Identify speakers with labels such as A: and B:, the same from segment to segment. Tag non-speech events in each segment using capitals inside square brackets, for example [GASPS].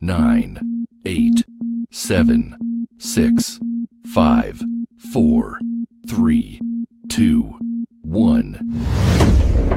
A: nine, eight, seven, six, five, four, three, two, one.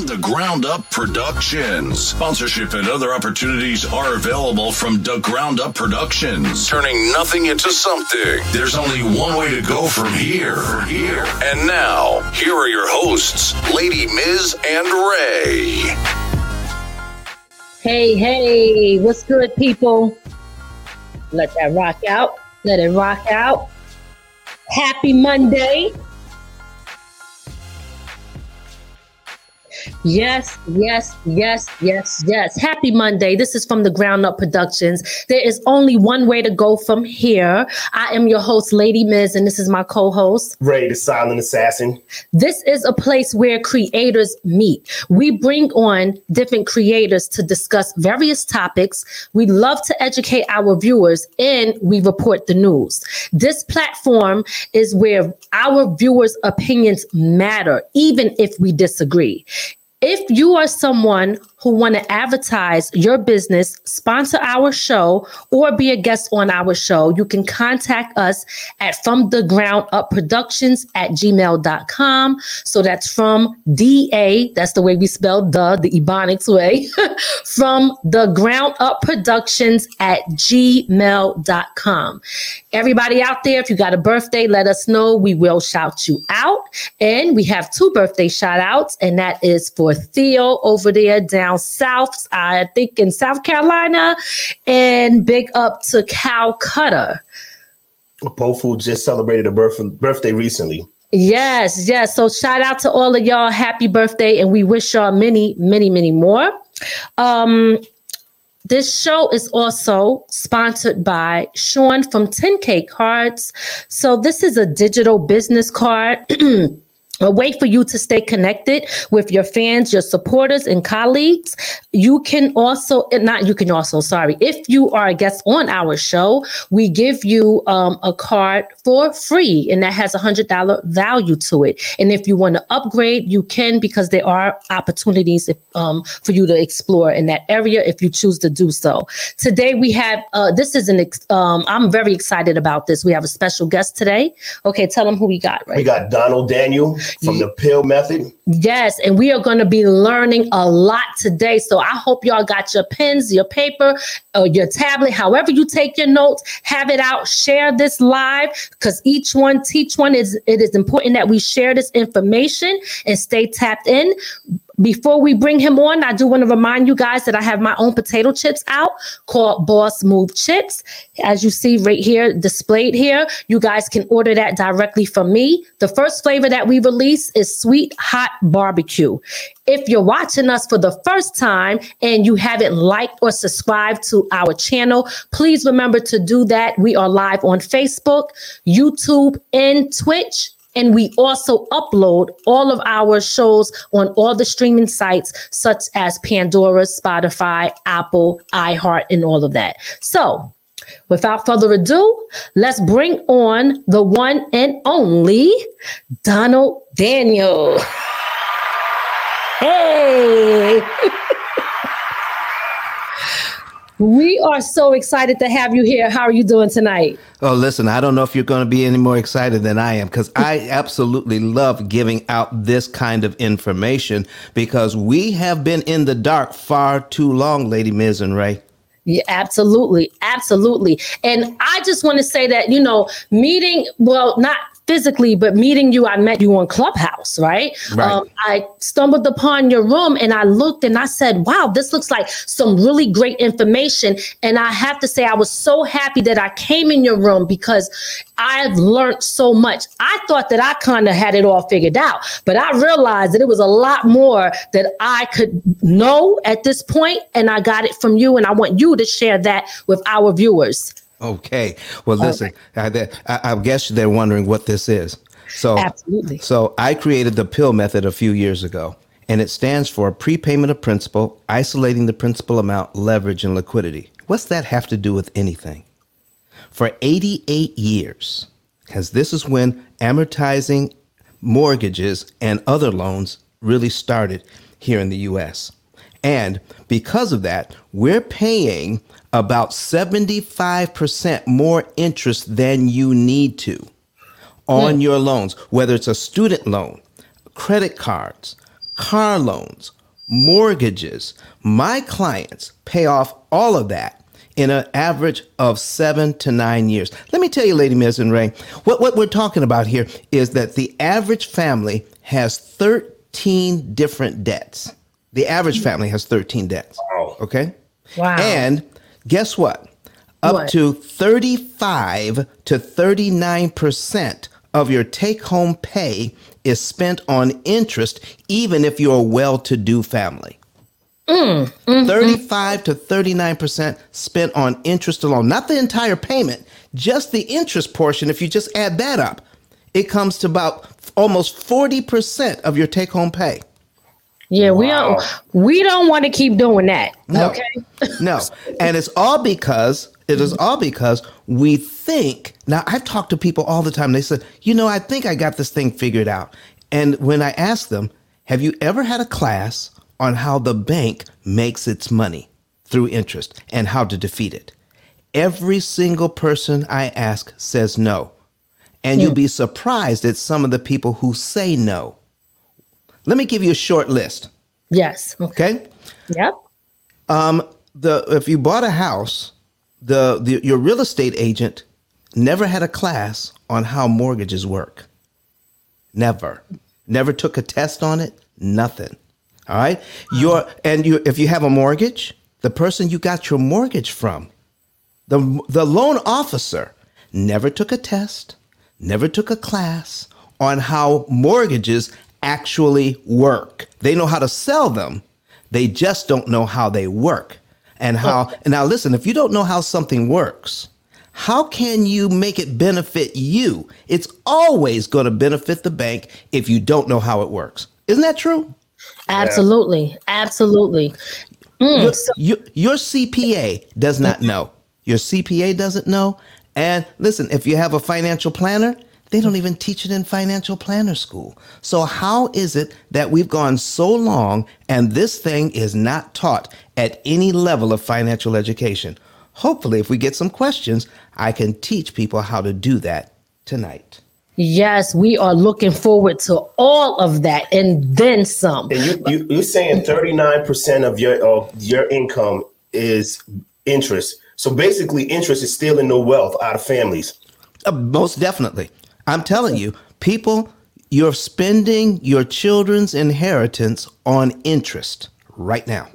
B: the Ground Up Productions. Sponsorship and other opportunities are available from the Ground Up Productions. Turning nothing into something. There's only one way to go from here. Here. And now, here are your hosts, Lady Miz and Ray.
C: Hey, hey, what's good, people? Let that rock out. Let it rock out. Happy Monday. Yes, yes, yes, yes, yes. Happy Monday. This is from the Ground Up Productions. There is only one way to go from here. I am your host, Lady Miz, and this is my co host.
D: Ray the Silent Assassin.
C: This is a place where creators meet. We bring on different creators to discuss various topics. We love to educate our viewers and we report the news. This platform is where our viewers' opinions matter, even if we disagree. If you are someone who want to advertise your business, sponsor our show, or be a guest on our show, you can contact us at from the ground up productions at gmail.com. So that's from DA, that's the way we spell the, the Ebonics way, [LAUGHS] from the ground up productions at gmail.com. Everybody out there, if you got a birthday, let us know. We will shout you out. And we have two birthday shout outs, and that is for Theo over there down south, I think in South Carolina, and big up to
D: Calcutta. Who just celebrated a birth- birthday recently.
C: Yes, yes. So shout out to all of y'all. Happy birthday, and we wish y'all many, many, many more. Um, this show is also sponsored by Sean from 10K Cards. So this is a digital business card. [CLEARS THROAT] A way for you to stay connected with your fans, your supporters, and colleagues. You can also, not you can also, sorry, if you are a guest on our show, we give you um, a card for free, and that has a hundred dollar value to it. And if you want to upgrade, you can because there are opportunities um, for you to explore in that area if you choose to do so. Today we have uh, this is an ex- um, I'm very excited about this. We have a special guest today. Okay, tell them who we got. Right.
D: We got Donald Daniel from the Pill Method.
C: Yes, and we are going to be learning a lot today. So I hope y'all got your pens, your paper, or your tablet, however you take your notes, have it out, share this live because each one, teach one is it is important that we share this information and stay tapped in. Before we bring him on, I do want to remind you guys that I have my own potato chips out called Boss Move Chips. As you see right here, displayed here, you guys can order that directly from me. The first flavor that we release is sweet hot barbecue. If you're watching us for the first time and you haven't liked or subscribed to our channel, please remember to do that. We are live on Facebook, YouTube, and Twitch. And we also upload all of our shows on all the streaming sites, such as Pandora, Spotify, Apple, iHeart, and all of that. So, without further ado, let's bring on the one and only Donald Daniel. [LAUGHS] Hey. We are so excited to have you here. How are you doing tonight?
E: Oh, listen, I don't know if you're going to be any more excited than I am because [LAUGHS] I absolutely love giving out this kind of information because we have been in the dark far too long, Lady Miz and Ray.
C: Yeah, absolutely. Absolutely. And I just want to say that, you know, meeting, well, not physically, but meeting you, I met you on Clubhouse, right?
E: Right.
C: Um, I stumbled upon your room and I looked and I said, wow, this looks like some really great information. And I have to say, I was so happy that I came in your room because I've learned so much. I thought that I kind of had it all figured out, but I realized that it was a lot more that I could know at this point, And I got it from you. And I want you to share that with our viewers.
E: Okay. Well, listen, I, I, I guess they're wondering what this is. So,
C: Absolutely.
E: So, I created the pill method a few years ago, and it stands for prepayment of principal, isolating the principal amount, leverage, and liquidity. What's that have to do with anything? For 88 years, because this is when amortizing mortgages and other loans really started here in the US. And because of that, we're paying about 75% more interest than you need to on hmm. your loans, whether it's a student loan, credit cards, car loans, mortgages. My clients pay off all of that in an average of seven to nine years. Let me tell you, Lady Miz and Ray, what, what we're talking about here is that the average family has 13 different debts. The average hmm. family has 13 debts.
D: Wow.
E: Okay?
C: Wow.
E: And guess what? Up
C: What?
E: to 35 to 39% of your take home pay is spent on interest, even if you're a well to do family. Mm, mm-hmm. 35 to 39% spent on interest alone, not the entire payment, just the interest portion. If you just add that up, it comes to about almost 40% of your take home pay.
C: Yeah, we don't we don't want to keep doing that.
E: No.
C: Okay. [LAUGHS]
E: no. And it's all because it is all because we think now I've talked to people all the time. They said, you know, I think I got this thing figured out. And when I ask them, have you ever had a class on how the bank makes its money through interest and how to defeat it? Every single person I ask says no. And you'll be surprised at some of the people who say no. Let me give you a short list,
C: Yes. Okay. Yep.
E: Um, the if you bought a house, the, the your real estate agent never had a class on how mortgages work. Never. Never took a test on it. Nothing. All right. Your and you if you have a mortgage, the person you got your mortgage from, the the loan officer never took a test, never took a class on how mortgages actually work. They know how to sell them. They just don't know how they work. And how and now listen, if you don't know how something works, how can you make it benefit you? It's always going to benefit the bank if you don't know how it works. Isn't that true?
C: Absolutely. Absolutely. Mm,
E: Your, your, your CPA does not know. Your CPA doesn't know. And listen, if you have a financial planner, they don't even teach it in financial planner school. So, how is it that we've gone so long and this thing is not taught at any level of financial education? Hopefully, if we get some questions, I can teach people how to do that tonight.
C: yes, we are looking forward to all of that and then some.
D: And you, you you're saying 39% of your of your income is interest. So basically, interest is stealing the wealth out of families.
E: Uh, most definitely. I'm telling you, people, you're spending your children's inheritance on interest right now.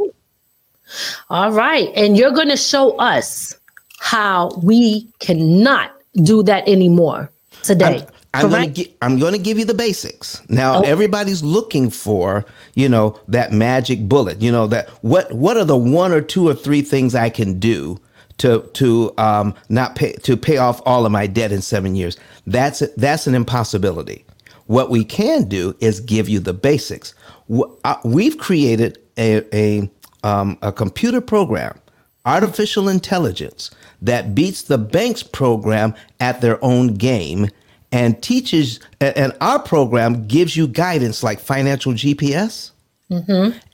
C: All right. And you're going to show us how we cannot do that anymore today.
E: I'm going
C: correct?
E: to I'm going to give you the basics. Now
C: Oh.
E: everybody's looking for, you know, that magic bullet. You know that what what are the one or two or three things I can do to to um not pay to pay off all of my debt in 7 years. That's that's an impossibility. What we can do is give you the basics. Uh, We've created a a um, a computer program, artificial intelligence that beats the bank's program at their own game and teaches and our program gives you guidance like financial gps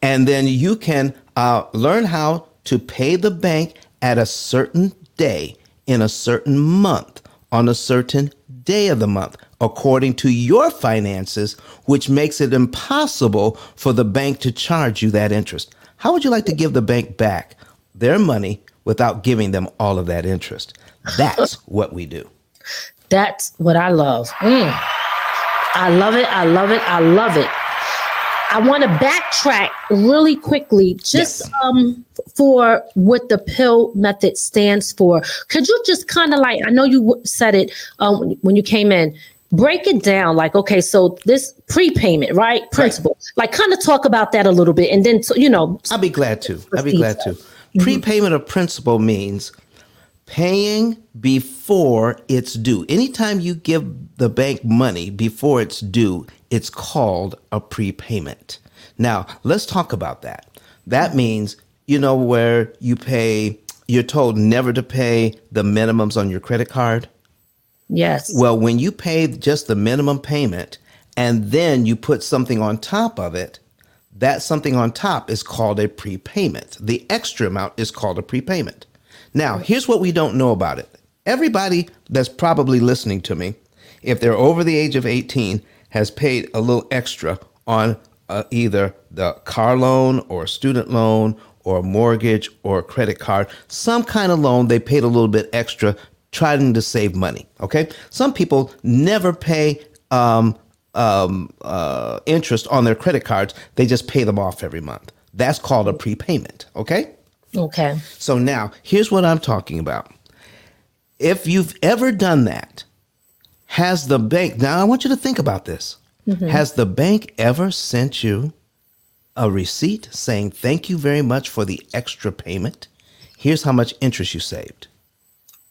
E: and then you can uh, learn how to pay the bank at a certain day in a certain month on a certain day of the month according to your finances which makes it impossible for the bank to charge you that interest how would you like to give the bank back their money without giving them all of that interest that's [LAUGHS] what we do
C: That's what I love. Mm. I love it. I love it. I love it. I want to backtrack really quickly, just yes. um, for what the pill method stands for. Could you just kind of like, I know you said it um, when you came in, break it down like, okay, so this prepayment, right? Principle, right. like kind of talk about that a little bit. And then, you know,
E: I'll be glad to. I'll be glad to. Mm-hmm. Prepayment of principal means paying before it's due. Anytime you give the bank money before it's due, it's called a prepayment. Now, let's talk about that. That means, you know, where you pay, you're told never to pay the minimums on your credit card.
C: Yes.
E: Well, when you pay just the minimum payment and then you put something on top of it, that something on top is called a prepayment. The extra amount is called a prepayment. Now, here's what we don't know about it. Everybody that's probably listening to me, if they're over the age of 18, has paid a little extra on uh, either the car loan or student loan or mortgage or credit card, some kind of loan, they paid a little bit extra trying to save money. Okay. Some people never pay um, um, uh, interest on their credit cards, they just pay them off every month. That's called a prepayment. Okay.
C: Okay.
E: So now here's what I'm talking about. If you've ever done that, has the bank, now I want you to think about this. Mm-hmm. Has the bank ever sent you a receipt saying, thank you very much for the extra payment? Here's how much interest you saved.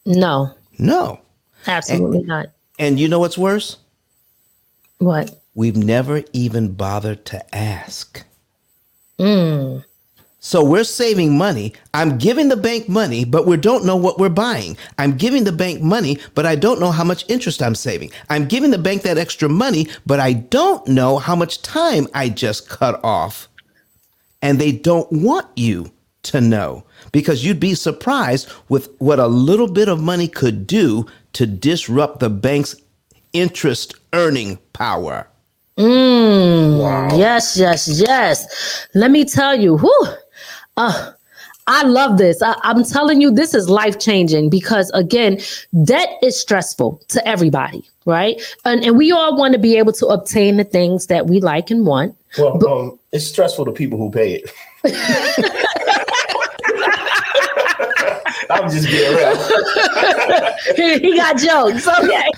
C: No.
E: No.
C: Absolutely and, not.
E: And you know what's worse?
C: What?
E: We've never even bothered to ask.
C: Mm.
E: So we're saving money. I'm giving the bank money, but we don't know what we're buying. I'm giving the bank money, but I don't know how much interest I'm saving. I'm giving the bank that extra money, but I don't know how much time I just cut off. And they don't want you to know because you'd be surprised with what a little bit of money could do to disrupt the bank's interest earning power.
C: Mm, wow. Yes, yes, yes. Let me tell you, whew, uh, I love this. I, am telling you, this is life changing because, again, debt is stressful to everybody, right? And, and we all want to be able to obtain the things that we like and want.
D: Well, but- um, it's stressful to people who pay it. [LAUGHS] I'm just being real. [LAUGHS]
C: he got jokes. Okay.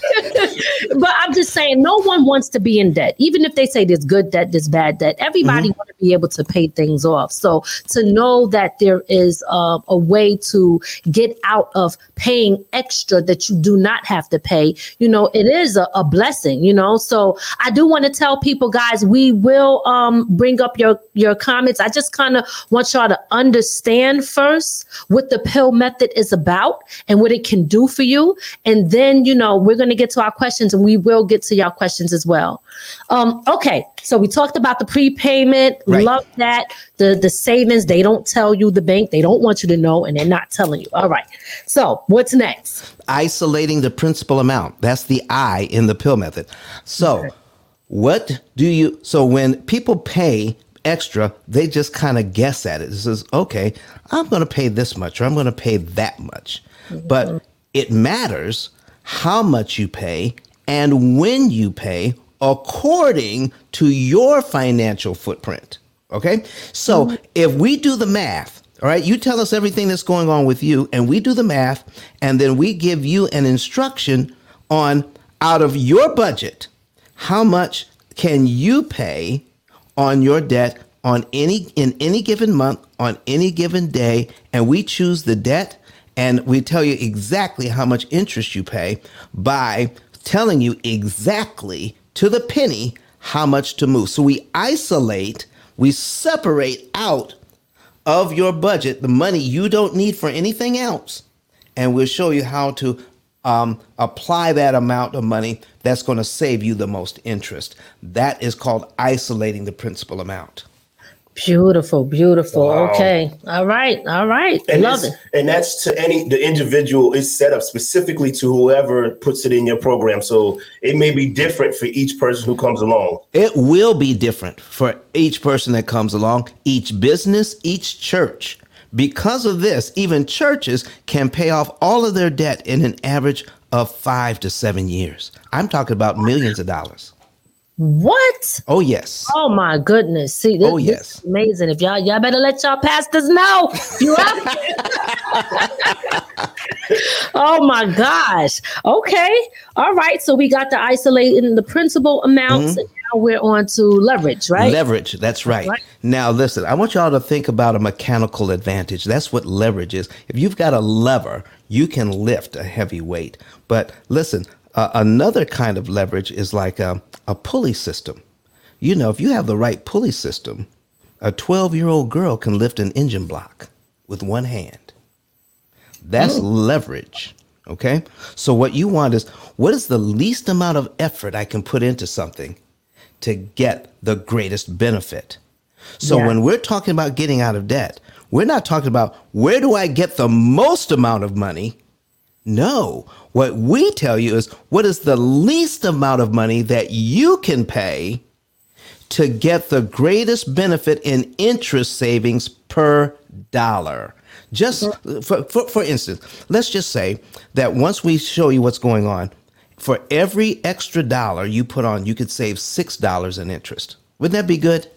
C: [LAUGHS] but I'm just saying, no one wants to be in debt. Even if they say there's good debt, there's bad debt, everybody mm-hmm. want to be able to pay things off. So to know that there is uh, a way to get out of paying extra that you do not have to pay, you know, it is a, a blessing, you know. So I do want to tell people, guys, we will um, bring up your, your comments. I just kind of want y'all to understand first what the pill method method is about and what it can do for you. And then, you know, we're going to get to our questions and we will get to your questions as well. Um, okay. So we talked about the prepayment. Right. Love that. The, the savings, they don't tell you the bank. They don't want you to know and they're not telling you. All right. So what's next?
E: Isolating the principal amount. That's the I in the pill method. So okay. what do you, so when people pay extra, they just kind of guess at it. It says, okay, I'm going to pay this much or I'm going to pay that much. Mm-hmm. But it matters how much you pay and when you pay according to your financial footprint. Okay. So mm-hmm. if we do the math, all right, you tell us everything that's going on with you, and we do the math, and then we give you an instruction on out of your budget, how much can you pay on your debt on any in any given month on any given day and we choose the debt and we tell you exactly how much interest you pay by telling you exactly to the penny how much to move. So we isolate, we separate out of your budget the money you don't need for anything else. And we'll show you how to um, apply that amount of money that's going to save you the most interest. That is called isolating the principal amount.
C: Beautiful, beautiful. Wow. Okay. All right. All right.
D: And
C: Love it.
D: And that's to any the individual is set up specifically to whoever puts it in your program. So it may be different for each person who comes along.
E: It will be different for each person that comes along, each business, each church. Because of this, even churches can pay off all of their debt in an average of five to seven years. I'm talking about millions of dollars.
C: What?
E: Oh yes.
C: Oh my goodness! See, this,
E: Oh,
C: this
E: yes.
C: is amazing. If y'all y'all better let y'all pastors know. You out [LAUGHS] oh my gosh. Okay. All right. So we got the isolating the principal amounts, mm-hmm. and now we're on to leverage, right?
E: Leverage. That's right.
C: Right.
E: Now, listen, I want y'all to think about a mechanical advantage. That's what leverage is. If you've got a lever, you can lift a heavy weight. But listen, uh, another kind of leverage is like a, a pulley system. You know, if you have the right pulley system, a 12 year old girl can lift an engine block with one hand. That's leverage. Okay. So, what you want is what is the least amount of effort I can put into something to get the greatest benefit? So,
C: Yeah.
E: when we're talking about getting out of debt, we're not talking about where do I get the most amount of money? No. What we tell you is what is the least amount of money that you can pay to get the greatest benefit in interest savings per dollar. Just for, for, for instance, let's just say that once we show you what's going on, for every extra dollar you put on, you could save $6 in interest. Wouldn't that be good?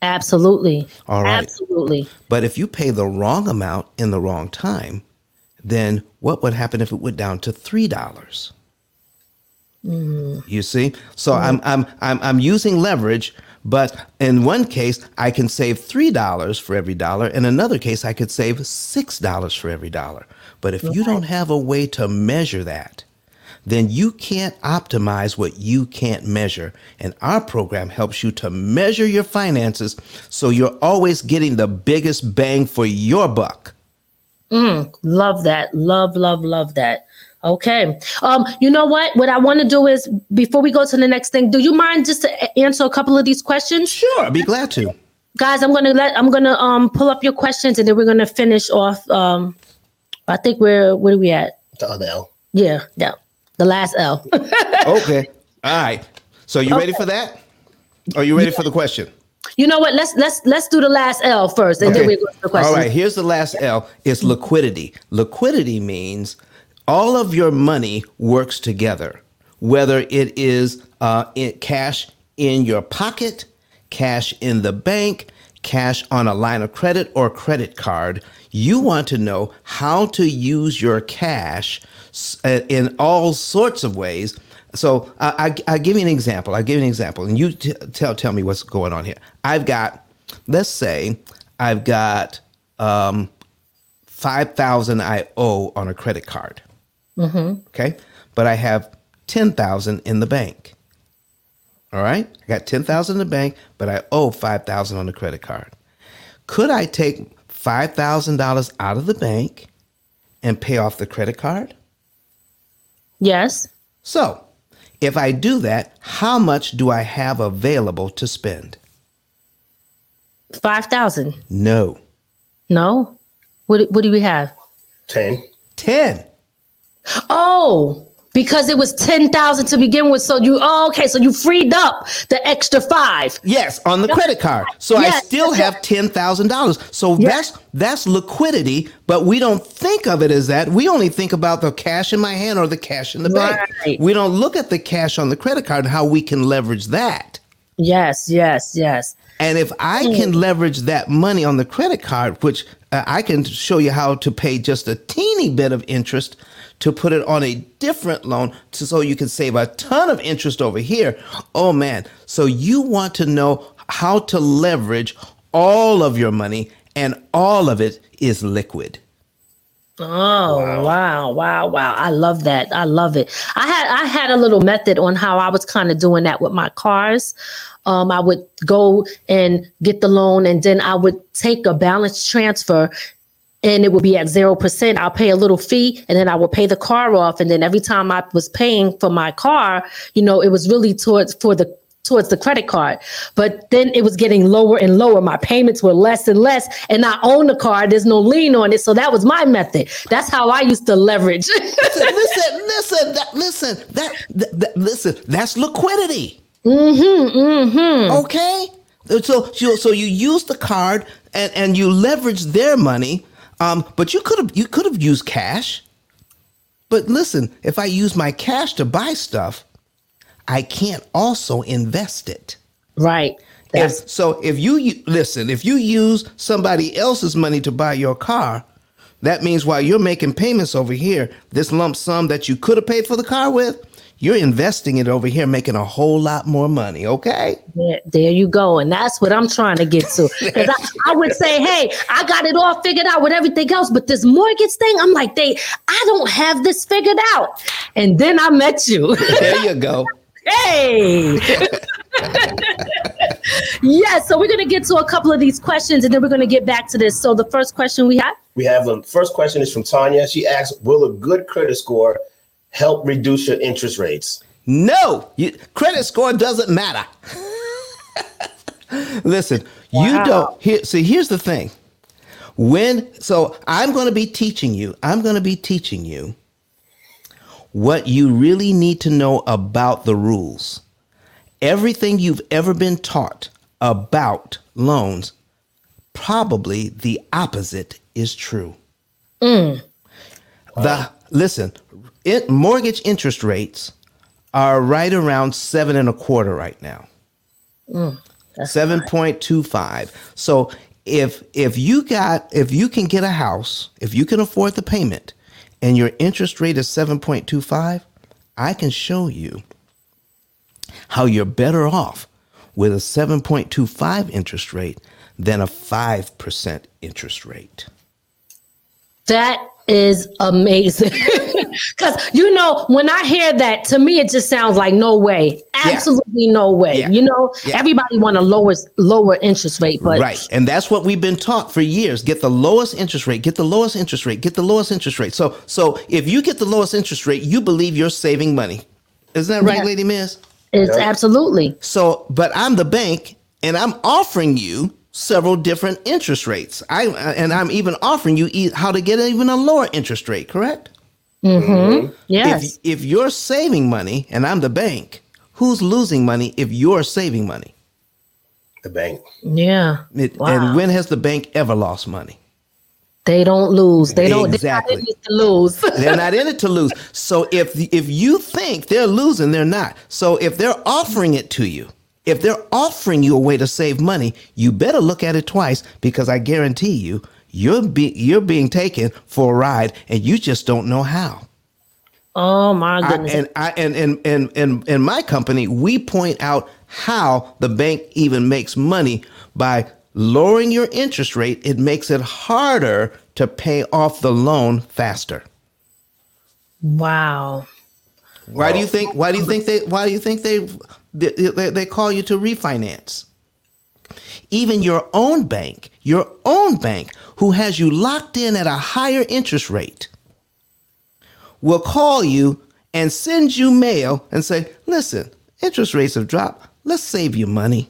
C: Absolutely.
E: All right.
C: Absolutely.
E: But if you pay the wrong amount in the wrong time, then what would happen if it went down to three dollars? Mm. You see, so mm. I'm I'm I'm I'm using leverage, but in one case I can save three dollars for every dollar. In another case, I could save six dollars for every dollar. But if you don't have a way to measure that, then you can't optimize what you can't measure. And our program helps you to measure your finances so you're always getting the biggest bang for your buck.
C: Love that. Love, love, love that. Okay. Um, you know what? What I want to do is before we go to the next thing, do you mind just to answer a couple of these questions?
E: Sure, I'd be glad to.
C: Guys, I'm gonna let I'm gonna um pull up your questions and then we're gonna finish off. Um I think we're where are we at?
D: The other L.
C: Yeah, yeah. The last L. [LAUGHS]
E: Okay. All right. So you ready for that? Are you ready for the question?
C: you know what? Let's let's let's do the last L first and then we go to the question.
E: All right, here's the last L. It's liquidity. Liquidity means all of your money works together, whether it is uh, in cash in your pocket, cash in the bank, cash on a line of credit or credit card. You want to know how to use your cash uh, in all sorts of ways. So I, I, I'll give you an example. I'll give you an example, and you t- tell tell me what's going on here. I've got, let's say, I've got um, five thousand I owe on a credit card. Okay, but I have ten thousand in the bank. All right, I got ten thousand in the bank, but I owe five thousand on the credit card. Could I take five thousand dollars out of the bank and pay off the credit card?
C: Yes.
E: So, if I do that, how much do I have available to spend?
C: Five thousand.
E: No,
C: No? What what do we have?
D: 10.
E: ten.
C: Oh, because it was ten thousand to begin with. So you oh, okay, so you freed up the extra five.
E: Yes, on the credit card. So I still have ten thousand dollars. So
C: Yes.
E: that's that's liquidity, but we don't think of it as that. We only think about the cash in my hand or the cash in the bank.
C: Right.
E: We don't look at the cash on the credit card and how we can leverage that.
C: Yes, yes, yes.
E: And if I can leverage that money on the credit card, which uh, I can show you how to pay just a teeny bit of interest to put it on a different loan to, so you can save a ton of interest over here. Oh man. So you want to know how to leverage all of your money and all of it is liquid.
C: Oh wow. wow, wow, I love that. I love it. I had I had a little method on how I was kind of doing that with my cars. Um, I would go and get the loan, and then I would take a balance transfer, and it would be at zero percent. I'll pay a little fee, and then I would pay the car off. And then every time I was paying for my car, you know, it was really towards for the towards the credit card. But then it was getting lower and lower. My payments were less and less. And I own the car. There's no lien on it. So that was my method. That's how I used to leverage. [LAUGHS]
E: listen, listen, that, listen, that, that, that- listen, that's liquidity.
C: mm-hmm. Mm-hmm.
E: Okay. So, so, so you use the card and, and you leverage their money, um, but you could have you could have used cash. But listen, if I use my cash to buy stuff, I can't also invest it.
C: Right.
E: If, so if you listen, if you use somebody else's money to buy your car, that means while you're making payments over here, this lump sum that you could have paid for the car with, you're investing it over here, making a whole lot more money. Okay.
C: Yeah, there you go. And that's what I'm trying to get to. Because I, [LAUGHS] I would say, hey, I got it all figured out with everything else, but this mortgage thing, I'm like, they, I don't have this figured out. And then I met you. [LAUGHS]
E: There you go.
C: hey. [LAUGHS] yes. So we're going to get to a couple of these questions and then we're going to get back to this. So the first question we have.
D: We have a first question is from Tanya. She asks, "Will a good credit score help reduce your interest rates?"
E: No, you, credit score doesn't matter. [LAUGHS] Listen, you don't. Here, see, here's the thing. When so, I'm going to be teaching you. I'm going to be teaching you what you really need to know about the rules. Everything you've ever been taught about loans, probably the opposite is true. Mm. The listen, it, mortgage interest rates are right around seven and a quarter right now. Seven point two five. So if if you got if you can get a house, if you can afford the payment, and your interest rate is seven point two five, I can show you how you're better off with a seven point two five interest rate than a five percent interest rate.
C: That is amazing. [LAUGHS] Because, you know, when I hear that, to me, it just sounds like no way. Absolutely no way.
E: Yeah.
C: You know,
E: Yeah.
C: everybody want a lower, lower interest rate, but
E: Right. And that's what we've been taught for years. Get the lowest interest rate, get the lowest interest rate, get the lowest interest rate. So so if you get the lowest interest rate, you believe you're saving money. Isn't that right,
C: Yeah.
E: Lady Miz?
C: it's
D: Yeah.
C: absolutely.
E: So, but I'm the bank and I'm offering you several different interest rates. I and I'm even offering you e- how to get even a lower interest rate, correct? Mm-hmm.
C: Yes.
E: If if you're saving money and I'm the bank, who's losing money if you're saving money?
D: The bank.
C: yeah.
E: It-
C: Wow.
E: And when has the bank ever lost money?
C: They don't lose. They don't.
E: Exactly.
C: They not in it to lose. [LAUGHS]
E: They're not in it to lose. So if if you think they're losing, they're not. So if they're offering it to you, if they're offering you a way to save money, you better look at it twice because I guarantee you, you're be, you're being taken for a ride and you just don't know how.
C: oh my
E: I,
C: goodness.
E: and I and and and and in my company, we point out how the bank even makes money by lowering your interest rate. It makes it harder to pay off the loan faster.
C: wow.
E: Why do you think? Why do you think they? Why do you think they? They, they, they call you to refinance. Even your own bank, your own bank, who has you locked in at a higher interest rate, will call you and send you mail and say, "Listen, interest rates have dropped. Let's save you money."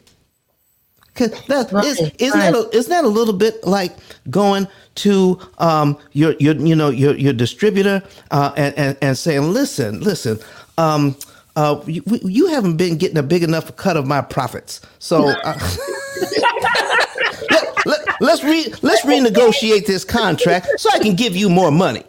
E: 'Cause that,
C: Right,
E: is, isn't that a, isn't that a little bit like going to um, your your you know your your distributor uh, and, and and saying, listen, listen, um, uh, you, you haven't been getting a big enough cut of my profits, so uh, [LAUGHS] let, let, let's re let's renegotiate this contract so I can give you more money.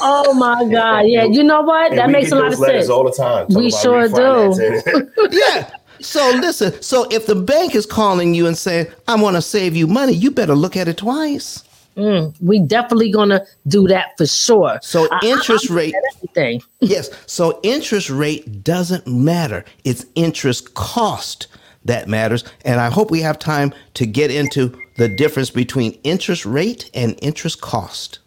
C: Oh my God. Yeah. You know what?
D: And
C: that makes a lot
D: those
C: of
D: letters
C: sense.
D: all the time.
C: We sure do. [LAUGHS]
E: Yeah. So listen, so if the bank is calling you and saying, I want to save you money, you better look at it twice.
C: Mm, we definitely gonna do that for sure.
E: So
C: I- I-
E: interest
C: I'm
E: rate-
C: everything. [LAUGHS]
E: Yes. So interest rate doesn't matter. It's interest cost that matters. And I hope we have time to get into the difference between interest rate and interest cost.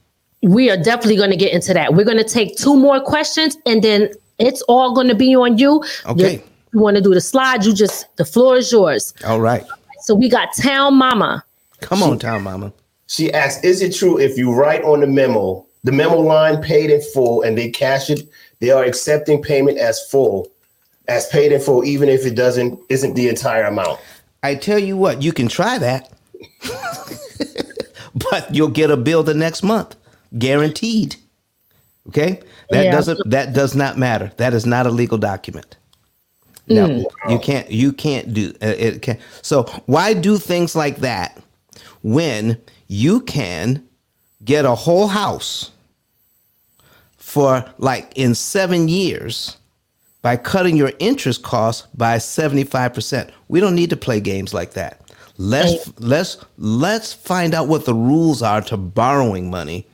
C: We are definitely gonna get into that. We're gonna take two more questions and then it's all gonna be on you.
E: Okay.
C: You, you want to do the slide? You just the floor is yours.
E: All right.
C: So we got Town Mama.
E: Come on, Town Mama.
D: She asks, "Is it true if you write on the memo, the memo line paid in full, and they cash it, they are accepting payment as full, as paid in full, even if it doesn't isn't the entire amount?"
E: I tell you what, you can try that. [LAUGHS] but you'll get a bill the next month. Guaranteed. Okay? That
C: Yeah.
E: doesn't that does not matter. That is not a legal document. No, you can't you can't do uh, it can so why do things like that when you can get a whole house for like in seven years by cutting your interest costs by 75%. We don't need to play games like that. Let's let's let's find out what the rules are to borrowing money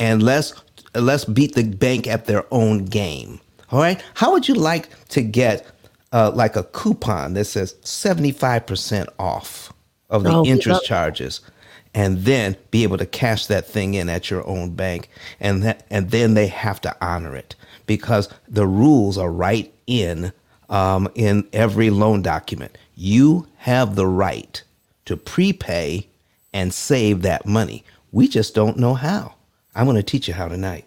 E: and let's let's beat the bank at their own game. All right? How would you like to get uh, like a coupon that says 75% off of the
C: Oh,
E: interest
C: love-
E: charges and then be able to cash that thing in at your own bank. And that, and then they have to honor it because the rules are right in um, in every loan document. You have the right to prepay and save that money. We just don't know how. I'm going to teach you how tonight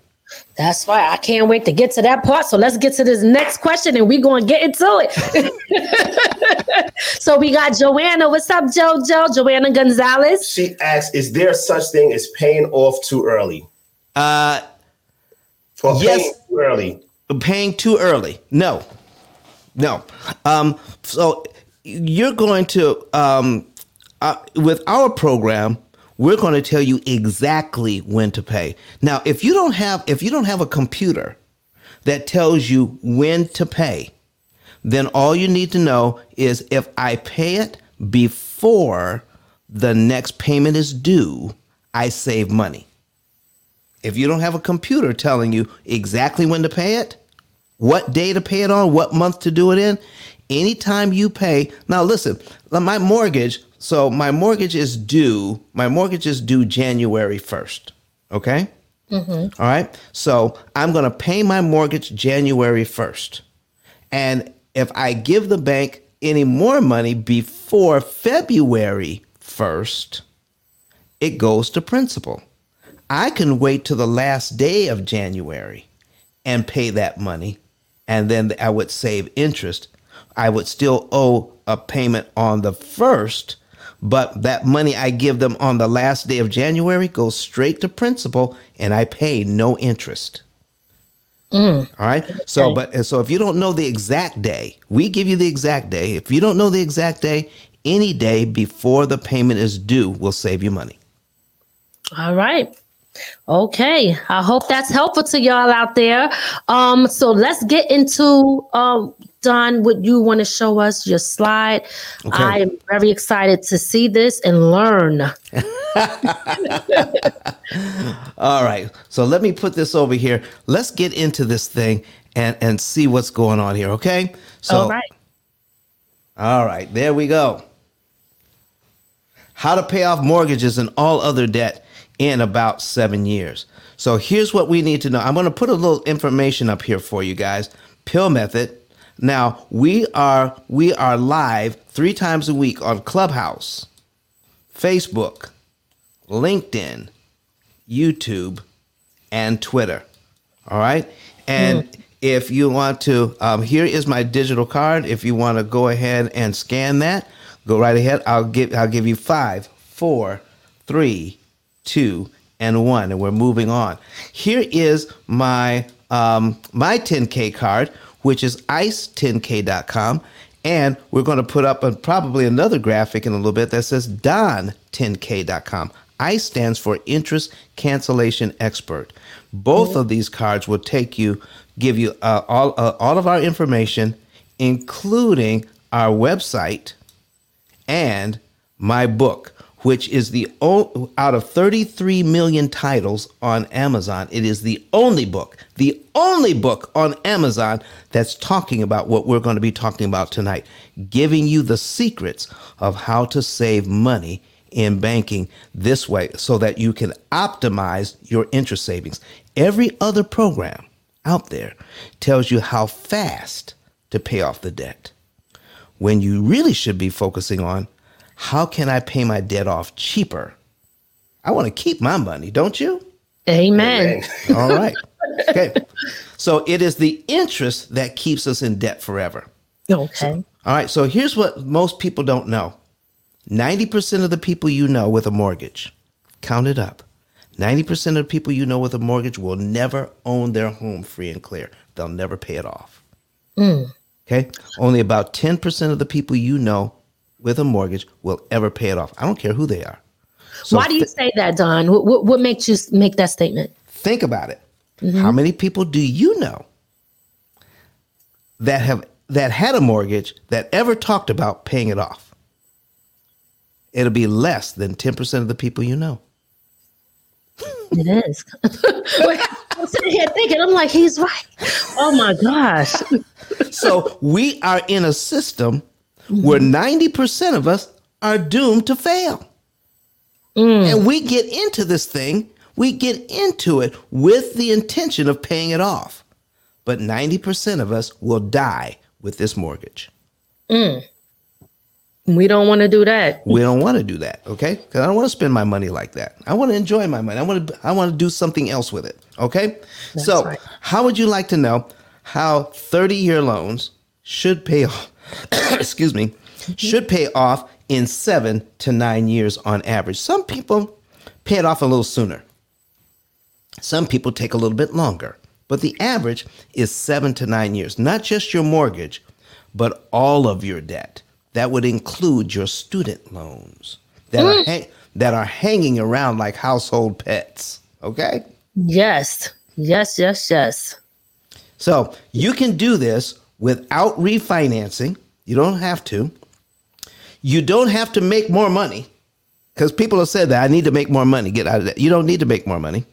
C: That's why I can't wait to get to that part. So let's get to this next question and we're going to get into it. [LAUGHS] so we got Joanna. What's up, JoJo? Joanna Gonzalez.
D: She asks, "Is there such thing as paying off too early?"
E: uh,
D: Or
E: Yes.
D: paying too early?
E: paying too early. No, no. Um, so you're going to um, uh, with our program, we're going to tell you exactly when to pay. Now, if you don't have if you don't have a computer that tells you when to pay, then all you need to know is if I pay it before the next payment is due, I save money. If you don't have a computer telling you exactly when to pay it, what day to pay it on, what month to do it in, anytime you pay. Now, listen, my mortgage, so my mortgage is due, my mortgage is due January 1st. Okay? Mm-hmm. All right. So I'm going to pay my mortgage January 1st. And if I give the bank any more money before February 1st, it goes to principal. I can wait till the last day of January and pay that money, and then I would save interest. I would still owe a payment on the first, but that money I give them on the last day of January goes straight to principal, and I pay no interest. All right. So, but so if you don't know the exact day, we give you the exact day. If you don't know the exact day, any day before the payment is due will save you money.
C: All right. Okay. I hope that's helpful to y'all out there. Um, so let's get into um Don, would you want to show us your slide?
E: Okay.
C: I am very excited to see this and learn. [LAUGHS] [LAUGHS]
E: All right. So let me put this over here. Let's get into this thing and and see what's going on here, okay? So
C: All right.
E: All right, there we go. How to pay off mortgages and all other debt in about seven years. So here's what we need to know. I'm going to put a little information up here for you guys. Pill method. Now we are we are live three times a week on Clubhouse, Facebook, LinkedIn, YouTube, and Twitter. All right. And if you want to, um, here is my digital card. If you want to go ahead and scan that, go right ahead. I'll give I'll give you five, four, three, two, and one, and we're moving on. Here is my um, my 10K card, which is ice10k.com. And we're going to put up a, probably another graphic in a little bit that says don10k.com. ICE stands for Interest Cancellation Expert. Both of these cards will take you, give you uh, all uh, all of our information, including our website and my book, which is the o- out of 33 million titles on Amazon, it is the only book, the only book on Amazon that's talking about what we're going to be talking about tonight, giving you the secrets of how to save money in banking this way so that you can optimize your interest savings. Every other program out there tells you how fast to pay off the debt when you really should be focusing on how can I pay my debt off cheaper? I want to keep my money, don't you?
C: Amen.
D: Man. [LAUGHS]
E: All right. Okay. [LAUGHS] So it is the interest that keeps us in debt forever.
C: Okay.
E: All right. So here's what most people don't know 90% of the people you know with a mortgage, count it up. 90% of the people you know with a mortgage will never own their home free and clear. They'll never pay it off. Mm. Okay. Only about 10% of the people you know with a mortgage will ever pay it off. I don't care who they are. So
C: Why do you
E: thi-
C: say that, Don? What, what, what makes you make that statement?
E: think about it. Mm-hmm. How many people do you know that have that had a mortgage that ever talked about paying it off? It'll be less than 10% of the people you know.
C: It is. [LAUGHS] I'm sitting here thinking, I'm like, he's right. Oh my gosh. [LAUGHS]
E: So we are in a system where 90% of us are doomed to fail. Mm. And we get into this thing, we get into it with the intention of paying it off. But 90% of us will die with this mortgage. Mm.
C: We don't want to do that.
E: We don't want to do that, okay? Because I don't want to spend my money like that. I want to enjoy my money. I want to. I want to do something else with it, okay? so,
C: right.
E: how would you like to know how thirty-year loans should pay off? [COUGHS] excuse me, mm-hmm. should pay off in seven to nine years on average. Some people pay it off a little sooner. Some people take a little bit longer, but the average is seven to nine years. Not just your mortgage, but all of your debt. That would include your student loans that are mm. hang- that are hanging around like household pets. Okay,
C: Yes. Yes, yes, yes.
E: so you can do this without refinancing. You don't have to. You don't have to make more money because people have said that I need to make more money. Get out of that. You don't need to make more money,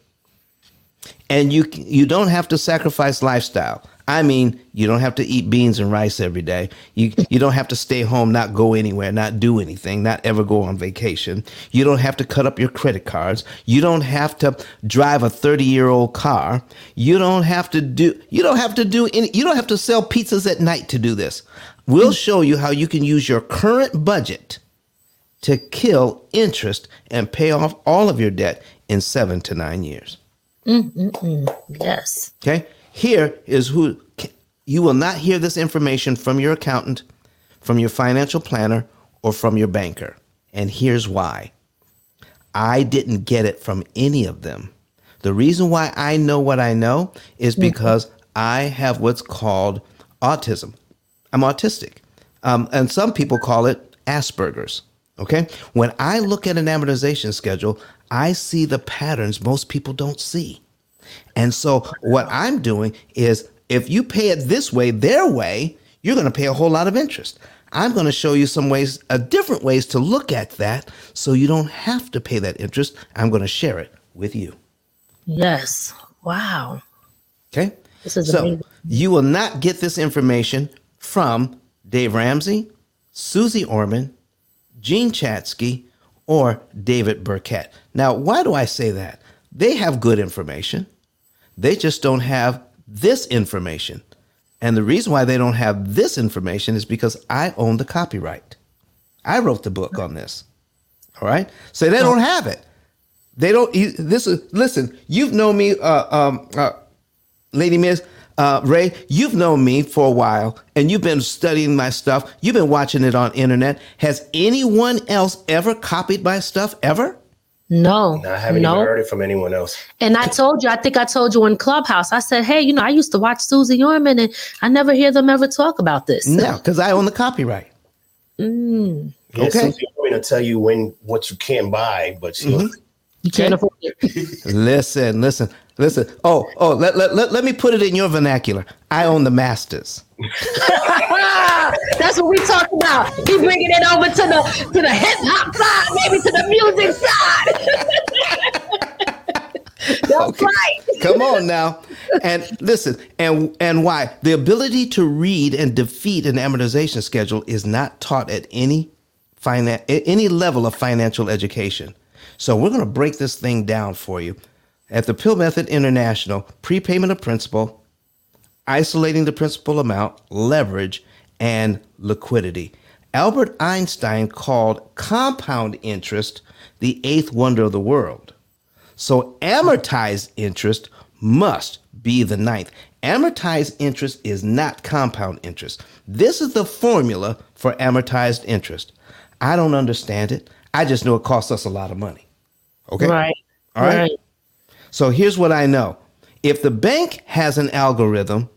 E: and you you don't have to sacrifice lifestyle. I mean, you don't have to eat beans and rice every day. You you don't have to stay home, not go anywhere, not do anything, not ever go on vacation. You don't have to cut up your credit cards. You don't have to drive a 30-year-old car. You don't have to do you don't have to do any you don't have to sell pizzas at night to do this. We'll show you how you can use your current budget to kill interest and pay off all of your debt in 7 to 9 years. Mm-hmm.
C: Yes.
E: Okay. Here is who you will not hear this information from your accountant, from your financial planner, or from your banker. And here's why I didn't get it from any of them. The reason why I know what I know is because I have what's called autism. I'm autistic. Um, and some people call it Asperger's. Okay. When I look at an amortization schedule, I see the patterns most people don't see. And so what I'm doing is if you pay it this way, their way, you're going to pay a whole lot of interest. I'm going to show you some ways, uh, different ways to look at that so you don't have to pay that interest. I'm going to share it with you.
C: Yes. Wow.
E: Okay?
C: This is
E: so
C: amazing.
E: you will not get this information from Dave Ramsey, Susie Orman, Jean Chatzky, or David Burkett. Now, why do I say that? They have good information. They just don't have this information. And the reason why they don't have this information is because I own the copyright. I wrote the book on this. All right? So they don't have it. They don't this is listen, you've known me uh um uh Lady Miz uh, Ray, you've known me for a while and you've been studying my stuff. You've been watching it on internet. Has anyone else ever copied my stuff ever?
C: No.
D: I haven't
C: no.
D: even heard it from anyone else.
C: And I told you, I think I told you in Clubhouse, I said, hey, you know, I used to watch Susie Orman and I never hear them ever talk about this.
E: No, because I own the copyright.
C: Mm,
D: Yeah,
E: Okay.
D: Susie Orman will tell you when what you can buy, but she'll
E: Mm-hmm.
C: you can't afford it. [LAUGHS]
E: Listen, listen, listen. Oh, oh, let, let, let, let me put it in your vernacular. I own the masters. [LAUGHS]
C: That's what we talk about. He bringing it over to the to the hip hop side, maybe to the music side. [LAUGHS] That's right.
E: Come on now. And listen, and and why? The ability to read and defeat an amortization schedule is not taught at any finan- at any level of financial education. So we're going to break this thing down for you. At the Pill Method International, prepayment of principal, isolating the principal amount, leverage, and liquidity. Albert Einstein called compound interest the eighth wonder of the world. So amortized interest must be the ninth. Amortized interest is not compound interest. This is the formula for amortized interest. I don't understand it. I just know it costs us a lot of money. Okay.
C: Right.
E: All right. So here's what I know. If the bank has an algorithm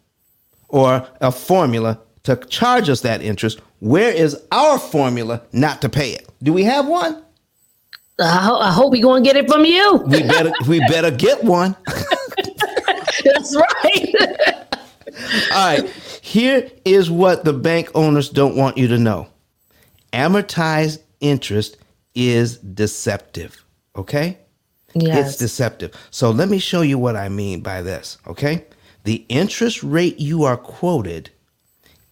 E: or a formula to charge us that interest, where is our formula not to pay it? Do we have one?
C: I, ho- I hope we gonna get it from you.
E: We better [LAUGHS] we better get one.
C: That's right. [LAUGHS]
E: All right. Here is what the bank owners don't want you to know amortized interest is deceptive. Okay?
C: yes.
E: It's deceptive. So let me show you what I mean by this. Okay? The interest rate you are quoted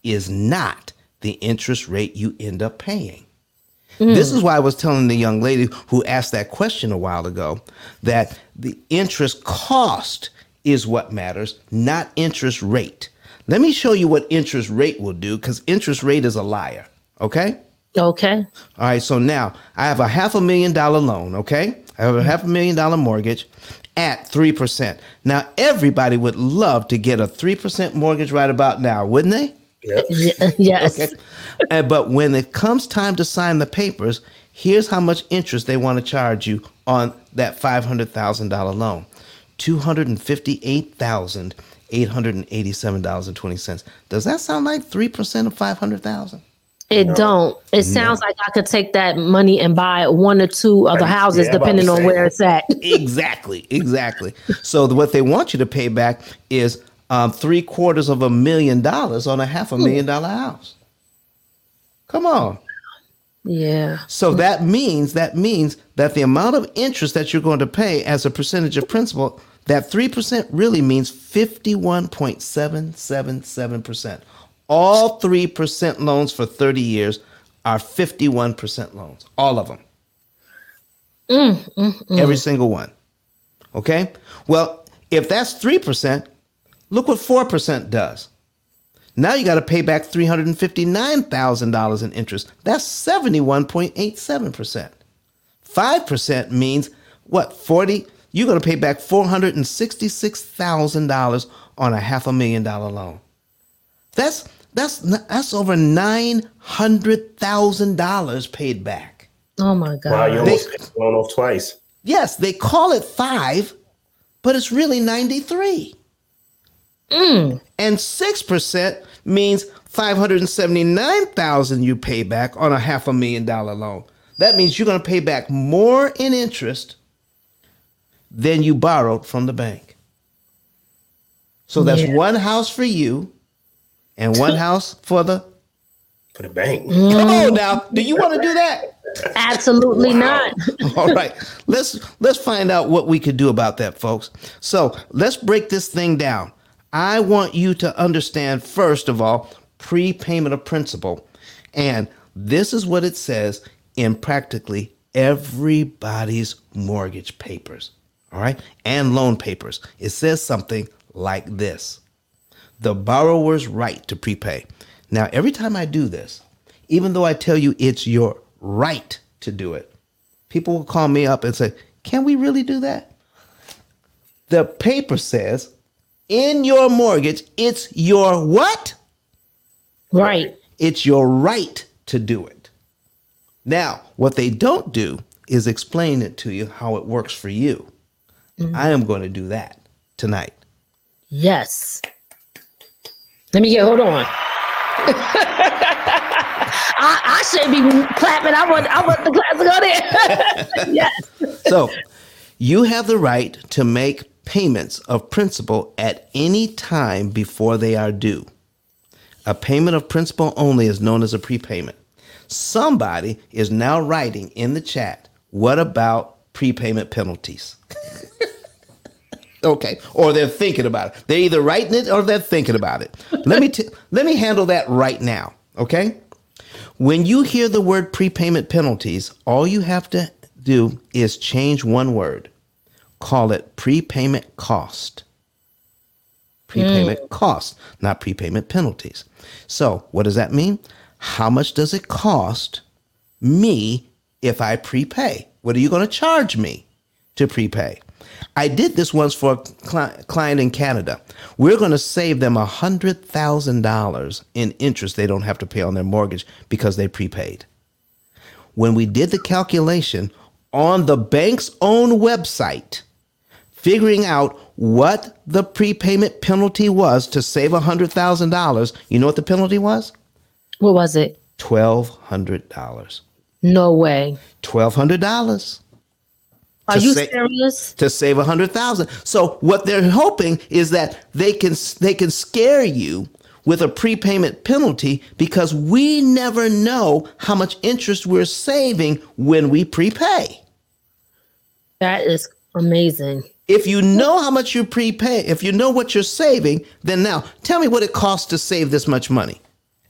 E: is not the interest rate you end up paying. Hmm. This is why I was telling the young lady who asked that question a while ago that the interest cost is what matters, not interest rate. Let me show you what interest rate will do because interest rate is a liar. Okay?
C: okay.
E: All right, so now I have a half a million dollar loan, okay? I have a half a million dollar mortgage at 3%. Now, everybody would love to get a 3% mortgage right about now, wouldn't they?
D: Yep. [LAUGHS]
C: Yes.
E: Okay. But when it comes time to sign the papers, here's how much interest they want to charge you on that $500,000 loan $258,887.20. Does that sound like 3% of 500000
C: It don't. It sounds like I could take that money and buy one or two other houses,
D: Yeah,
C: depending on where it's at. [LAUGHS]
E: exactly, exactly. So what they want you to pay back is um, three quarters of a million dollars on a half a million dollar house. Come on.
C: Yeah.
E: So that means that means that the amount of interest that you're going to pay as a percentage of principal, that three percent really means fifty-one point seven seven seven percent. All three percent loans for thirty years are fifty-one percent loans. All of them. Mm, mm, mm. Every single one. Okay. Well, if that's three percent, look what four percent does. Now you got to pay back $359,000 in interest. That's 71.87%. 5% means what? 40 you're going to pay back $466,000 on a half a million dollar loan. That's that's that's over $900,000 paid back.
C: Oh my God.
D: Wow, you almost paid the loan off twice.
E: Yes, they call it 5, but it's really 93. Mm. And 6% means 579,000 you pay back on a half a million dollar loan. That means you're going to pay back more in interest than you borrowed from the bank. So that's
C: Yeah.
E: one house for you and one [LAUGHS] house for the
D: For the bank.
E: Come on mm. now. Do you want to do that?
C: Absolutely not. [LAUGHS]
E: All right. Let's let's find out what we could do about that, folks. So, let's break this thing down. I want you to understand first of all prepayment of principal. And this is what it says in practically everybody's mortgage papers. All right? And loan papers. It says something like this the borrower's right to prepay. Now, every time I do this, even though I tell you it's your right to do it, people will call me up and say, Can we really do that? The paper says in your mortgage, it's your what?
C: Right.
E: It's your right to do it. Now, what they don't do is explain it to you how it works for you. Mm-hmm. I am going to do that tonight.
C: Yes. Let me get, hold on. [LAUGHS] I, I should be clapping. I want, I want the class to go [LAUGHS] there. yes.
E: So, you have the right to make payments of principal at any time before they are due. A payment of principal only is known as a prepayment. Somebody is now writing in the chat, what about prepayment penalties? [LAUGHS] okay, or they're thinking about it. They're either writing it or they're thinking about it. [LAUGHS] Let me t- let me handle that right now, okay? When you hear the word prepayment penalties, all you have to do is change one word. Call it prepayment cost. Prepayment mm. cost, not prepayment penalties. So, what does that mean? How much does it cost me if I prepay? What are you going to charge me to prepay? I did this once for a cli- client in Canada. We're going to save them $100,000 in interest they don't have to pay on their mortgage because they prepaid. When we did the calculation on the bank's own website, figuring out what the prepayment penalty was to save $100,000, you know what the penalty was?
C: What was it?
E: $1,200.
C: No way.
E: $1,200.
C: Are
E: to
C: you
E: sa-
C: serious?
E: to save a hundred thousand. So what they're hoping is that they can they can scare you with a prepayment penalty because we never know how much interest we're saving when we prepay.
C: That is amazing.
E: If you know how much you prepay, if you know what you're saving, then now tell me what it costs to save this much money.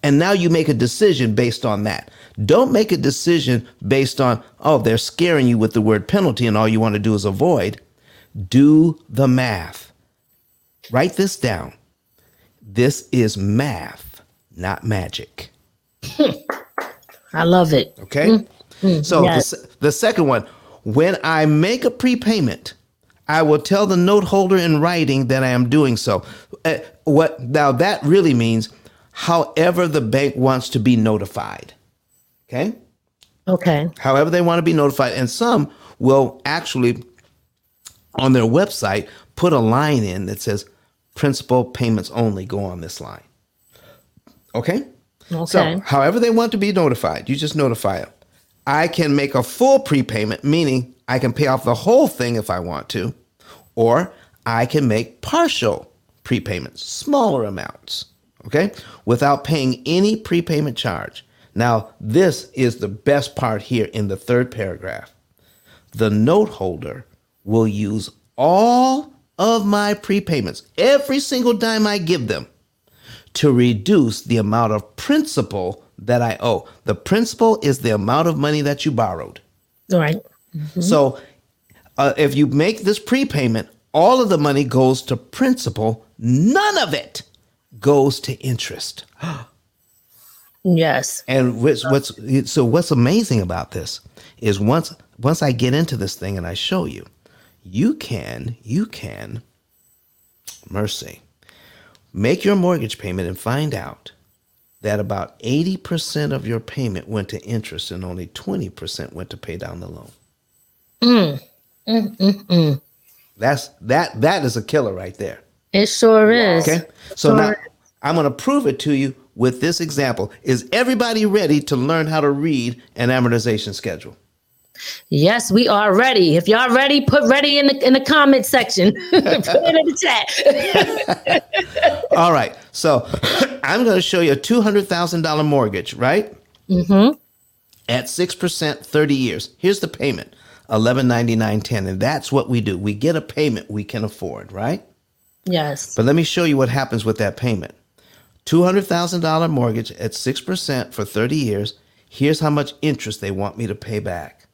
E: And now you make a decision based on that. Don't make a decision based on, oh, they're scaring you with the word penalty and all you want to do is avoid. Do the math. Write this down. This is math, not magic.
C: I love it.
E: Okay. so
C: yes.
E: the, the second one, when I make a prepayment, I will tell the note holder in writing that I am doing so. Uh, what now that really means, however the bank wants to be notified. Okay.
C: Okay.
E: However they want to be notified, and some will actually on their website put a line in that says principal payments only go on this line. Okay.
C: Okay.
E: So, however they want to be notified, you just notify them. I can make a full prepayment, meaning I can pay off the whole thing if I want to, or I can make partial prepayments, smaller amounts, okay, without paying any prepayment charge. Now, this is the best part here in the third paragraph. The note holder will use all of my prepayments, every single dime I give them, to reduce the amount of principal that I owe. The principal is the amount of money that you borrowed.
C: All right.
E: So uh, if you make this prepayment, all of the money goes to principal, none of it goes to interest. [GASPS] [GASPS]
C: Yes.
E: And what's, what's so what's amazing about this is once once I get into this thing and I show you, you can you can mercy make your mortgage payment and find out that about 80% of your payment went to interest and only 20% went to pay down the loan. Mm. Mm, mm, That's that that is a killer right there.
C: It sure is.
E: Okay. So now
C: Sure.
E: I'm going to prove it to you with this example. Is everybody ready to learn how to read an amortization schedule?
C: Yes, we are ready. If y'all ready, put ready in the in the comment section. [LAUGHS] put it in the chat. [LAUGHS]
E: All right. So [CLEARS THROAT] I'm going to show you a $200,000 mortgage, right? Mm-hmm. At 6%, 30 years. Here's the payment. 1199.10 and that's what we do. We get a payment we can afford, right?
C: yes.
E: But let me show you what happens with that payment. $200,000 mortgage at 6% for 30 years. Here's how much interest they want me to pay back.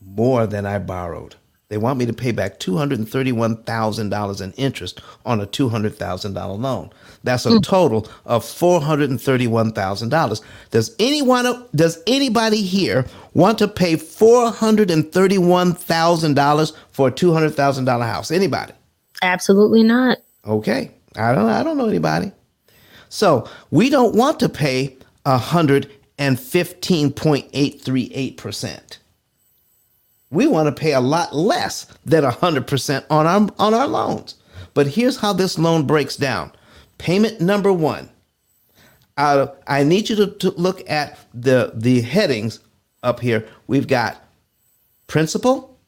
E: More than I borrowed. They want me to pay back $231,000 in interest on a $200,000 loan. That's a hmm. total of $431,000. Does anyone does anybody here want to pay $431,000 for a $200,000 house? Anybody?
C: Absolutely not.
E: Okay. I don't I don't know anybody. So we don't want to pay hundred and fifteen point eight three eight percent. We want to pay a lot less than hundred percent on our on our loans. But here's how this loan breaks down. Payment number one. Of, I need you to, to look at the the headings up here. We've got principal,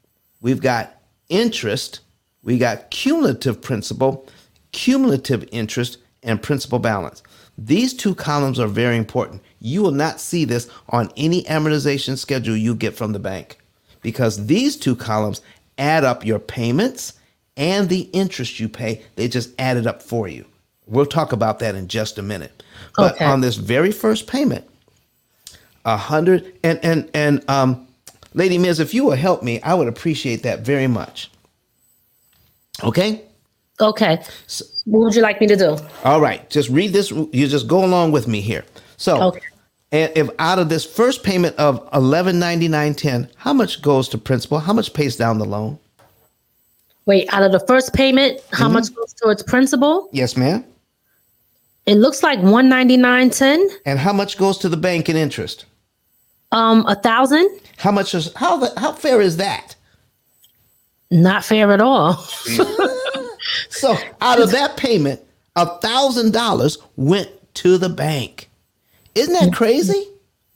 E: we've got interest, we got cumulative principal, cumulative interest, and principal balance. These two columns are very important. You will not see this on any amortization schedule you get from the bank because these two columns add up your payments and the interest you pay. They just add it up for you. We'll talk about that in just a minute. But
C: Okay.
E: on this very first payment, a hundred and and and um, Lady Miz, if you will help me, I would appreciate that very much. Okay.
C: Okay. what would you like me to do?
E: All right, just read this. You just go along with me here. So,
C: Okay.
E: and if out of this first payment of eleven ninety nine ten, how much goes to principal? How much pays down the loan?
C: Wait, out of the first payment, how
E: Mm-hmm.
C: much goes towards principal?
E: Yes, ma'am.
C: It looks like one ninety nine ten.
E: And how much goes to the bank in interest?
C: Um, a thousand.
E: How much is how the, how fair is that?
C: Not fair at all. [LAUGHS]
E: So out of that payment, a thousand dollars went to the bank. Isn't that crazy?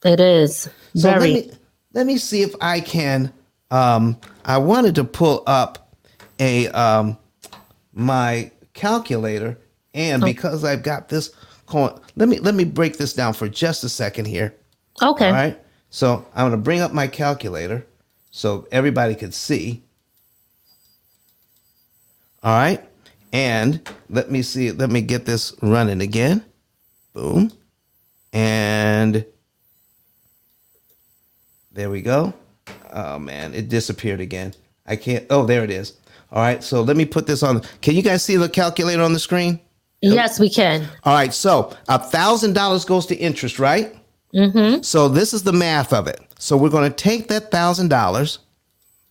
C: It is
E: So
C: very.
E: let me let me see if I can um I wanted to pull up a um, my calculator, and because I've got this coin, let me let me break this down for just a second here.
C: Okay.
E: All right. So I'm going to bring up my calculator so everybody could see. All right. And let me see, let me get this running again. Boom. And there we go. Oh man, it disappeared again. I can't. Oh, there it is. All right. So let me put this on. Can you guys see the calculator on the screen?
C: Yes, we can.
E: All right. So a thousand dollars goes to interest, right? Mm-hmm. So this is the math of it. So we're going to take that thousand dollars,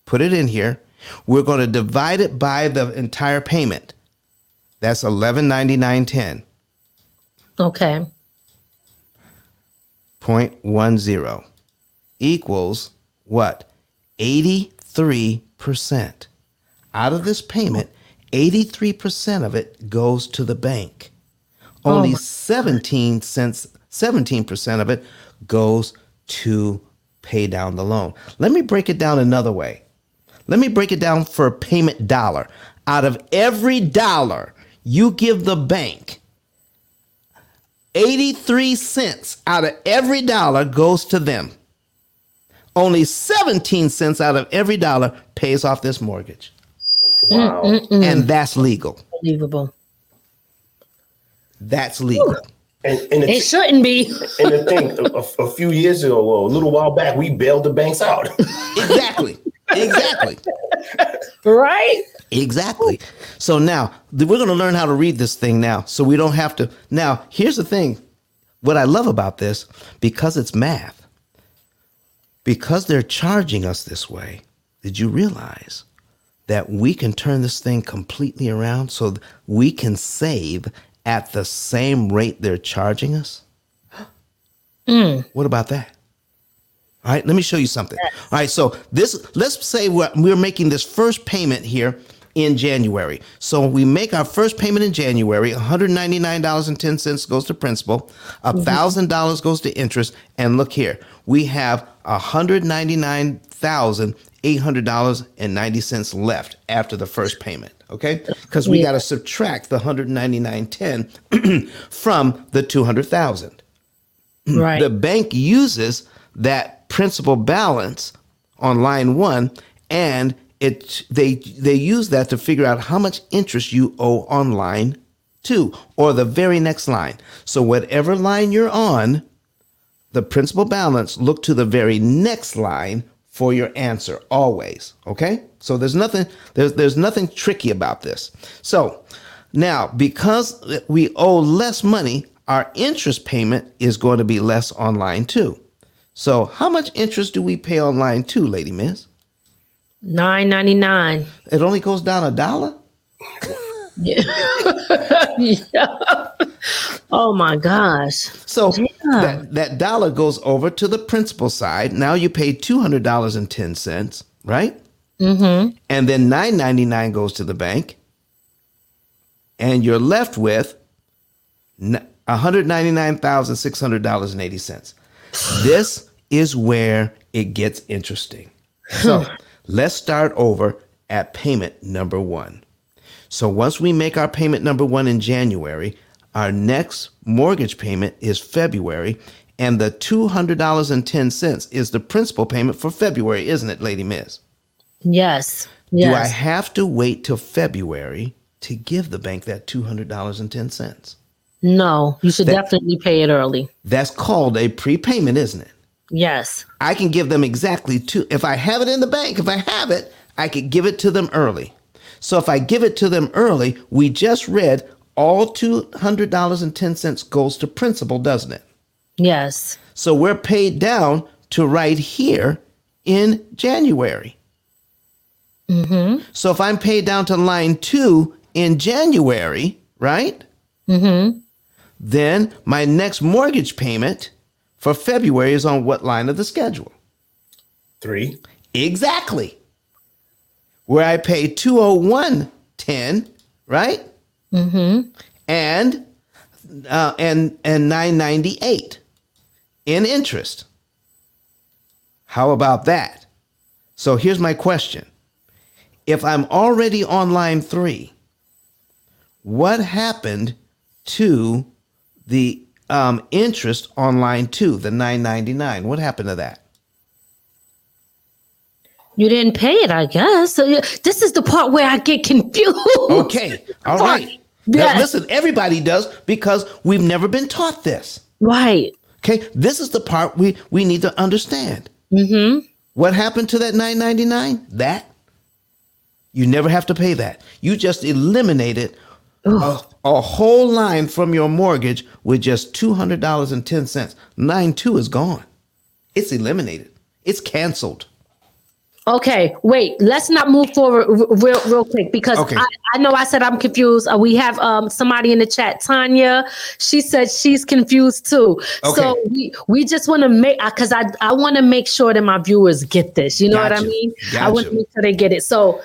E: put it in here. We're going to divide it by the entire payment. That's eleven ninety nine ten
C: Okay.
E: point one zero equals what? Eighty three percent. Out of this payment, eighty three percent of it goes to the bank. Oh Only
C: my-
E: seventeen cents, seventeen percent of it goes to pay down the loan. Let me break it down another way. Let me break it down for a payment dollar. Out of every dollar you give the bank, 83 cents out of every dollar goes to them. Only 17 cents out of every dollar pays off this mortgage.
D: Wow.
E: And that's legal.
C: Unbelievable.
E: That's legal.
D: And, and, the,
C: It shouldn't be. [LAUGHS]
D: and the thing, a, a- a few years ago, well, a little while back, we bailed the banks out. [LAUGHS]
E: Exactly. Exactly.
C: right?
E: Exactly. So now we're going to learn how to read this thing now so we don't have to. Now, here's the thing. What I love about this, because it's math, because they're charging us this way, did you realize that we can turn this thing completely around so we can save at the same rate they're charging us? [GASPS] Hmm. What about that? All right, let me show you something. All right, so this let's say we're, we're making this first payment here in January. So we make our first payment in January, $199.10 goes to principal, $1,000 mm-hmm. goes to interest, and look here, we have $199,800.90 left after the first payment, okay? Because we
C: Yeah.
E: got to subtract the 199.10 [CLEARS THROAT] from the 200,000 [CLEARS THROAT]
C: Right.
E: the bank uses that principal balance on line one and it they they use that to figure out how much interest you owe on line two or the very next line so whatever line you're on the principal balance look to the very next line for your answer always okay? So there's nothing there's there's nothing tricky about this. So now because we owe less money our interest payment is going to be less on line two so how much interest do we pay on line two Lady Miz?
C: Nine ninety nine.
E: it only goes down a dollar [LAUGHS] [LAUGHS]
C: Yeah. Oh my gosh.
E: So that, that dollar goes over to the principal side. Now you pay two hundred dollars and ten cents, right? Mm-hmm. And then nine ninety nine goes to the bank, and you're left with one hundred ninety nine thousand six hundred dollars and eighty cents. [SIGHS] This is where it gets interesting. So [SIGHS] let's start over at payment number one. So once we make our payment number one in January, our next mortgage payment is February, and the $200.10 is the principal payment for February, isn't it, Lady Miz?
C: Yes.
E: Do I have to wait till February to give the bank that $200.10?
C: no, you should definitely pay it early.
E: That's called a prepayment, isn't it?
C: Yes.
E: I can give them exactly two. If I have it in the bank, if I have it, I could give it to them early. So if I give it to them early, we just read all $200.10 goes to principal, doesn't it?
C: Yes.
E: So we're paid down to right here in January.
C: Mm-hmm.
E: So if I'm paid down to line two in January, right?
C: Mm-hmm.
E: Then my next mortgage payment for February is on what line of the schedule?
D: Three.
E: Exactly. Where I pay 201.10, right?
C: Mm-hmm.
E: And uh, and and 998 in interest. How about that? So here's my question. if I'm already on line three, what happened to the um, interest on line two, the 999? What happened to that?
C: You didn't pay it, I guess. So yeah, this is the part where I get confused.
E: Okay. [LAUGHS] All right. Now, listen, everybody does because we've never been taught this.
C: Right.
E: Okay. This is the part we, we need to understand. Mm-hmm. What happened to that 999? That you never have to pay that. You just eliminated a, a whole line from your mortgage with just $200.10. Line two is gone. It's eliminated. It's canceled.
C: Okay, wait. Let's not move forward r- real, real quick because
E: Okay.
C: I, I know I said I'm confused. Uh, we have um somebody in the chat, Tanya. She said she's confused too.
E: Okay.
C: So we we just want to make because I I want to make sure that my viewers get this. You know what I mean? Gotcha. I want to make sure they get it. So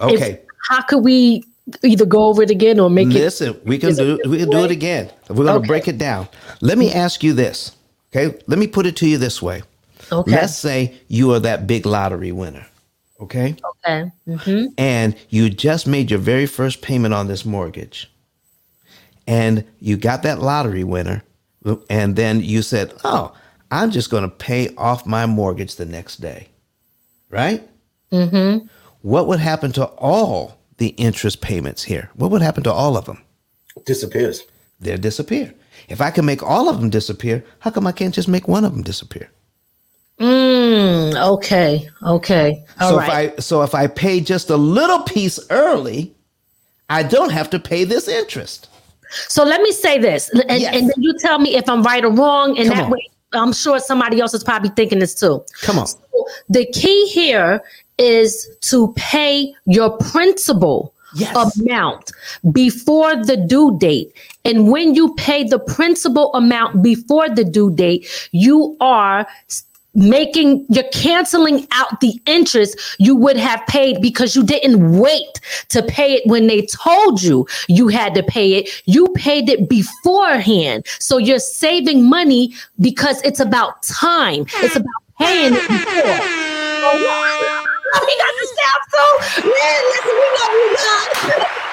C: if-
E: Okay.
C: how could we either go over it again or make it?
E: Listen, we can do we can do it again. We're gonna
C: Okay.
E: break it down. Let me ask you this. Okay. Let me put it to you this way.
C: Okay.
E: Let's say you are that big lottery winner. Okay.
C: Okay. hmm
E: And you just made your very first payment on this mortgage. And you got that lottery winner. And then you said, Oh, I'm just going to pay off my mortgage the next day. Right? Mm-hmm. What would happen to all the interest payments here? What would happen to all of them?
D: Disappears.
E: They'll disappear. If I can make all of them disappear, how come I can't just make one of them disappear?
C: Mm, okay. Okay. All
E: so
C: right.
E: if I so if I pay just a little piece early, I don't have to pay this interest.
C: So let me say this, and,
E: Yes.
C: and then you tell me if I'm right or wrong, and
E: Come
C: that
E: on.
C: way I'm sure somebody else is probably thinking this too.
E: Come on.
C: The key here is to pay your principal
E: Yes.
C: amount before the due date. And when you pay the principal amount before the due date, you are making you're canceling out the interest you would have paid because you didn't wait to pay it when they told you you had to pay it you paid it beforehand so you're saving money because it's about time it's about paying it before [LAUGHS] we got the too. Man, listen, we got we got.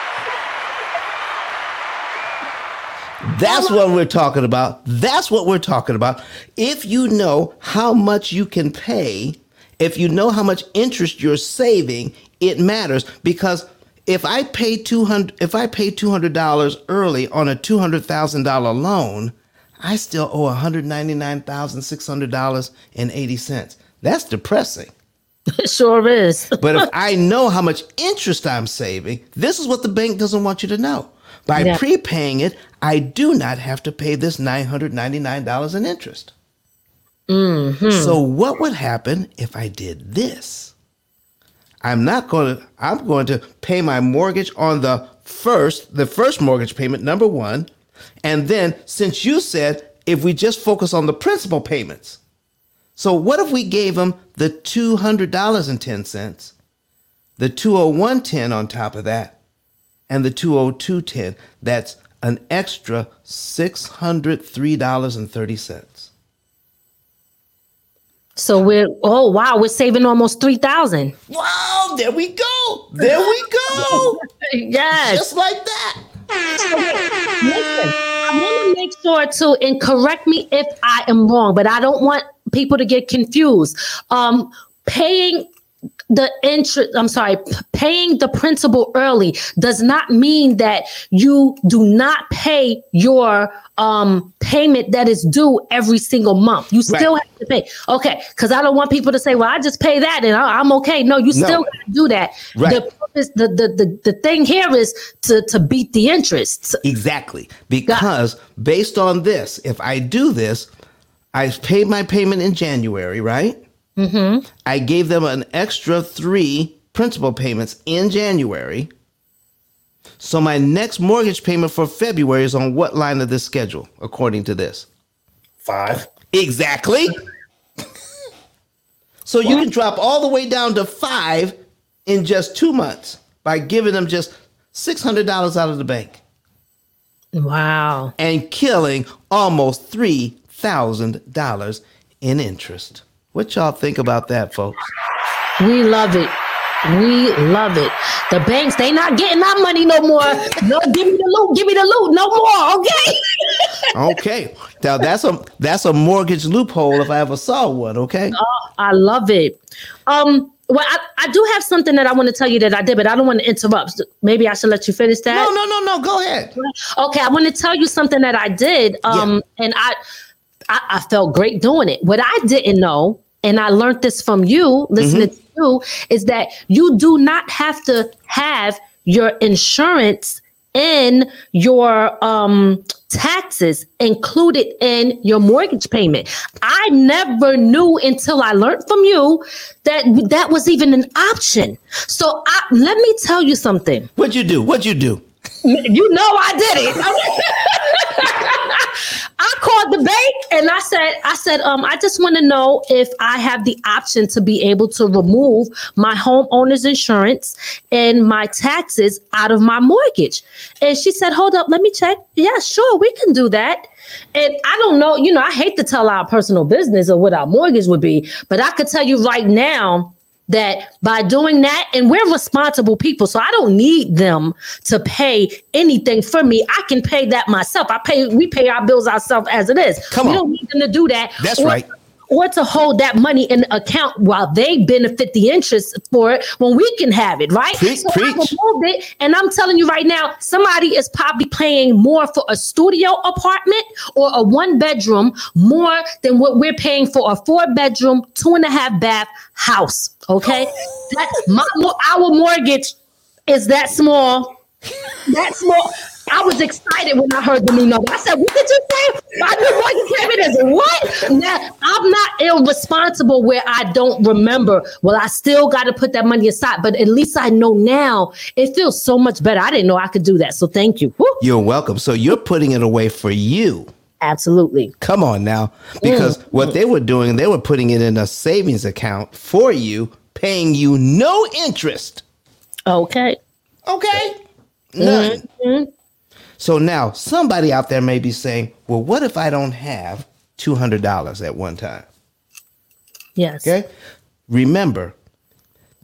E: That's what we're talking about. That's what we're talking about. If you know how much you can pay, if you know how much interest you're saving, it matters because if I pay 200 if I pay $200 early on a $200,000 loan, I still owe $199,600.80. That's depressing.
C: It [LAUGHS] sure is.
E: But if [LAUGHS] I know how much interest I'm saving, this is what the bank doesn't want you to know. By
C: Yeah.
E: prepaying it, I do not have to pay this $999 in interest.
C: Mm-hmm.
E: So what would happen if I did this? I'm not going to I'm going to pay my mortgage on the first the first mortgage payment number 1 and then since you said if we just focus on the principal payments. So what if we gave them the $200.10, the 201.10 on top of that, and the 202.10? That's an extra $603.30.
C: So we're oh wow, we're saving almost three thousand.
E: Wow, there we go. There we go. [LAUGHS]
C: Yes.
E: Just like that.
C: Listen, I want to make sure to and correct me if I am wrong, but I don't want people to get confused. Um, paying the interest, I'm sorry, paying the principal early does not mean that you do not pay your um payment that is due every single month. You still
E: Right.
C: have to pay. Okay, because I don't want people to say, "Well, I just pay that and I- I'm okay." No, you
E: No.
C: still got to do that.
E: Right.
C: The purpose, the, the the the thing here is to to beat the interest.
E: Exactly. Because based on this, if I do this, I've paid my payment in January, right? Mm-hmm. I gave them an extra three principal payments in January. So my next mortgage payment for February is on what line of this schedule, according to this?
D: Five.
E: Exactly. [LAUGHS] so you can drop all the way down to five in just two months by giving them just $600 out of the bank.
C: Wow.
E: and killing almost $3,000 in interest. What y'all think about that, folks?
C: We love it. We love it. The banks, they not getting that money no more. No, give me the loot, give me the loot, no more. Okay. [LAUGHS]
E: Okay. Now that's a that's a mortgage loophole if I ever saw one. Okay.
C: Oh, I love it. Um, well, I, I do have something that I want to tell you that I did, but I don't want to interrupt. Maybe I should let you finish that.
E: No, no, no, no. Go ahead.
C: Okay, I want to tell you something that I did. Um, and I, I I felt great doing it. What I didn't know, and I learned this from you, listening to you, is that you do not have to have your insurance and your um taxes included in your mortgage payment. I never knew until I learned from you that that was even an option. So I, let me tell you something.
E: What'd you do? What'd you do?
C: You know I did it. [LAUGHS] [LAUGHS] I called the bank and I said, I said, um, I just want to know if I have the option to be able to remove my homeowner's insurance and my taxes out of my mortgage. And she said, Hold up, let me check. Yeah, sure, we can do that. And I don't know, you know, I hate to tell our personal business or what our mortgage would be, but I could tell you right now that by doing that, and we're responsible people, so I don't need them to pay anything for me. I can pay that myself. I pay, we pay our bills ourselves as it is.
E: Come
C: we
E: on.
C: don't need them to do that.
E: That's
C: Or-
E: right.
C: Or to hold that money in account while they benefit the interest for it when we can have it, right?
E: Preach,
C: so I
E: preach.
C: it, and I'm telling you right now, somebody is probably paying more for a studio apartment or a one bedroom more than what we're paying for a four bedroom, two and a half bath house. Okay, oh. that's my our mortgage is that small. [LAUGHS] That small. I was excited when I heard the new number. I said, "What did you say? My new mortgage payment is what?" Now I'm not irresponsible where I don't remember. Well, I still got to put that money aside, but at least I know now. It feels so much better. I didn't know I could do that, so thank you. Woo.
E: You're welcome. So you're putting it away for you.
C: Absolutely.
E: Come on now. Because mm. what they were doing, they were putting it in a savings account for you, paying you no interest.
C: Okay.
E: Okay? Mm-hmm. None. So now somebody out there may be saying, well, what if I don't have $200 at one time?
C: Yes.
E: Okay? Remember,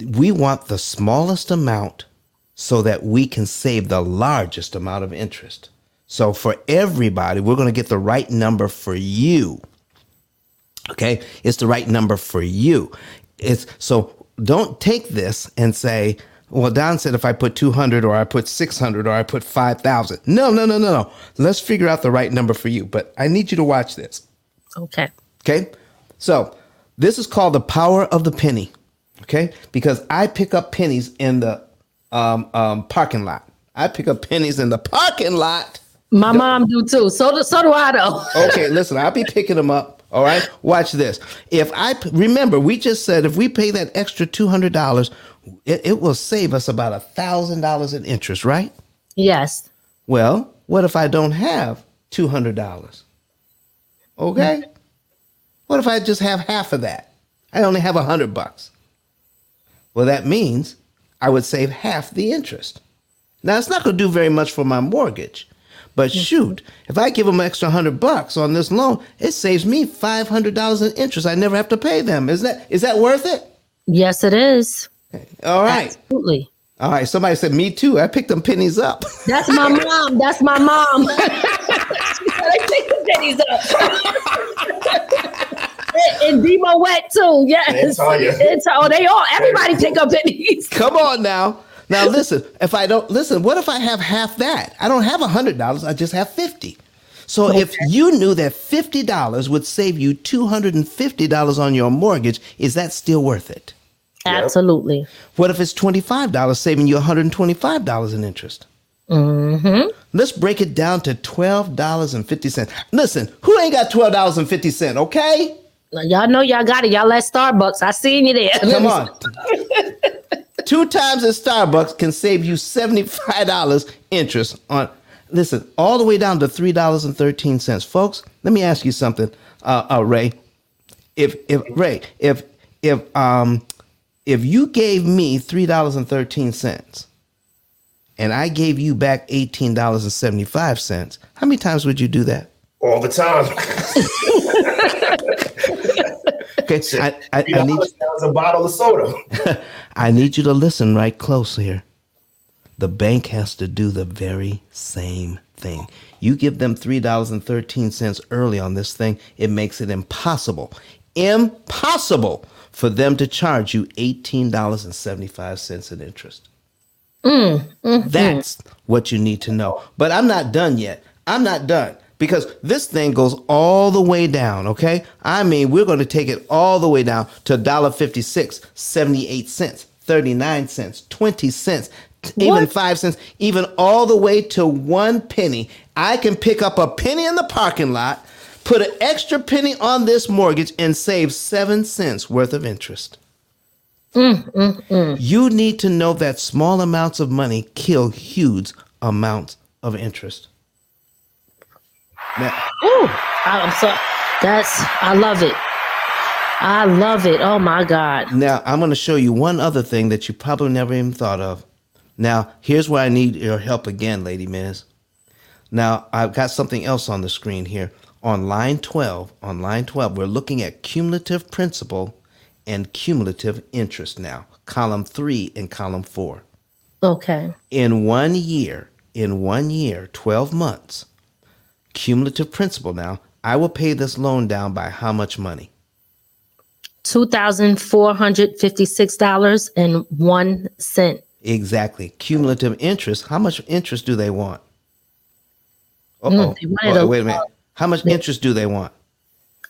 E: we want the smallest amount so that we can save the largest amount of interest. So for everybody, we're going to get the right number for you. Okay? It's the right number for you. It's so don't take this and say, well, Don said if I put 200 or I put 600 or I put 5,000. No, no, no, no, no. Let's figure out the right number for you. But I need you to watch this.
C: Okay.
E: Okay. So this is called the power of the penny. Okay. Because I pick up pennies in the um, um, parking lot. I pick up pennies in the parking lot.
C: My mom do too. So do, so do I though.
E: Okay, listen, I'll be picking them up. All right. Watch this. If I remember, we just said if we pay that extra two hundred dollars, it, it will save us about a thousand dollars in interest, right?
C: Yes.
E: Well, what if I don't have two hundred dollars? Okay. Mm-hmm. What if I just have half of that? I only have a hundred bucks. Well, that means I would save half the interest. Now it's not going to do very much for my mortgage, but shoot, if I give them an extra hundred bucks on this loan, it saves me five hundred dollars in interest. I never have to pay them. Is that is that worth it?
C: Yes, it is.
E: All right,
C: Absolutely.
E: all right. Somebody said me too. I picked them pennies up.
C: That's my [LAUGHS] mom. That's my mom. she [LAUGHS] said, I take the pennies up. and, and Demo wet too. Yes.
D: And Tanya.
C: And Ta- oh, they all. Everybody pick up pennies.
E: Come on now. Now listen, if I don't listen, what if I have half that? I don't have a hundred dollars, I just have fifty. So if you knew that fifty dollars would save you two hundred and fifty dollars on your mortgage, is that still worth it?
C: Absolutely.
E: What if it's twenty-five dollars saving you one hundred and twenty-five dollars in interest? Mm-hmm. Let's break it down to twelve dollars and fifty cents. Listen, who ain't got twelve dollars and fifty cents? Okay,
C: Now, y'all know y'all got it. Y'all at Starbucks. I seen you there.
E: come on. [LAUGHS] Two times at Starbucks can save you seventy-five dollars interest on. Listen, all the way down to three dollars and thirteen cents, folks. Let me ask you something, uh, uh, Ray. If if Ray, if if um if you gave me three dollars and thirteen cents, and I gave you back eighteen dollars and seventy-five cents, how many times would you do that?
D: all the time. [LAUGHS]
E: Okay, I, I, I need
D: dollars sounds a bottle of soda. [LAUGHS]
E: I need you to listen right close here. The bank has to do the very same thing. You give them $3.13 early on this thing, it makes it impossible, impossible for them to charge you $18.75 in interest. Mm, mm, mm. That's what you need to know. But I'm not done yet. I'm not done because this thing goes all the way down, okay? I mean, we're going to take it all the way down to $1.56, 78 cents, 39 cents, 20 cents, even
C: What?
E: 5 cents, even all the way to 1 penny. I can pick up a penny in the parking lot, put an extra penny on this mortgage and save 7 cents worth of interest. Mm, mm, mm. You need to know that small amounts of money kill huge amounts of interest. Now,
C: Ooh, I'm so that's I love it. I love it. Oh my God.
E: now I'm going to show you one other thing that you probably never even thought of. Now, here's where I need your help again, Lady Miz. Now, I've got something else on the screen here. On line 12, on line 12, we're looking at cumulative principal and cumulative interest now, column 3 and column 4.
C: Okay.
E: in one year, in one year, 12 months, cumulative principal now, I will pay this loan down by how much money?
C: Two thousand four hundred fifty-six dollars and one cent.
E: Exactly. Cumulative interest, how much interest do they want?
C: Mm, they
E: Oh, wait a minute. How much interest do they want?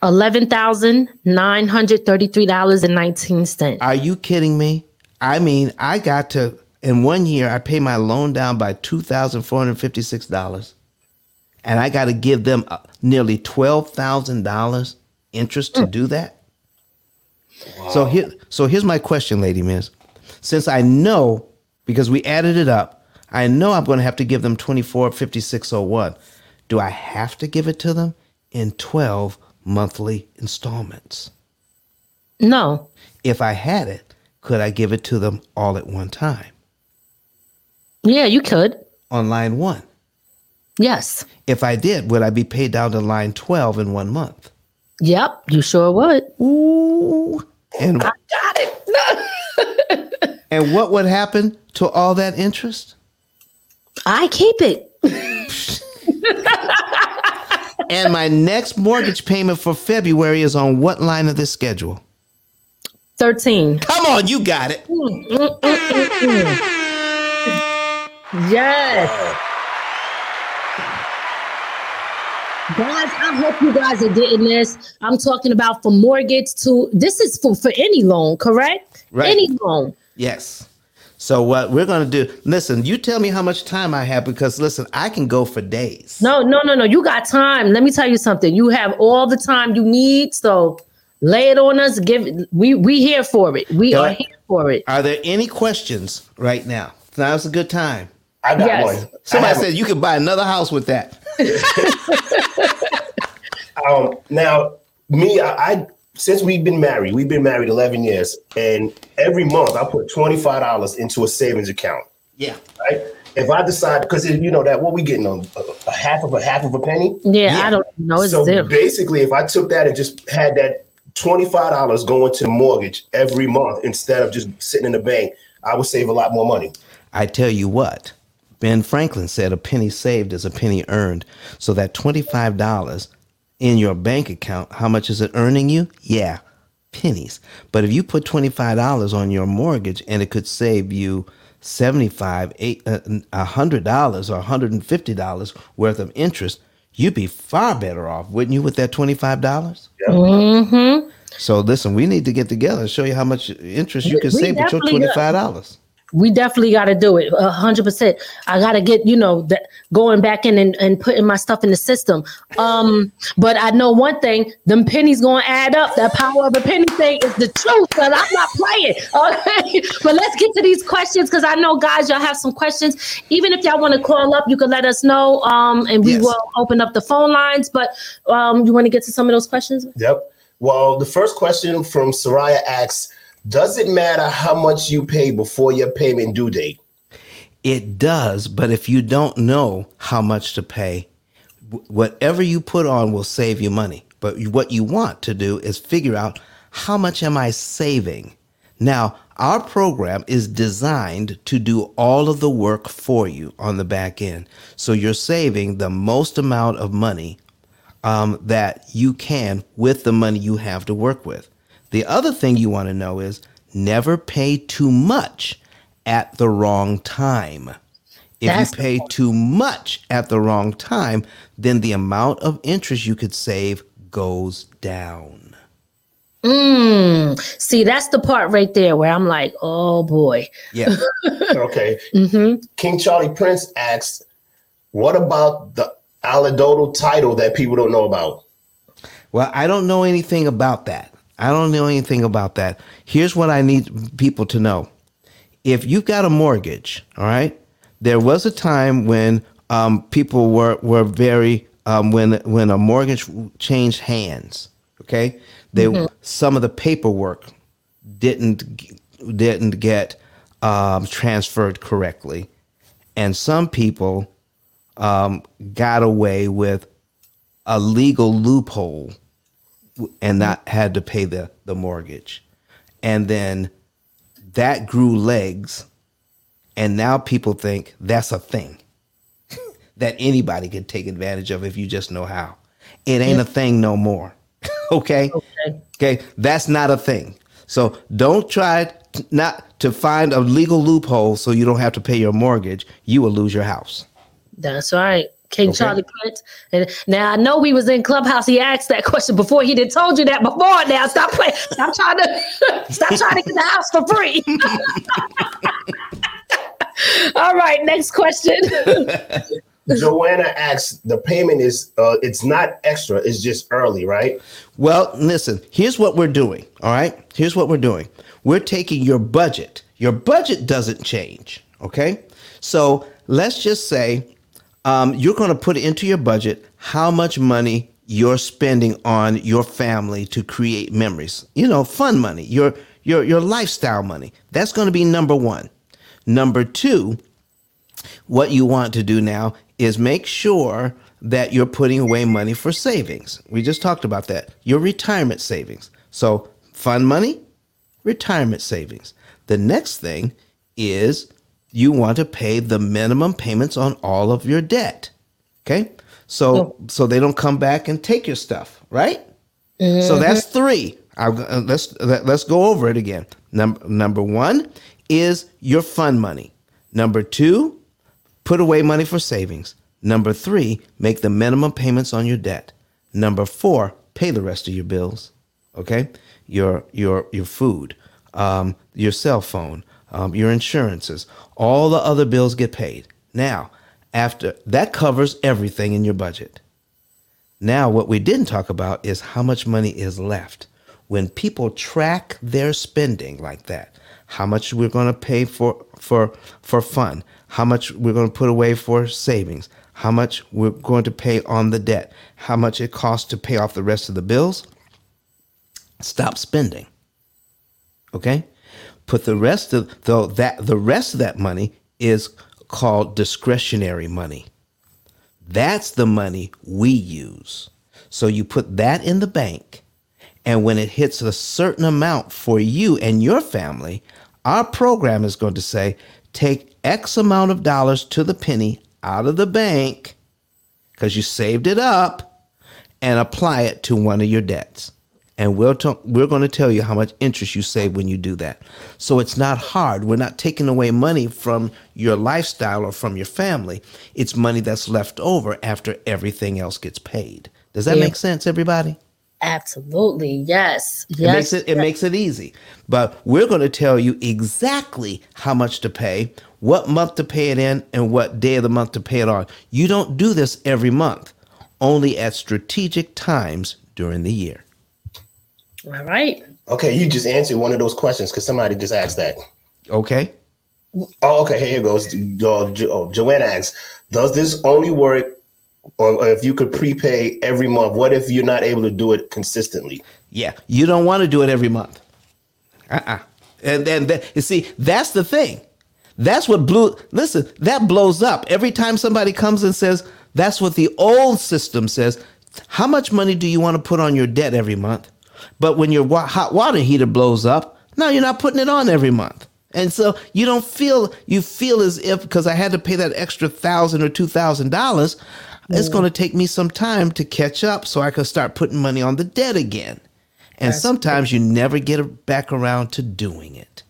C: Eleven thousand nine hundred thirty-three dollars and nineteen cents.
E: Are you kidding me? I mean, I got to, in one year, I pay my loan down by $2,456. And I got to give them uh, nearly $12,000 interest to do that? So here, so here's my question, Lady Miz. Since I know, because we added it up, I know I'm going to have to give them 245601. Do I have to give it to them in 12 monthly installments?
C: No.
E: If I had it, could I give it to them all at one time
C: Yeah, you could.
E: on line one?
C: Yes.
E: If I did, would I be paid down to line 12 in one month?
C: Yep. You sure would.
E: Ooh. And, I
C: Got it. [LAUGHS]
E: and what would happen to all that interest?
C: I keep it. [LAUGHS]
E: And my next mortgage payment for February is on what line of this schedule?
C: Thirteen.
E: Come on, you got it.
C: Mm, mm, mm, yes. Guys, I hope you guys are getting this. I'm talking about for mortgage to this is for, for any loan, correct?
E: Right.
C: Any loan.
E: Yes. So what we're to do, listen, you tell me how much time I have because listen, I can go for days.
C: No, no, no, no. You got time. Let me tell you something. You have all the time you need. So lay it on us. Give we we here for it. We
E: Yeah.
C: are here for it.
E: Are there any questions right now? Now's a good time.
D: I got
C: Yes.
D: one.
E: Somebody said you could buy another house with that. [LAUGHS]
D: Um, now, me, I, I since we've been married, we've been married eleven years, and every month I put twenty five dollars into a savings account.
E: Yeah.
D: Right? If I decide, because you know that what we getting on a, a half of a half of a penny.
C: Yeah,
E: Yeah.
C: I don't know. It's
D: so
C: zero.
D: basically, if I took that and just had that twenty five dollars going to the mortgage every month instead of just sitting in the bank, I would save a lot more money.
E: I tell you what, Ben Franklin said a penny saved is a penny earned. So that $25 in your bank account, how much is it earning you? Yeah, pennies. But if you put $25 on your mortgage and it could save you 75 eight, uh, $100 or $150 worth of interest, you'd be far better off, wouldn't you, with that $25?
C: Mm-hmm.
E: So listen, we need to get together and show you how much interest you can
C: we
E: save with your $25.
C: We definitely got to do it a hundred percent. I got to get you know that going back in and, and putting my stuff in the system. Um but i know one thing them pennies gonna add up. That power of a penny thing is the truth but i'm not playing [LAUGHS] okay? But let's get to these questions because i know guys y'all have some questions. Even if y'all want to call up you can let us know um and we
E: Yes.
C: will open up the phone lines but um you want to get to some of those questions?
D: Yep. Well, the first question from Soraya asks, does it matter how much you pay before your payment due date?
E: It does, but if you don't know how much to pay, whatever you put on will save you money. But what you want to do is figure out how much am I saving? Now, our program is designed to do all of the work for you on the back end. So you're saving the most amount of money um, that you can with the money you have to work with. The other thing you want to know is never pay too much at the wrong time. If
C: That's
E: you pay too much at the wrong time, then the amount of interest you could save goes down.
C: Mm. See, that's the part right there where I'm like, oh boy.
E: Yeah. [LAUGHS]
D: Okay.
C: hmm
D: King Charlie Prince asks, what about the allodial title that people don't know about?
E: Well, I don't know anything about that. I don't know anything about that. Here's what I need people to know. If you've got a mortgage, all right, there was a time when um, people were were very um, when when a mortgage changed hands. Okay, they some of the paperwork didn't didn't get um, transferred correctly, and some people um, got away with a legal loophole and not had to pay the, the mortgage. And then that grew legs. And now people think that's a thing [LAUGHS] that anybody can take advantage of if you just know how. It ain't a thing no more. [LAUGHS] okay?
C: Okay.
E: Okay. That's not a thing. So don't try t- not to find a legal loophole so you don't have to pay your mortgage. You will lose your house.
C: That's right. King
E: Okay.
C: Charlie Prince. And now I know we was in Clubhouse. He asked that question before. He didn't told you that before. Now stop playing. Stop trying to [LAUGHS] stop trying to get the house for free. [LAUGHS] All right, next question. [LAUGHS]
D: Joanna asks, the payment is uh, it's not extra, it's just early, right?
E: Well, listen, here's what we're doing. All right. Here's what we're doing. We're taking your budget. Your budget doesn't change. Okay. So let's just say um, you're going to put into your budget how much money you're spending on your family to create memories. You know, fun money, your your your lifestyle money. That's going to be number one. Number two, what you want to do now is make sure that you're putting away money for savings. We just talked about that. Your retirement savings. So, fun money, retirement savings. The next thing is you want to pay the minimum payments on all of your debt. Okay? So so they don't come back and take your stuff, right? So that's 3. I'll, uh, let's let, let's go over it again. Number number 1 is your fund money. Number 2, put away money for savings. Number three, make the minimum payments on your debt. Number four, pay the rest of your bills. Okay, your your your food, um, your cell phone, um, your insurances, all the other bills get paid. Now, after that covers everything in your budget. Now, what we didn't talk about is how much money is left. When people track their spending like that, how much we're going to pay for for for fun, how much we're going to put away for savings, how much we're going to pay on the debt, how much it costs to pay off the rest of the bills, stop spending. Okay? Put the rest of though that the rest of that money is called discretionary money. That's the money we use. So you put that in the bank, and when it hits a certain amount for you and your family, our program is going to say take X amount of dollars to the penny out of the bank because you saved it up and apply it to one of your debts. And we'll t- we're going to tell you how much interest you save when you do that. So it's not hard. We're not taking away money from your lifestyle or from your family. It's money that's left over after everything else gets paid. Does that
C: Yeah.
E: make sense, everybody?
C: Absolutely. Yes.
E: It
C: Yes.
E: makes it it makes it easy. But we're going to tell you exactly how much to pay, what month to pay it in, and what day of the month to pay it on. You don't do this every month, only at strategic times during the year.
C: All right.
D: Okay, you just answered one of those questions because somebody just asked that.
E: Okay?
D: Oh, okay, here it goes. Jo- oh, Jo- oh, Joanna asks, does this only work or or if you could prepay every month? What if you're not able to do it consistently?
E: Yeah, you don't want to do it every month. Uh-uh. And then that, you see, that's the thing. That's what blew. Listen, that blows up every time somebody comes and says, "That's what the old system says." How much money do you want to put on your debt every month? But when your hot water heater blows up, now you're not putting it on every month. And so you don't feel you feel as if because I had to pay that extra thousand or two thousand dollars, it's going to take me some time to catch up so I can start putting money on the debt again. And sometimes you never get back around to doing it.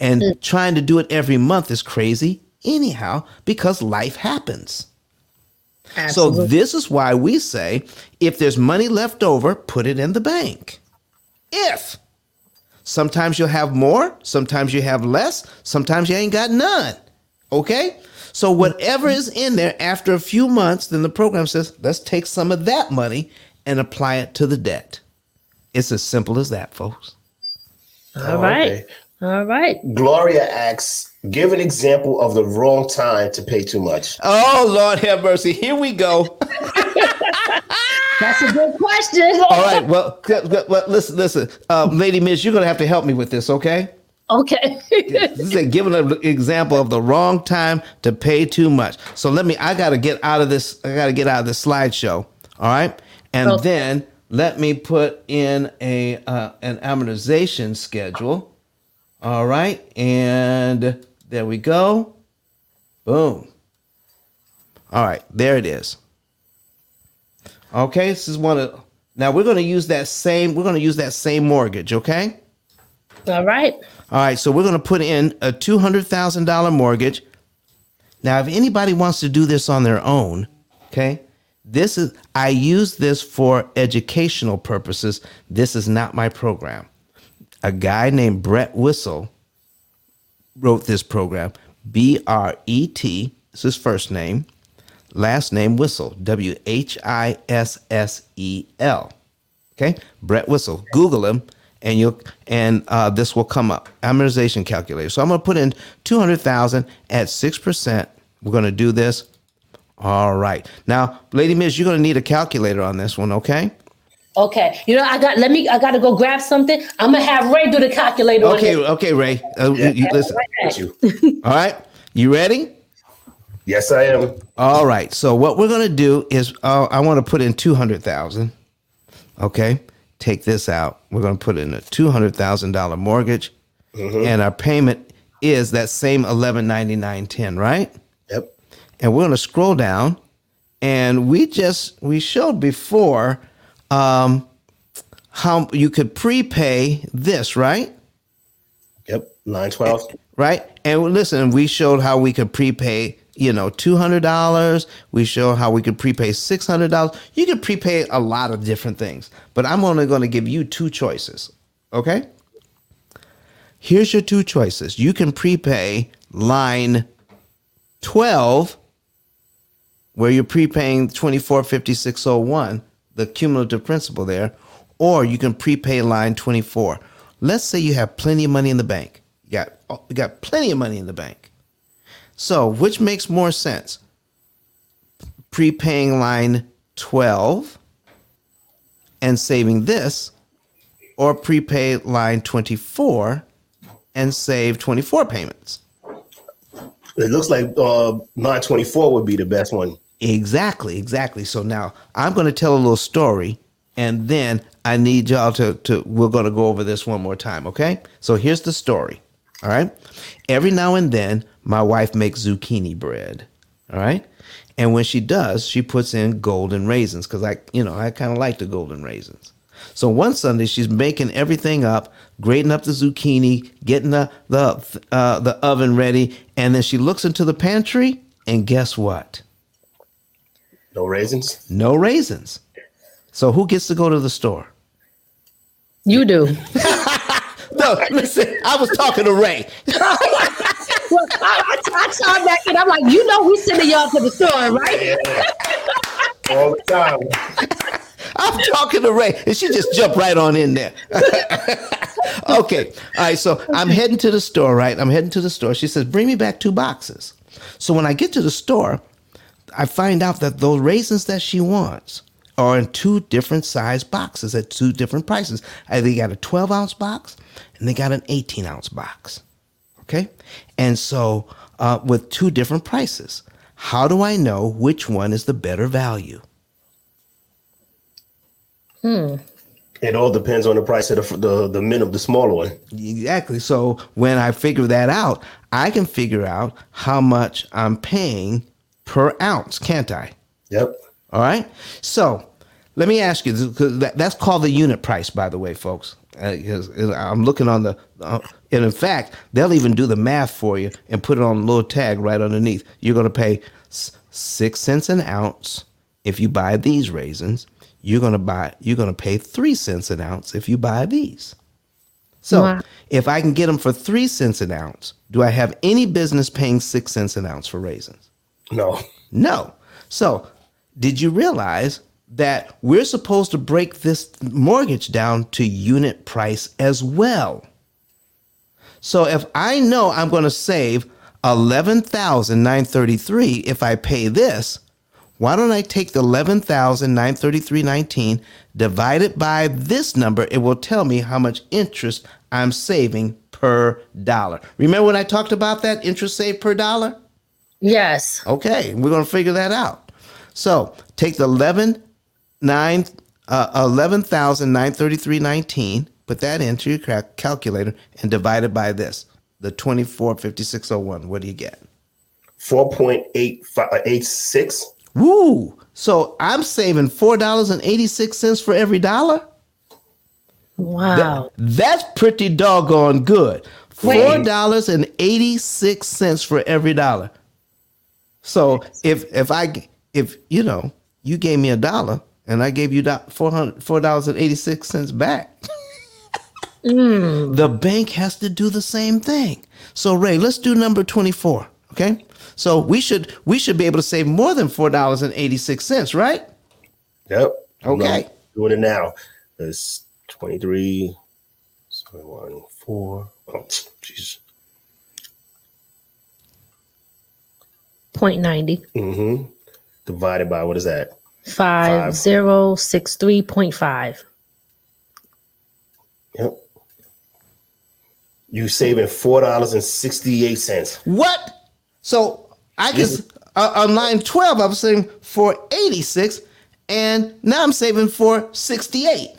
E: And hmm. trying to do it every month is crazy anyhow because life happens.
C: Absolutely.
E: So this is why we say if there's money left over, put it in the bank. If sometimes you'll have more, sometimes you have less, sometimes you ain't got none. Okay? So whatever is in there after a few months, then the program says, let's take some of that money and apply it to the debt. It's as simple as that, folks.
C: All right. All right.
D: Gloria asks, give an example of the wrong time to pay too much.
E: Oh Lord have mercy. Here we go. [LAUGHS]
C: That's a good question.
E: All right. Well, well listen, listen. Uh, Lady Miz, you're gonna have to help me with this, okay?
C: Okay.
E: This is a giving an example of the wrong time to pay too much. So let me. I got to get out of this. I got to get out of this slideshow. All right, and
C: Okay.
E: then let me put in a uh, an amortization schedule. All right, and there we go. Boom. All right, there it is. Okay, this is one of. Now we're to use that same. We're to use that same mortgage. Okay.
C: All right.
E: All right, so we're to put in a $200,000 mortgage. Now, if anybody wants to do this on their own, okay, this is, I use this for educational purposes. This is not my program. A guy named Bret Whissel wrote this program. B R E T, is his first name, last name Whissel, W H I S S E L. Okay, Bret Whissel. Google him, and you'll and uh, this will come up. Amortization calculator. So I'm going to put in two hundred thousand at six percent. We're going to do this. All right. Now, Lady Miz, you're going to need a calculator on this one. Okay.
C: Okay. You know, I got. Let me. I got to go grab something. I'm gonna have Ray do the calculator.
E: Okay.
C: this.
E: Okay, Ray. Uh, you- you listen.
D: You. [LAUGHS]
E: All right. You ready?
D: Yes, I am.
E: All right. So what we're going to do is uh, I want to put in 200,000. Okay? Take this out. We're going to put in a $200,000 mortgage and our payment is that same 1199.10, right?
D: Yep.
E: And we're going to scroll down and we just we showed before um how you could prepay this, right?
D: Yep. Line 12.
E: right? And listen, we showed how we could prepay, you know, two hundred dollars. We showed how we could prepay six hundred dollars. You can prepay a lot of different things, but I'm only going to give you two choices. Okay. Here's your two choices. You can prepay line twelve, where you're prepaying twenty four fifty six oh one, the cumulative principal there, or you can prepay line twenty four. Let's say you have plenty of money in the bank. You got you got plenty of money in the bank. So, which makes more sense? Prepaying line 12 and saving this, or prepay line 24 and save 24 payments?
D: It looks like uh, line 24 would be the best one.
E: Exactly, exactly. So now I'm going to tell a little story, and then I need y'all to, to we're going to go over this one more time, okay? So here's the story, all right? Every now and then, my wife makes zucchini bread, all right? And when she does, she puts in golden raisins because I, you know, I kind of like the golden raisins. So one Sunday, she's making everything up, grating up the zucchini, getting the the uh, the oven ready, and then she looks into the pantry, and guess what?
D: No raisins.
E: No raisins. So who gets to go to the store?
C: You do. [LAUGHS]
E: No, listen, I was talking to Ray.
C: Well, I, I, I saw that and I'm like, you know, we sending y'all to the store, right?
D: All the time. [LAUGHS]
E: I'm talking to Ray, and she just jumped right on in there. [LAUGHS] okay, all right. So I'm heading to the store, right? I'm heading to the store. She says, "Bring me back two boxes." So when I get to the store, I find out that those raisins that she wants are in two different size boxes at two different prices. They got a 12 ounce box and they got an 18 ounce box. Okay, and so uh, with two different prices, how do I know which one is the better value? Hmm.
D: It all depends on the price of the the the minimum, the smaller one.
E: Exactly. So when I figure that out, I can figure out how much I'm paying per ounce, can't I?
D: Yep.
E: All right. So let me ask you, because that, that's called the unit price, by the way, folks. Uh, 'cause I'm looking on the, uh, and in fact, they'll even do the math for you and put it on a little tag right underneath. You're going to pay six cents an ounce if you buy these raisins. You're going to buy, you're going to pay three cents an ounce if you buy these. So
C: Wow.
E: if I can get them for three cents an ounce, do I have any business paying six cents an ounce for raisins?
D: No.
E: No. So, did you realize that we're supposed to break this mortgage down to unit price as well? So, if I know I'm going to save 11,933 if I pay this, why don't I take the 11,933.19 divide it by this number? It will tell me how much interest I'm saving per dollar. Remember when I talked about that interest saved per dollar?
C: Yes.
E: Okay, we're going to figure that out. So take the 11, 9, uh, 11,933.19, put that into your cal- calculator, and divide it by this, the 245601. What do you get?
D: Four point eight five eight six.
E: Woo! So I'm saving $4.86 for every dollar?
C: Wow.
E: That's pretty doggone good. $4.86 for every dollar. So if if I if you know you gave me a dollar and I gave you four hundred four dollars and eighty six cents back, mm. the bank has to do the same thing. So Ray, let's do number twenty four. Okay, so we should we should be able to save more than four dollars and eighty six cents, right?
D: Yep.
E: Okay.
D: I'm doing it now. It's 23, 21, 4. Oh, jeez.
C: Point ninety.
D: Mm-hmm. Divided by what is that?
C: Five zero six three point five.
D: Yep. You saving four dollars and sixty eight cents.
E: What? So I can uh, on line twelve, I was saving four eighty six, and now I'm saving four sixty eight.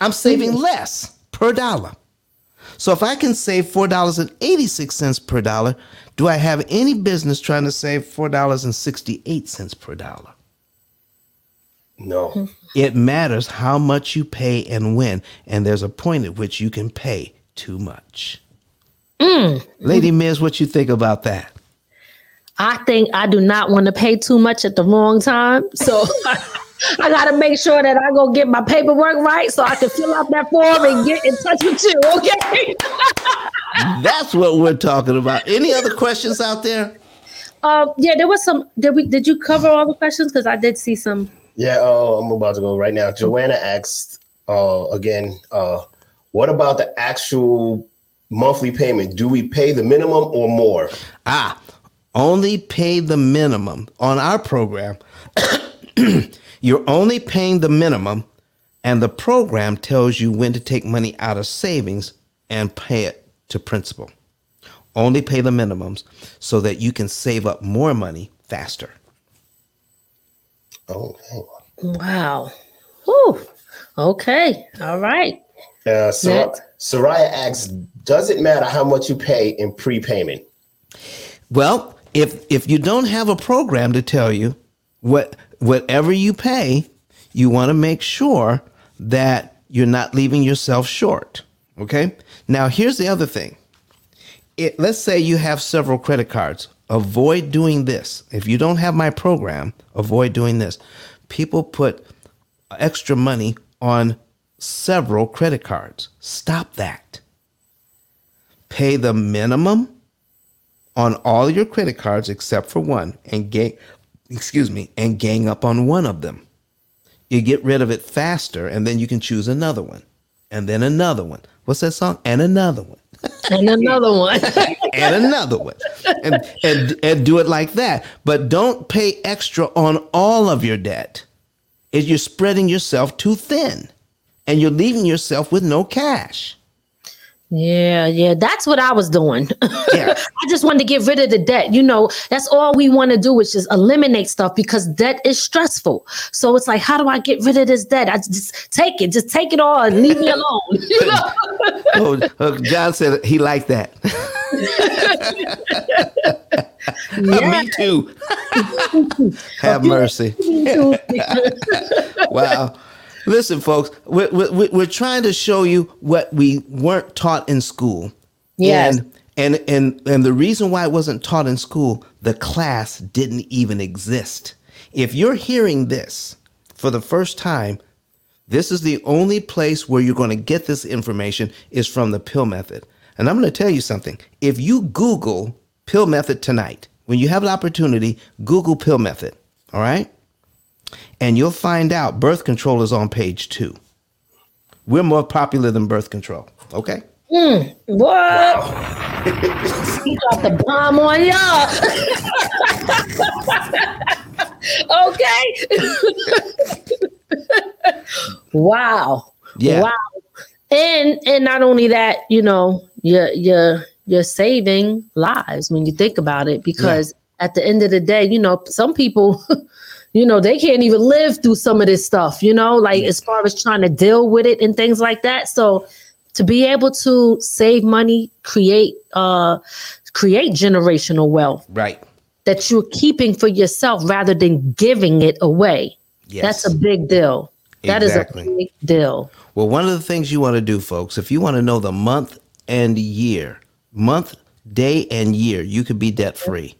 E: I'm saving less per dollar. So if I can save four dollars and eighty six cents per dollar, do I have any business trying to save four dollars and sixty eight cents per dollar?
D: No. [LAUGHS]
E: It matters how much you pay and when, and there's a point at which you can pay too much. Mm. Lady Miz, what you think about that?
C: I think I do not want to pay too much at the wrong time. So [LAUGHS] I got to make sure that I go get my paperwork right so I can fill out that form and get in touch with you. Okay. [LAUGHS]
E: That's what we're talking about. Any other questions out there?
C: um, yeah, there was some. Did we? Did you cover all the questions? Because I did see some.
D: Yeah, uh, I'm about to go right now. Joanna asked uh, again, uh, what about the actual monthly payment? Do we pay the minimum or more?
E: Ah, only pay the minimum on our program. [COUGHS] You're only paying the minimum, and the program tells you when to take money out of savings and pay it to principal. Only pay the minimums so that you can save up more money faster.
D: Okay.
C: Wow. Whew. Okay. All right.
D: Uh, Sor-
C: Next.
D: Soraya asks, does it matter how much you pay in prepayment?
E: Well, if if you don't have a program to tell you what whatever you pay, you want to make sure that you're not leaving yourself short. Okay? Now, here's the other thing. It, let's say you have several credit cards. Avoid doing this. If you don't have my program, avoid doing this. People put extra money on several credit cards. Stop that. Pay the minimum on all your credit cards except for one and gang excuse me and gang up on one of them you get rid of it faster and then you can choose another one and then another one. What's that song? And another one.
C: And another one. [LAUGHS]
E: and another one. And, and and do it like that. But don't pay extra on all of your debt. Is you're spreading yourself too thin. And you're leaving yourself with no cash
C: Yeah, yeah, that's what I was doing. [LAUGHS]
E: Yeah.
C: I just wanted to get rid of the debt. You know, that's all we want to do is just eliminate stuff because debt is stressful. So it's like, how do I get rid of this debt? I just take it, just take it all and leave me [LAUGHS] alone. You know?
E: Oh, uh, John said he liked that. [LAUGHS]
C: Yeah.
E: Me too. Have mercy. wow. Listen, folks, we're, we're, we're trying to show you what we weren't taught in school.
C: Yes.
E: And, and, and, and the reason why it wasn't taught in school, the class didn't even exist. If you're hearing this for the first time, this is the only place where you're going to get this information is from the pill method. And I'm going to tell you something. If you Google pill method tonight, when you have an opportunity, Google pill method. All right. And you'll find out birth control is on page two. We're more popular than birth control. Okay.
C: Mm, what? [LAUGHS] he dropped the bomb on y'all. [LAUGHS] okay. [LAUGHS] wow.
E: Yeah.
C: Wow. And and not only that, you know, you're you're you're saving lives when you think about it, because at the end of the day, you know, some people you know, they can't even live through some of this stuff, you know, like as far as trying to deal with it and things like that. So to be able to save money, create uh create generational wealth
E: Right.
C: that you're keeping for yourself rather than giving it away.
E: Yes.
C: That's a big deal. That is
E: Exactly.
C: a big deal.
E: Well, one of the things you want to do, folks, if you want to know the month and year, month, day, and year, you could be debt free.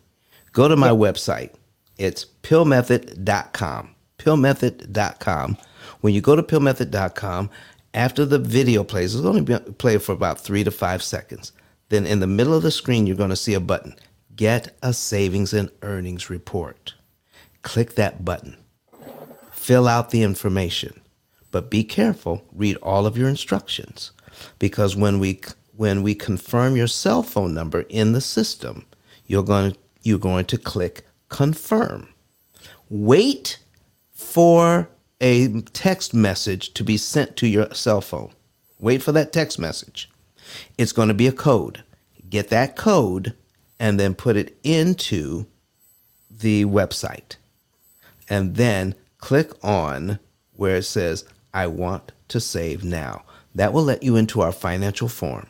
E: Go to my website. It's pillmethod.com. Pillmethod.com. When you go to pillmethod.com, after the video plays, it's going to play for about three to five seconds. Then in the middle of the screen, you're going to see a button Get a Savings and Earnings Report. Click that button fill out the information but be careful read all of your instructions because when we when we confirm your cell phone number in the system you're going you're going to click confirm. Wait for a text message to be sent to your cell phone. Wait for that text message. It's going to be a code. Get that code and then put it into the website. And then click on where it says, I want to save now. That will let you into our financial form.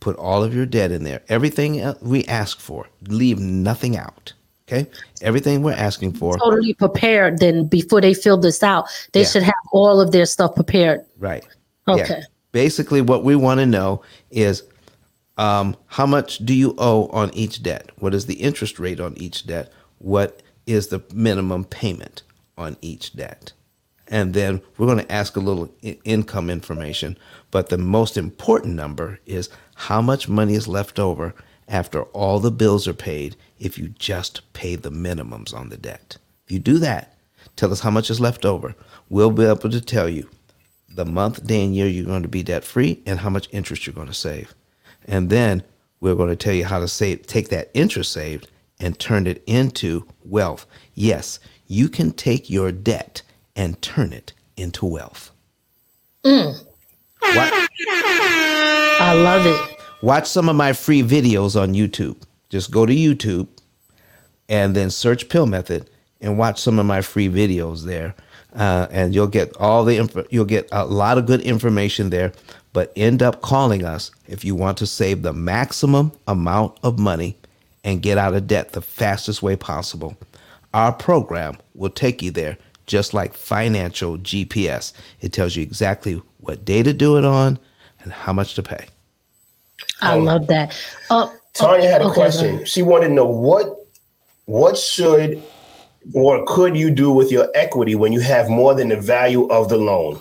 E: Put all of your debt in there, everything we ask for, leave nothing out. Okay? Everything we're asking for.
C: Totally prepared. Then before they fill this out, they
E: Yeah.
C: should have all of their stuff prepared.
E: Right.
C: Okay.
E: Basically, what we want to know is um, how much do you owe on each debt? What is the interest rate on each debt? What is the minimum payment on each debt? And then we're going to ask a little I- income information. But the most important number is how much money is left over after all the bills are paid if you just pay the minimums on the debt. If you do that, tell us how much is left over. We'll be able to tell you the month, day, and year you're going to be debt free and how much interest you're going to save. And then we're going to tell you how to save, take that interest saved and turn it into wealth. Yes, you can take your debt and turn it into wealth. Mm. Wa-
C: I love it.
E: Watch some of my free videos on YouTube. Just go to YouTube and then search Pill Method and watch some of my free videos there. Uh, and you'll get all the info, you'll get a lot of good information there. But end up calling us if you want to save the maximum amount of money and get out of debt the fastest way possible. Our program will take you there, just like financial GPS. It tells you exactly what day to do it on and how much to pay.
C: I love that. Uh,
D: Tanya had a
C: okay,
D: question.
C: ahead.
D: She wanted to know what what should or could you do with your equity when you have more than the value of the loan?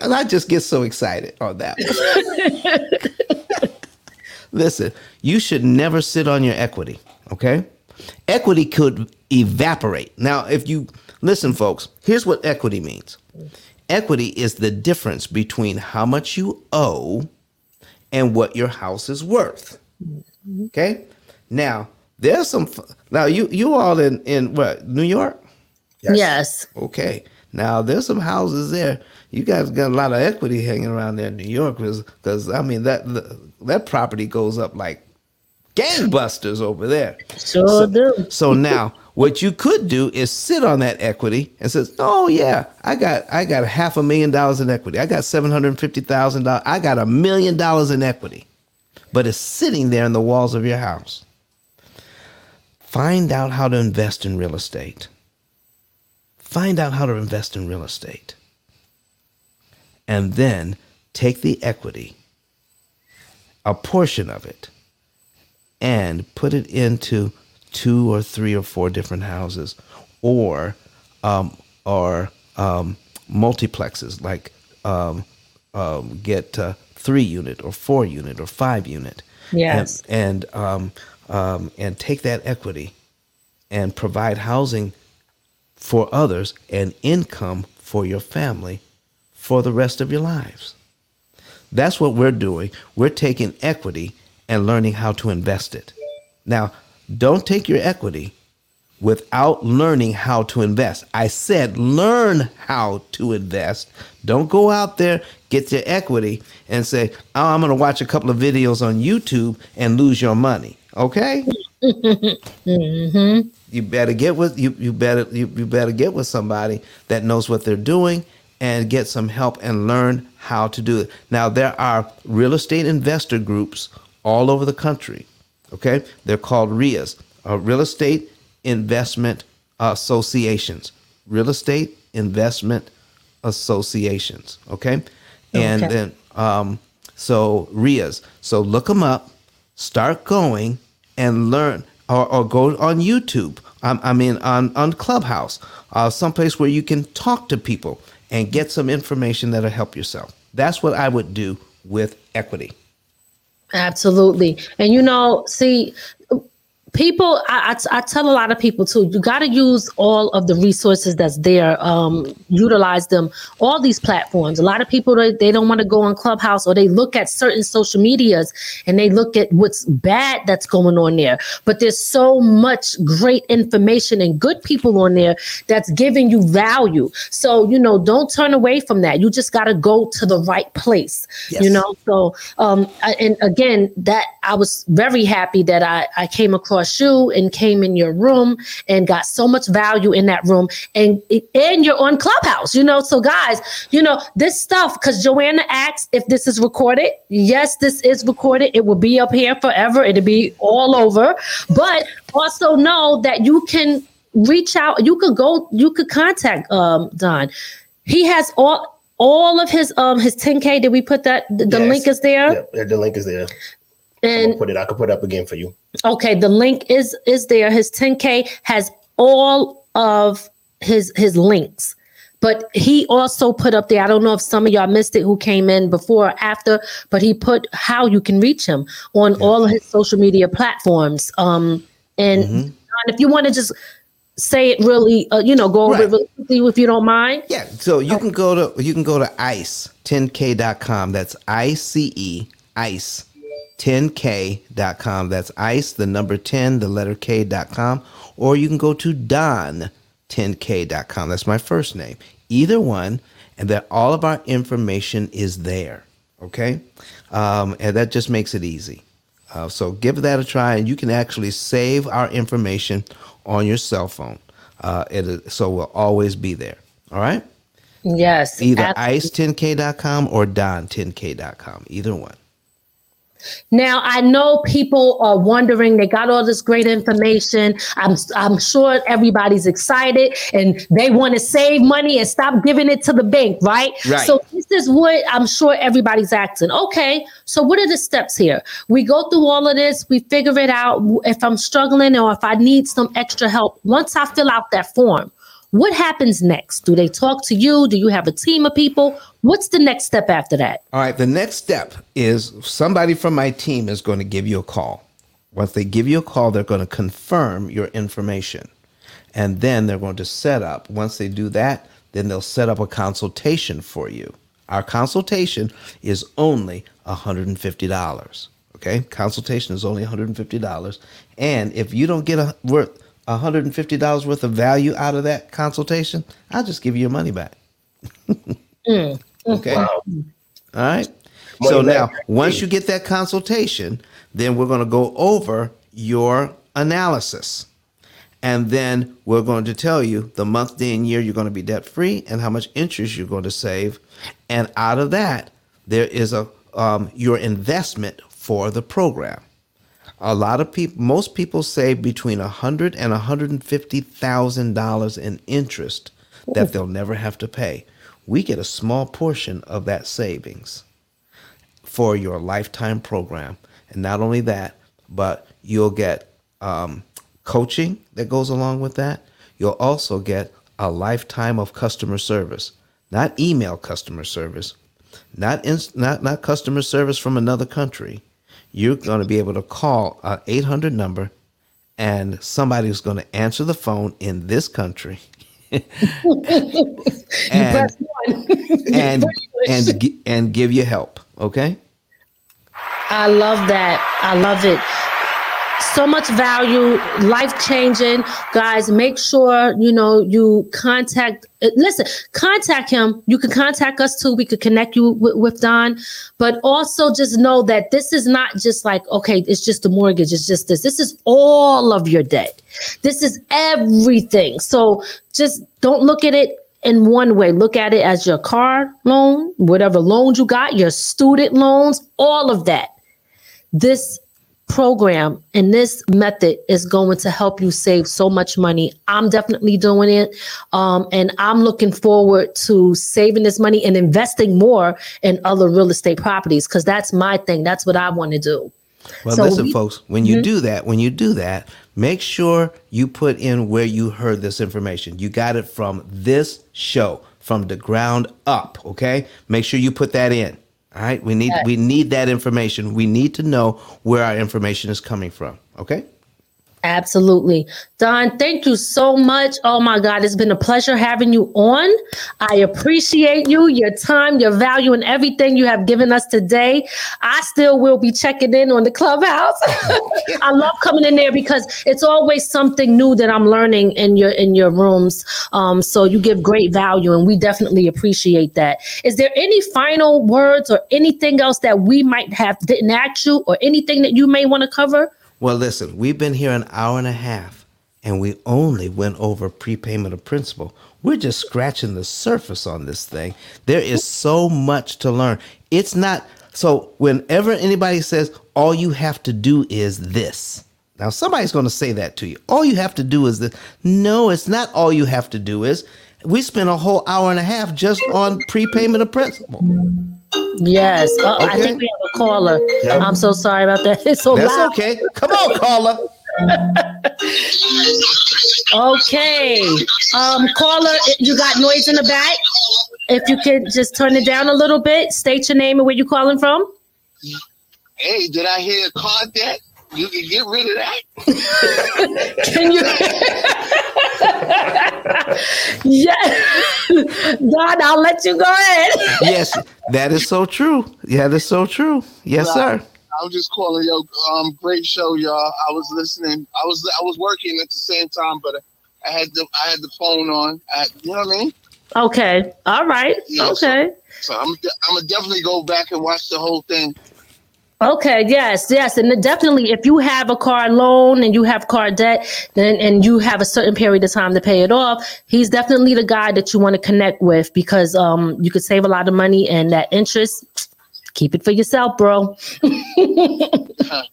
E: And I just get so excited on that. [LAUGHS] Listen, you should never sit on your equity, okay? Equity could evaporate. Now, if you listen, folks, here's what equity means equity is the difference between how much you owe and what your house is worth. Okay? Now, there's some now you you all in in what, New York?
C: Yes.
E: Okay. Now there's some houses there. You guys got a lot of equity hanging around there in New York, because I mean that that property goes up like gangbusters over there.
C: Sure
E: so,
C: do.
E: so now what you could do is sit on that equity and says, "Oh yeah, I got I got half a million dollars in equity. I got seven hundred fifty thousand dollars. I got a million dollars in equity." But it's sitting there in the walls of your house. Find out how to invest in real estate. Find out how to invest in real estate. And then take the equity, a portion of it, and put it into two or three or four different houses or um, or um, multiplexes like um, um get uh, three unit or four unit or five unit
C: yes
E: and and, um, um, and take that equity and provide housing for others and income for your family for the rest of your lives. That's what we're doing. We're taking equity and learning how to invest it. Now, don't take your equity without learning how to invest. I said learn how to invest. Don't go out there, get your equity, and say, oh, I'm going to watch a couple of videos on YouTube and lose your money. Okay? [LAUGHS]
C: mm-hmm.
E: You better get with you. You better you, you better get with somebody that knows what they're doing and get some help and learn how to do it. Now there are real estate investor groups all over the country. Okay, they're called RIAs, uh, Real Estate Investment Associations. Real Estate Investment Associations. Okay, and okay. then um, so RIAs. So look them up. Start going and learn or, or go on YouTube. I, I mean, on, on Clubhouse, uh, someplace where you can talk to people and get some information that'll help yourself. That's what I would do with equity.
C: Absolutely. And you know, see, people I, I, I, tell a lot of people too you got to use all of the resources that's there um, utilize them all these platforms. A lot of people they, they don't want to go on clubhouse or they look at certain social medias and they look at what's bad that's going on there. But there's so much great information and good people on there that's giving you value. So you know don't turn away from that. You just got to go to the right place yes. you know? So um and again that i was very happy that i i came across shoe and came in your room and got so much value in that room and and you're on clubhouse you know? So guys you know this stuff because joanna asked if this is recorded. Yes this is recorded. It will be up here forever. It'll be all over. But also know that you can reach out. You could go you could contact um don. He has all all of his um his 10k did we put that the, yes. link is there?
D: Yeah, the link is there and put it i could put it up again for you
C: Okay, the link is is there. His 10K has all of his his links. But he also put up there, I don't know if some of y'all missed it who came in before or after, but he put how you can reach him on yeah. all of his social media platforms. Um, and mm-hmm. if you want to just say it really, uh, you know, go over right. it really quickly if you don't mind.
E: Yeah. So you okay. can go to you can go to ice10k.com. That's I C E ice 10k.com. That's ice, the number 10, the letter k.com. Or you can go to don10k.com. That's my first name. Either one, and that all of our information is there. Okay? Um, and that just makes it easy. Uh, so give that a try, and you can actually save our information on your cell phone. Uh, it, so we'll always be there. All right?
C: Yes.
E: Either ice10k.com or don10k.com. Either one.
C: Now I know people are wondering. They got all this great information. I'm I'm sure everybody's excited and they want to save money and stop giving it to the bank, right?
E: Right.
C: So this is what I'm sure everybody's asking. Okay, so what are the steps here? We go through all of this. We figure it out. If I'm struggling or if I need some extra help, once I fill out that form, what happens next? Do they talk to you? Do you have a team of people? What's the next step after that?
E: All right, the next step is somebody from my team is going to give you a call. Once they give you a call, they're going to confirm your information. And then they're going to set up, once they do that, then they'll set up a consultation for you. Our consultation is only $150. Okay? Consultation is only $150. And if you don't get a worth $150 worth of value out of that consultation, I'll just give you your money back. [LAUGHS] Okay.
D: Wow.
E: All right.
D: Money
E: so now, once you get that consultation, then we're going to go over your analysis. And then we're going to tell you the month, day, and year you're going to be debt free and how much interest you're going to save. And out of that, there is a um, your investment for the program. A lot of people, most people save between a hundred and a hundred and fifty thousand dollars in interest that they'll never have to pay. We get a small portion of that savings for your lifetime program. And not only that, but you'll get um, coaching that goes along with that. You'll also get a lifetime of customer service, not email customer service, not ins- not not customer service from another country. You're going to be able to call an 800 number, and somebody somebody's going to answer the phone in this country. [LAUGHS] and [LAUGHS] and and and give you help. Okay.
C: I love that. I love it. So much value, life changing. Guys, make sure you know you contact. uh, Listen, contact him. You can contact us too. We could connect you with, Don, but also just know that this is not just like okay, it's just a mortgage. It's just this. This is all of your debt. This is everything. So just don't look at it in one way. Look at it as your car loan, whatever loans you got, your student loans, all of that. This program and this method is going to help you save so much money. I'm definitely doing it. Um, and I'm looking forward to saving this money and investing more in other real estate properties because that's my thing. That's what I want to do.
E: Well,
C: So
E: listen,
C: we-
E: folks, when you do that, when you do that, make sure you put in where you heard this information. You got it from this show, from the ground up, okay? Make sure you put that in. All right? We need we need that information. We need to know where our information is coming from, okay?
C: Absolutely. Don, thank you so much. Oh my God, it's been a pleasure having you on. I appreciate you, your time, your value, and everything you have given us today. I still will be checking in on the clubhouse. [LAUGHS] I love coming in there because it's always something new that I'm learning in your in your rooms. Um, so you give great value, and we definitely appreciate that. Is there any final words or anything else that we might have didn't ask you, or anything that you may want to cover?
E: Well, listen, we've been here an hour and a half and we only went over prepayment of principal. We're just scratching the surface on this thing. There is so much to learn. It's not so whenever anybody says all you have to do is this. Now somebody's going to say that to you. All you have to do is this. No, it's not all you have to do is. We spent a whole hour and a half just on prepayment of principal.
C: Yes. Oh, I think we have a caller.
D: Yeah.
C: I'm so sorry about that. [LAUGHS] It's so
E: That's
C: loud.
E: okay. Come on, caller. [LAUGHS]
C: Okay. Um, caller, you got noise in the back. If you could just turn it down a little bit, state your name and where you're calling from.
F: Hey, did I hear a card that? You can get rid of that? [LAUGHS]
C: Can you? [LAUGHS] yeah. God, I'll let you go ahead. [LAUGHS]
E: Yes, that is so true. Yeah, that's so true. Yes, sir.
F: I was just calling yo. Um, great show, y'all. I was listening. I was I was working at the same time, but I had the I had the phone on. I, you know what I mean?
C: Okay. All right.
F: Yes.
C: Okay.
F: So I'm I'm gonna definitely go back and watch the whole thing.
C: Okay, yes, yes, and definitely, if you have a car loan and you have car debt, then and you have a certain period of time to pay it off, he's definitely the guy that you want to connect with because um you could save a lot of money and that interest. Keep it for yourself, bro.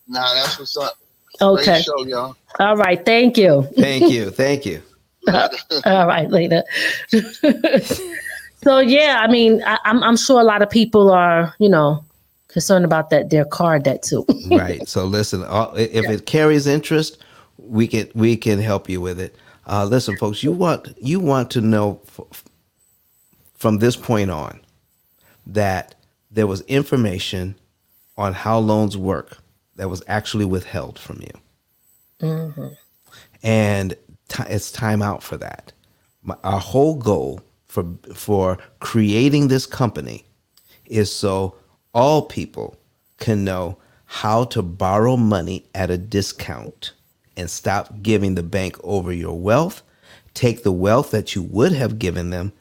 F: Nah, that's what's up.
C: Okay,
F: show, y'all.
C: all right, thank you.
E: Thank you. Thank you. [LAUGHS]
C: All right, later. [LAUGHS] so yeah, I mean, I, I'm I'm sure a lot of people are you know concerned about that their car debt too. [LAUGHS]
E: Right. So listen, all- if it carries interest, we can we can help you with it. Uh, listen, folks, you want you want to know f- from this point on that there was information on how loans work that was actually withheld from you, and ti it's time out for that. My, our whole goal for for creating this company is so all people can know how to borrow money at a discount and stop giving the bank over your wealth. Take the wealth that you would have given them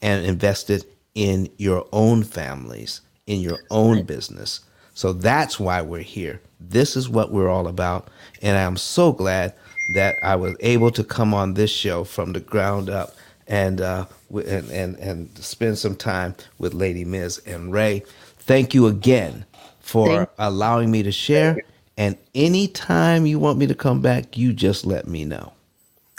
E: and invest it in your own families, in your own business. So that's why we're here. This is what we're all about. And I'm so glad that I was able to come on this show from the ground up and uh, and, and and spend some time with Lady Miz and Ray. Thank you again for
C: Thank-
E: allowing me to share. And anytime you want me to come back, you just let me know.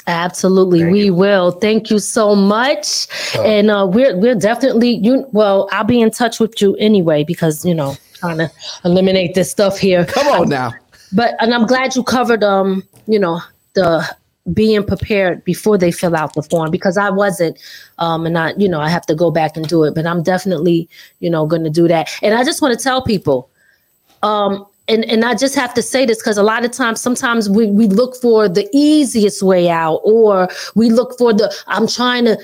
C: Absolutely,
D: Thank
C: we
D: you.
C: will. Thank you so much, and uh, we're we're definitely you. Well, I'll be in touch with you anyway because you know trying to eliminate this stuff here.
E: Come on now.
C: But and I'm glad you covered um you know the being prepared before they fill out the form because I wasn't um and I you know I have to go back and do it. But I'm definitely you know going to do that. And I just want to tell people um and and I just have to say this because a lot of times, sometimes we we look for the easiest way out, or we look for the I'm trying to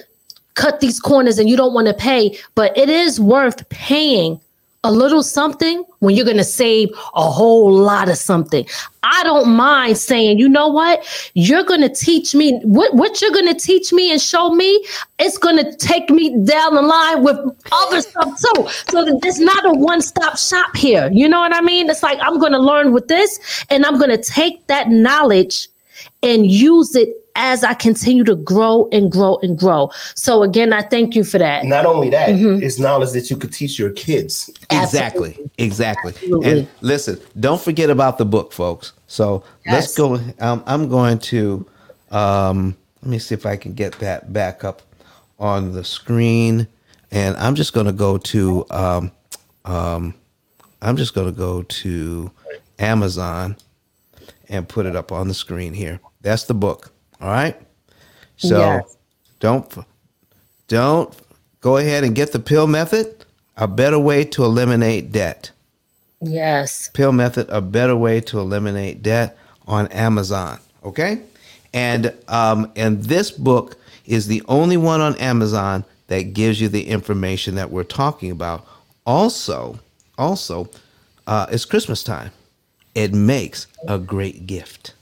C: cut these corners and you don't want to pay, but it is worth paying a little something when you're going to save a whole lot of something. I don't mind saying, you know what? You're going to teach me what, what you're going to teach me and show me. It's going to take me down the line with other stuff too. So that it's not a one stop shop here. You know what I mean? It's like I'm going to learn with this and I'm going to take that knowledge and use it as I continue to grow and grow and grow. So again, I thank you for that.
D: Not only that,
C: Mm-hmm.
D: it's knowledge that you could teach your kids.
E: Exactly. Exactly.
C: Absolutely.
E: And listen, don't forget about the book, folks. So let's go. Um, I'm going to, um, let me see if I can get that back up on the screen. And I'm just going to go to, um, um, I'm just going to go to Amazon and put it up on the screen here. That's the book. All right. So
C: Yes.
E: don't don't go ahead and get the pill method. A better way to eliminate debt.
C: Yes.
E: Pill method, a better way to eliminate debt on Amazon. Okay, and um, and this book is the only one on Amazon that gives you the information that we're talking about. Also, also, uh, it's Christmas time. It makes a great gift.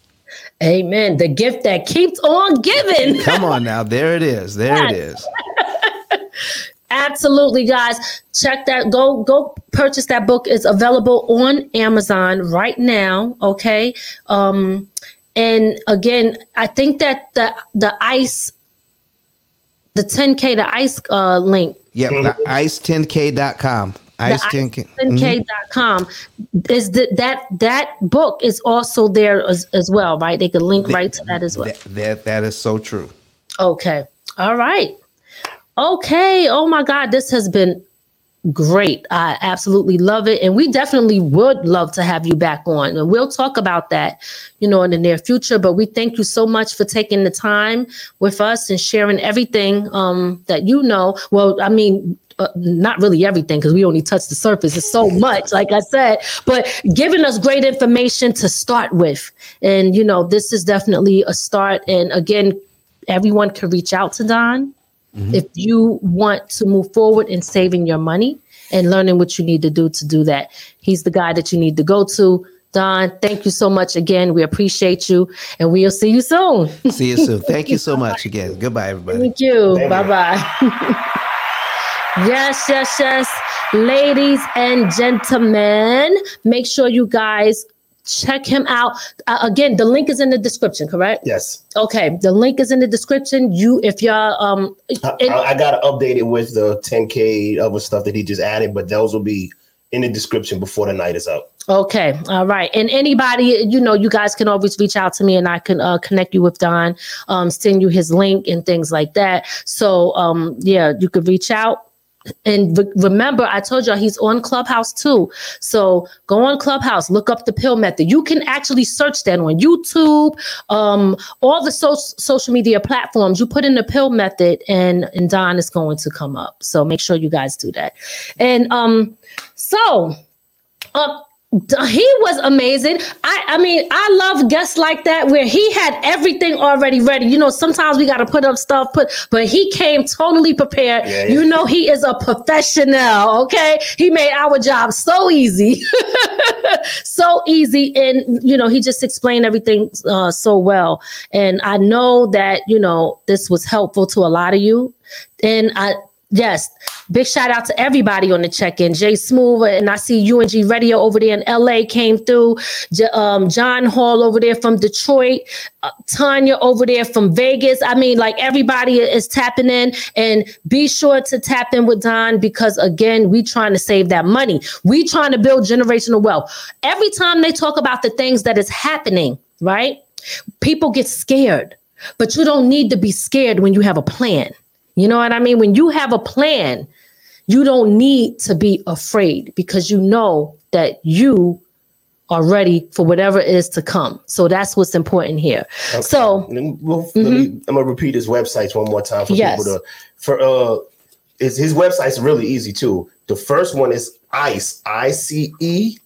C: Amen. The gift that keeps on giving. [LAUGHS]
E: Come on now, there it is. There it is. [LAUGHS]
C: Absolutely, guys. Check that. Go go purchase that book. It's available on Amazon right now. Okay. Um, and again, I think that the the ice, the 10k, the ice uh, link,
E: Yep, ice10k.com. Ice10k. Mhm.
C: is that that that book is also there as, as well, right? They could link right to that as well.
E: That, that, that is so true.
C: Okay. All right. Okay. Oh my God. This has been great. I absolutely love it. And we definitely would love to have you back on. And we'll talk about that, you know, in the near future. But we thank you so much for taking the time with us and sharing everything um, that you know. Well, I mean, uh, not really everything because we only touched the surface. It's so much, like I said, but giving us great information to start with. And, you know, this is definitely a start. And again, everyone can reach out to Don if you want to move forward in saving your money and learning what you need to do to do that. He's the guy that you need to go to. Don, thank you so much again. We appreciate you and we'll see you soon.
E: See you soon. [LAUGHS] Thank you so much again. Goodbye, everybody.
C: Thank you.
D: Thank you.
C: bye bye. [LAUGHS] yes, yes, yes. Ladies and gentlemen, make sure you guys check him out. Uh, again, the link is in the description, correct?
D: Yes.
C: Okay, the link is in the description. You, if y'all, um,
D: I, I, I got to update it with the 10K other stuff that he just added, but those will be in the description before the night is out.
C: Okay. All right. And anybody, you know, you guys can always reach out to me and I can uh, connect you with Don, um, send you his link and things like that. So, um, yeah, you could reach out. And re- remember, I told y'all he's on Clubhouse too. So go on Clubhouse, look up the pill method. You can actually search that on YouTube, um, all the so- social media platforms. You put in the pill method, and and Don is going to come up. So make sure you guys do that. And um, so, uh, he was amazing. I, I mean, I love guests like that where he had everything already ready. You know, sometimes we got to put up stuff, put, but he came totally prepared.
D: Yeah, yeah.
C: You know, he is a professional. Okay, he made our job so easy, [LAUGHS] so easy, and you know, he just explained everything uh, so well. And I know that you know this was helpful to a lot of you, and I Yes. Big shout out to everybody on the check-in. Jay Smooth and I see UNG Radio over there in LA came through. J- um, John Hall over there from Detroit. Uh, Tanya over there from Vegas. I mean, like everybody is tapping in and be sure to tap in with Don because again, we trying to save that money. We trying to build generational wealth. Every time they talk about the things that is happening, right? People get scared, but you don't need to be scared when you have a plan. You know what I mean? When you have a plan, you don't need to be afraid because you know that you are ready for whatever is to come. So that's what's important here. So
D: then we'll, let me, I'm gonna repeat his websites one more time for
C: Yes.
D: people to. For uh, is his website's really easy too. The first one is ice i c e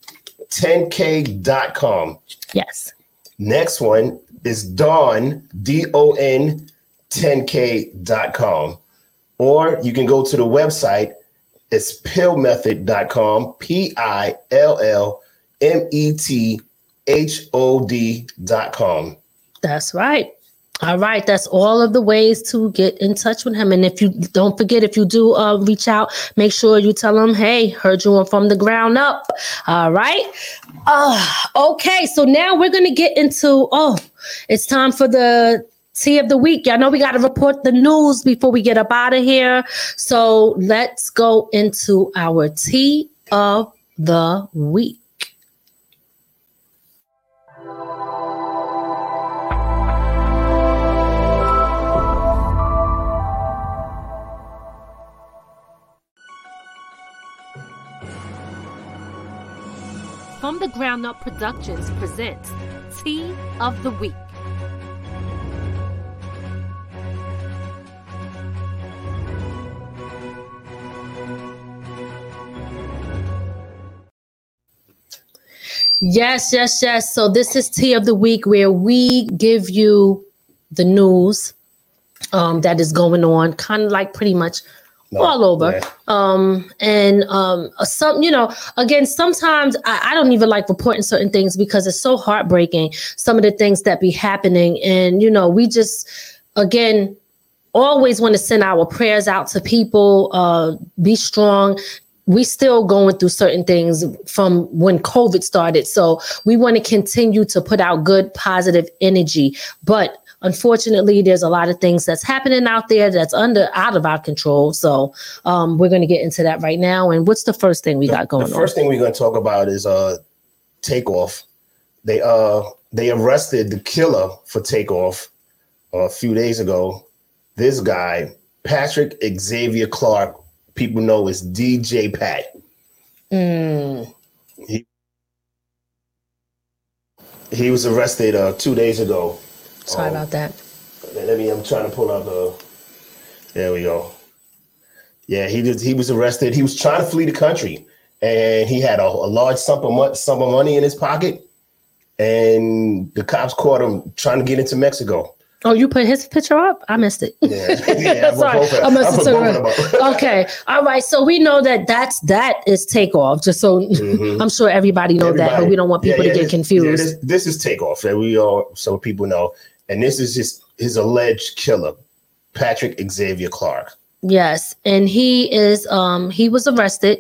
D: 10k.com.
C: yes.
D: Next one is Don D O N 10k.com. Or you can go to the website. It's pillmethod.com. P I L L M E T H O D.com.
C: That's right. All right, that's all of the ways to get in touch with him. And if you don't forget, if you do uh, reach out, make sure you tell him, "Hey, heard you on from the ground up." All right. Uh, okay, so now we're gonna get into. Oh, it's time for the tea of the week. Y'all know we got to report the news before we get up out of here. So let's go into our tea of the week. From the Ground Up Productions presents Tea of the Week. Yes, yes, yes. So this is Tea of the Week where we give you the news um, that is going on, kind of like pretty much all over.
D: yeah.
C: Um, and um, uh, some, you know, again, sometimes I, I don't even like reporting certain things because it's so heartbreaking. Some of the things that be happening, and you know, we just again always want to send our prayers out to people. Uh, be strong. We still going through certain things from when COVID started, so we want to continue to put out good, positive energy. But unfortunately, there's a lot of things that's happening out there that's under out of our control. So um, we're going to get into that right now. And what's the first thing we got going
D: the
C: on?
D: first thing we're going to talk about is uh takeoff they uh they arrested the killer for takeoff uh, a few days ago this guy patrick xavier clark people know as dj pat
C: Mm,
D: he was arrested uh two days ago.
C: Sorry
D: Um,
C: about that.
D: let me i'm trying to pull up the there we go. Yeah he did he was arrested. He was trying to flee the country and he had a, a large sum of, sum of money in his pocket and the cops caught him trying to get into mexico
C: Oh, you put his picture up? I missed it.
D: Yeah, [LAUGHS] yeah,
C: Sorry,
D: both
C: I must
D: I
C: have
D: put
C: turned
D: both of
C: around.
D: them up.
C: okay, all right. So we know that that's that is takeoff. Just so I'm sure everybody know that, but
D: Mm-hmm.
C: We don't want people
D: yeah,
C: to get
D: this-
C: confused.
D: yeah, this, this is takeoff that we all so people know, and this is just his alleged killer, Patrick Xavier Clark.
C: Yes, and he is um he was arrested,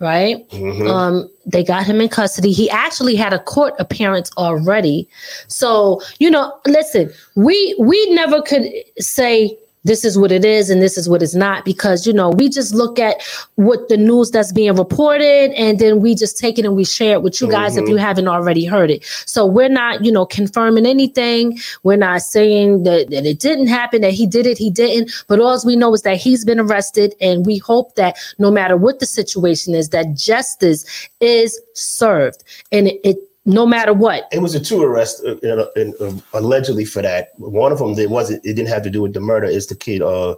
C: right?
D: Mhm.
C: Um they got him in custody. He actually had a court appearance already. So, you know, listen, we we never could say this is what it is and this is what it's not because you know we just look at what the news that's being reported and then we just take it and we share it with you guys if
D: Mhm.
C: you haven't already heard it. So we're not you know confirming anything. We're not saying that, that it didn't happen that he did it he didn't. But all we know is that he's been arrested and we hope that no matter what the situation is that justice is served. And it, it no matter what
D: It was a two arrest uh, uh, uh, uh, allegedly for that. One of them that wasn't. It didn't have to do with the murder. Is the kid uh,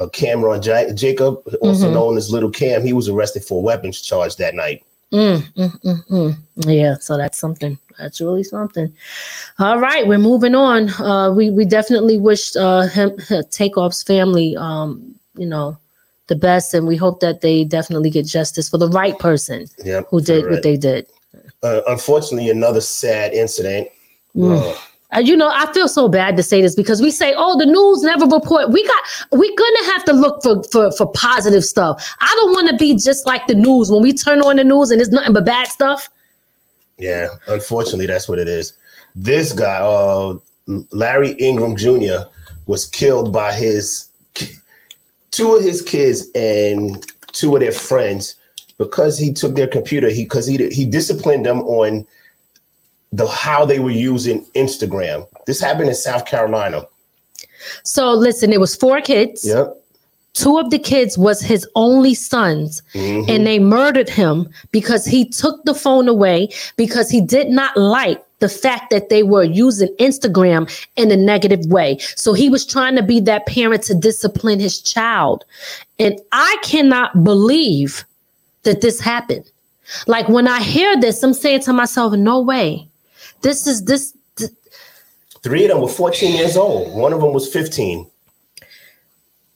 D: uh Cameron Ja- Jacob, also
C: Mhm.
D: known as Little Cam. He was arrested for a weapons charge that night.
C: Mm, mm, mm, mm. Yeah, so that's something. That's really something. All right, we're moving on. Uh, we we definitely wish uh, him [LAUGHS] Takeoff's family, um, you know, the best, and we hope that they definitely get justice for the right person
D: Yep,
C: who did
D: correct.
C: what they did.
D: Uh, unfortunately, another sad incident.
C: Mm.
D: Uh,
C: you know, I feel so bad to say this because we say, "Oh, the news never report." We got, we're gonna have to look for for for positive stuff. I don't want to be just like the news when we turn on the news and it's nothing but bad stuff.
D: yeah, unfortunately, that's what it is. This guy, uh, Larry Ingram Jr., was killed by his two of his kids and two of their friends because he took their computer. He because he he disciplined them on the how they were using Instagram. This happened in South Carolina.
C: So listen, it was four kids.
D: Yep.
C: Two of the kids was his only sons,
D: Mhm.
C: and they murdered him because he took the phone away because he did not like the fact that they were using Instagram in a negative way. So he was trying to be that parent to discipline his child. And I cannot believe that this happened. Like when I hear this, I'm saying to myself, no way. This is this th-
D: Three of them were 14 years old. One of them was 15.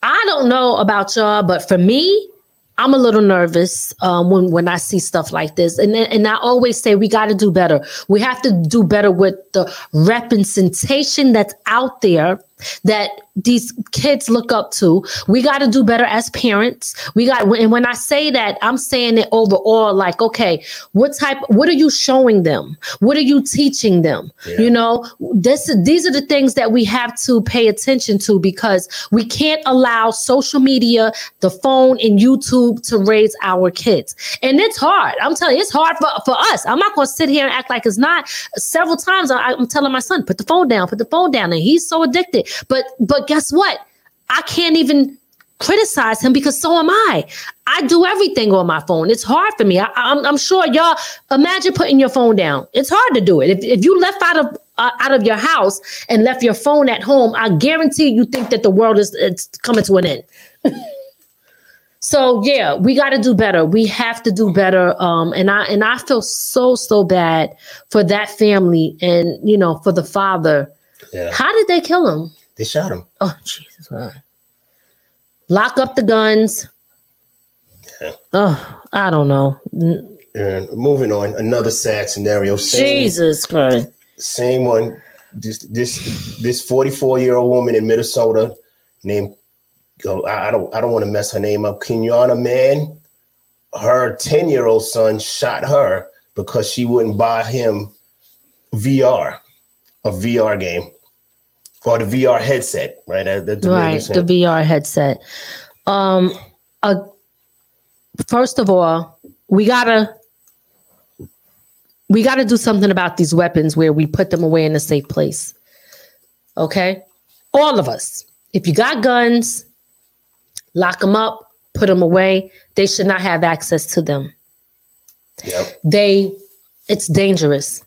C: I don't know about y'all, but for me, I'm a little nervous um, when when I see stuff like this, and and I always say we got to do better. We have to do better with the representation that's out there that these kids look up to. We got to do better as parents. We got, and when I say that, I'm saying it overall. Like, okay, what type? What are you showing them? What are you teaching them?
D: Yeah.
C: You know, this these are the things that we have to pay attention to because we can't allow social media, the phone, and YouTube to raise our kids. And it's hard. I'm telling you, it's hard for, for us. I'm not going to sit here and act like it's not. Several times I, I'm telling my son, put the phone down, put the phone down, and he's so addicted. But but guess what? I can't even criticize him because so am I. I do everything on my phone. It's hard for me. I, I'm, I'm sure y'all imagine putting your phone down. It's hard to do it. If, if you left out of uh, out of your house and left your phone at home, I guarantee you think that the world is it's coming to an end. [LAUGHS] so yeah, we got to do better. We have to do better. Um, and I and I feel so so bad for that family and you know for the father.
D: Yeah.
C: How did they kill him?
D: They shot him.
C: Oh Jesus! Lock up the guns.
D: Yeah.
C: Oh, I don't know.
D: And moving on, another sad scenario. Same,
C: Jesus Christ!
D: same one. This this this 44 year old woman in Minnesota named I don't I don't want to mess her name up. Kenyatta Man. Her 10 year old son shot her because she wouldn't buy him VR, a VR game, or the VR headset. Right. That- the
C: Right, the. VR headset. Um, uh, first of all, we gotta we gotta do something about these weapons where we put them away in a safe place. Okay, all of us. If you got guns, lock them up, put them away. They should not have access to them.
D: Yep.
C: they it's dangerous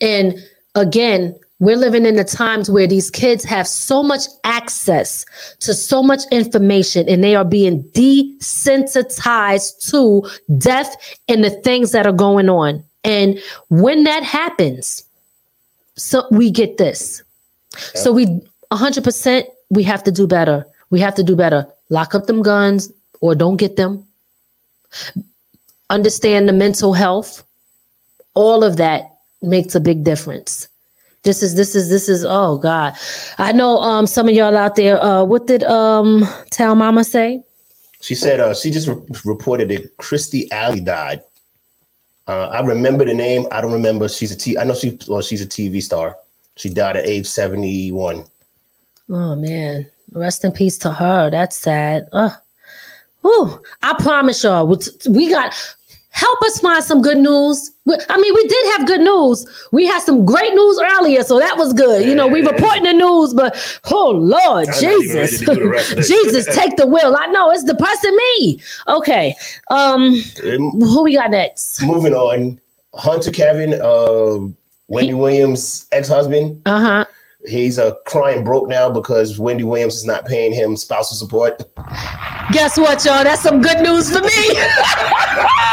C: and again we're living in the times where these kids have so much access to so much information and they are being desensitized to death and the things that are going on. And when that happens so we get this. So we 100% we have to do better. We have to do better. Lock up them guns or don't get them. Understand the mental health. All of that makes a big difference this is this is this is oh god i know um some of y'all out there uh what did um tell mama say
D: She said uh, she just re- reported that Kirstie Alley died. Uh, I remember the name. I don't remember. She's a T. I know she. Well, she's a TV star. She died at age seventy one.
C: oh man rest in peace to her that's sad uh Whew. i promise y'all we got help us find some good news. I mean we did have good news. We had some great news earlier so that was good. You know we reporting the news but oh lord
D: I'm not even ready
C: jesus.
D: to do the rest of [LAUGHS] this.
C: jesus take the wheel. I know it's depressing me. Okay um who we got next?
D: Moving on, Hunter Kevin, uh, Wendy Williams' ex husband.
C: uh-huh
D: He's a crying broke now because Wendy Williams is not paying him spousal support.
C: Guess what, y'all? That's some good news for me. [LAUGHS]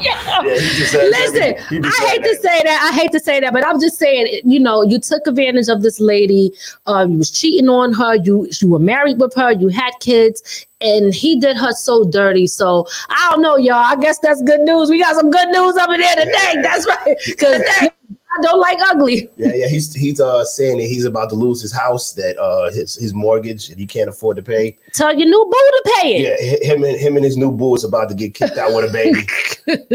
D: Yeah,
C: Listen, I hate to say that. I hate to say that, but I'm just saying, you know, you took advantage of this lady. Uh, you was cheating on her. You you were married with her. You had kids, and he did her so dirty. So I don't know, y'all. I guess that's good news. We got some good news over there today.
D: Yeah.
C: That's right, because [LAUGHS] I don't like ugly.
D: Yeah, yeah, he's he's uh saying that he's about to lose his house, that uh his his mortgage that he can't afford to pay.
C: Tell your new boo to pay it.
D: Yeah, him and him and his new boo is about to get kicked out with a baby.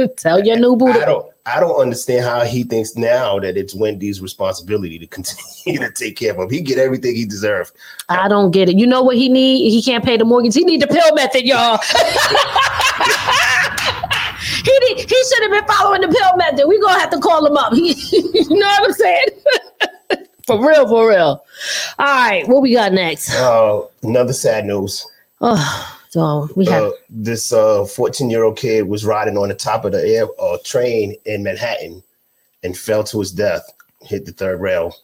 D: [LAUGHS]
C: Tell your new boo to
D: I don't I don't understand how he thinks now that it's Wendy's responsibility to continue [LAUGHS] to take care of him. He get everything he deserves.
C: I don't get it. You know what he need? He can't pay the mortgage. He need the pill method, y'all. [LAUGHS] he he should have been following the pill method. We gonna have to call him up. He, [LAUGHS] you know what I'm saying? [LAUGHS] for real, for real. All right, what we got next?
D: Uh, another sad news.
C: Oh, so we have
D: Uh, this uh 14 year old kid was riding on the top of the air uh, train in Manhattan and fell to his death, hit the third rail.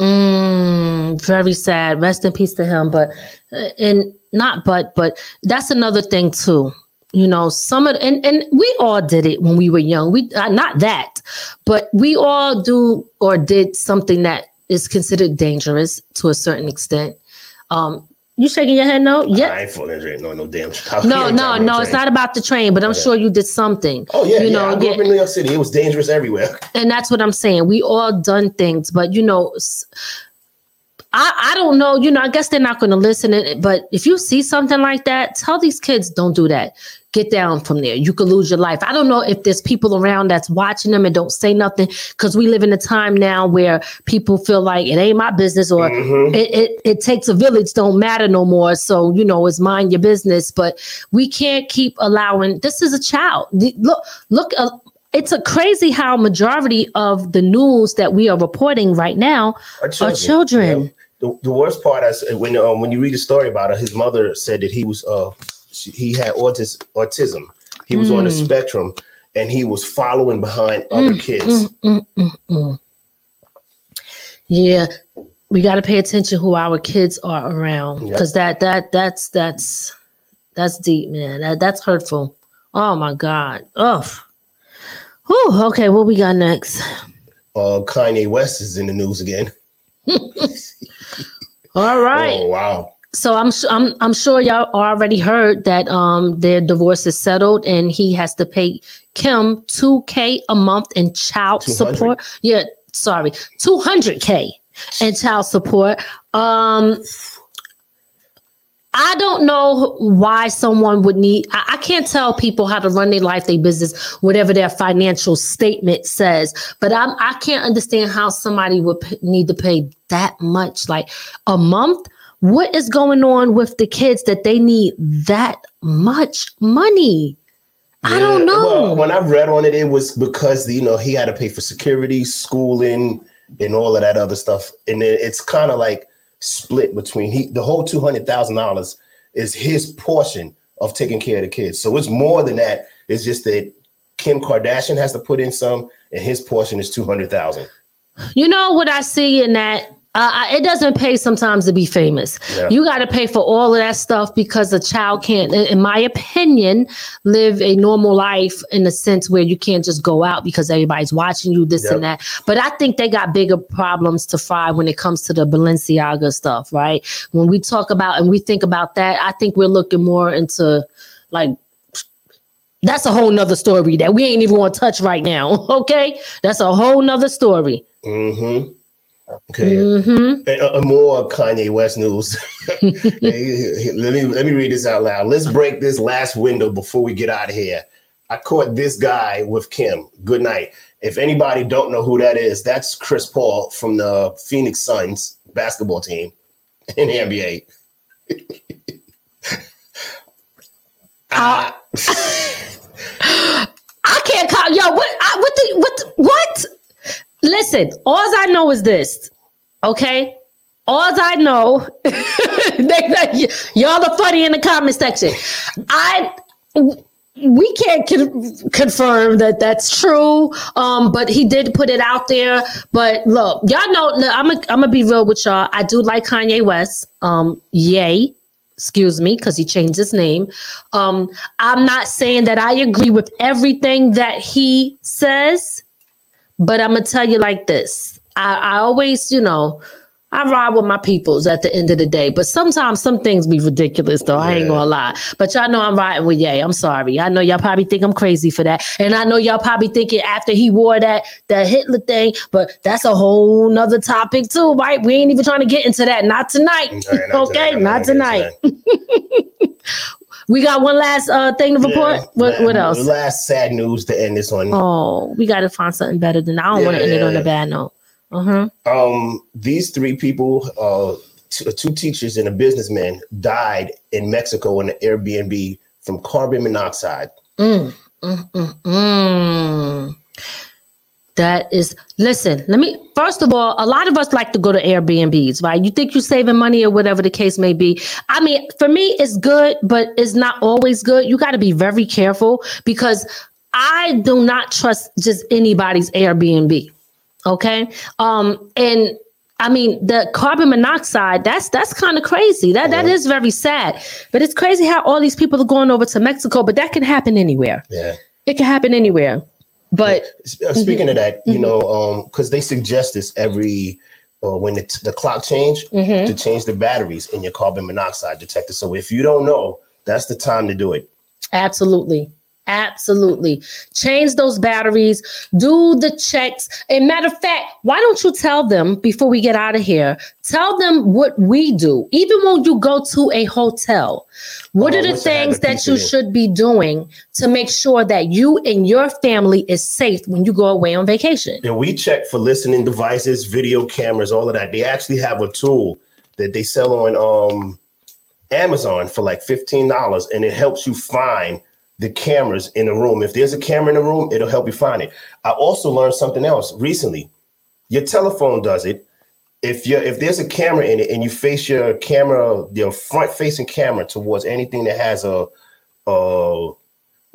C: Mm, very sad. Rest in peace to him. But uh, and not but but that's another thing too. You know, some of and and we all did it when we were young. We uh, not that, but we all do or did something that is considered dangerous to a certain extent. Um, you shaking your head? No. Yeah.
D: I ain't falling. No, no damn. [LAUGHS]
C: No, no, no. It's not about the train, but I'm
D: Okay.
C: sure you did something.
D: Oh yeah,
C: you
D: yeah.
C: know,
D: I grew
C: yeah.
D: up in New York City. It was dangerous everywhere. [LAUGHS]
C: and that's what I'm saying. We all done things, but you know, I I don't know. You know, I guess they're not going to listen. it- But if you see something like that, tell these kids don't do that. Get down from there. You could lose your life. I don't know if there's people around that's watching them and don't say nothing because we live in a time now where people feel like it ain't my business or
D: Mhm.
C: it, it, it takes a village don't matter no more so you know it's mind your business but we can't keep allowing this is a child look look uh, it's a crazy how majority of the news that we are reporting right now are children
D: Yeah. The, the worst part is when um, when you read the story about it, his mother said that he was uh she, he had autis, autism. He was on the
C: Mm.
D: spectrum, and he was following behind other kids.
C: Mm, mm, mm. yeah we got to pay attention who our kids are around
D: Yep.
C: because that that that's that's that's deep man that, that's hurtful oh my god oh Whew, okay what we got next
D: Uh, Kanye West is in the news again. [LAUGHS]
C: all right
D: Oh wow!
C: So I'm su- I'm I'm sure y'all already heard that um their divorce is settled and he has to pay Kim 2k a month in child
D: 200.
C: support. Yeah, sorry, 200k in child support. Um I don't know why someone would need. I, I can't tell people how to run their life, their business, whatever their financial statement says. But I'm I can't understand how somebody would p- need to pay that much, like a month. What is going on with the kids that they need that much money? I don't know.
D: Well, when I read on it, it was because you know he had to pay for security, schooling, and all of that other stuff. And it, it's kind of like split between he the whole two hundred thousand dollars is his portion of taking care of the kids. So it's more than that. It's just that Kim Kardashian has to put in some, and his portion is two hundred thousand.
C: You know what I see in that? Uh, it doesn't pay sometimes to be famous.
D: Yeah.
C: You got to pay for all of that stuff because a child can't, in my opinion, live a normal life in a sense where you can't just go out because everybody's watching you, this and that. But I think they got bigger problems to fry when it comes to the Balenciaga stuff, right? When we talk about and we think about that, I think we're looking more into like that's a whole nother story that we ain't even want to touch right now. [LAUGHS] Okay, that's a whole nother story.
D: Mm-hmm. Okay.
C: hmm
D: And, uh, more Kanye West news. [LAUGHS] Let me let me read this out loud. Let's break this last window before we get out of here. I caught this guy with Kim. Good night. If anybody don't know who that is, that's Chris Paul from the Phoenix Suns basketball team [LAUGHS] in the NBA. Ah, [LAUGHS]
C: I can't call yo. What? I, what the? What? the- What? Listen, all I know is this. Okay, all I know. [LAUGHS] y'all are funny in the comment section. I. We can't con- confirm that that's true, um, but he did put it out there. But look, y'all know, look, I'm gonna I'm gonna be real with y'all. I do like Kanye West. Um, yay, excuse me, because he changed his name. Um, I'm not saying that I agree with everything that he says, but I'm gonna tell you like this. I, I always, you know, I ride with my peoples at the end of the day, but sometimes some things be ridiculous though. I ain't gonna lie. But y'all know I'm riding with Ye. I'm sorry. I know y'all probably think I'm crazy for that. And I know y'all probably thinking after he wore that that Hitler thing, but that's a whole nother topic too, right? We ain't even trying to get into that. Not tonight.
D: Right, not
C: okay,
D: tonight.
C: Not tonight. [LAUGHS] We got one last uh thing to report.
D: Yeah.
C: What what else?
D: Last sad news to end this one.
C: Oh, we gotta find something better than I don't want to end it on a bad note. Uh-huh.
D: Um, these three people, uh, t- two teachers and a businessman, died in Mexico in an Airbnb from carbon monoxide.
C: Mm, mm, mm, mm. That is, listen, let me, first of all, a lot of us like to go to Airbnbs, right? You think you're saving money or whatever the case may be. I mean, for me, it's good, but it's not always good. You got to be very careful because I do not trust just anybody's Airbnb. Okay. Um, and I mean, the carbon monoxide, that's that's kind of crazy. That that is very sad. But it's crazy how all these people are going over to Mexico, but that can happen anywhere.
D: Yeah.
C: It can happen anywhere. But
D: uh, Speaking of that, you know, um, because they suggest this every uh, when the, t- the clock change
C: Mhm.
D: to change the batteries in your carbon monoxide detector. So if you don't know, that's the time to do it.
C: absolutely. Absolutely. Change those batteries, do the checks. And matter of fact, why don't you tell them before we get out of here? Tell them what we do. Even when you go to a hotel, what
D: Oh,
C: are the
D: wish I had
C: things that you should be doing to make sure that you and your family is safe when you go away on vacation?
D: And we check for listening devices, video cameras, all of that. They actually have a tool that they sell on um, Amazon for like fifteen dollars, and it helps you find the cameras in the room. If there's a camera in the room, it'll help you find it. I also learned something else recently. Your telephone does it. If you if there's a camera in it and you face your camera, your front facing camera towards anything that has a uh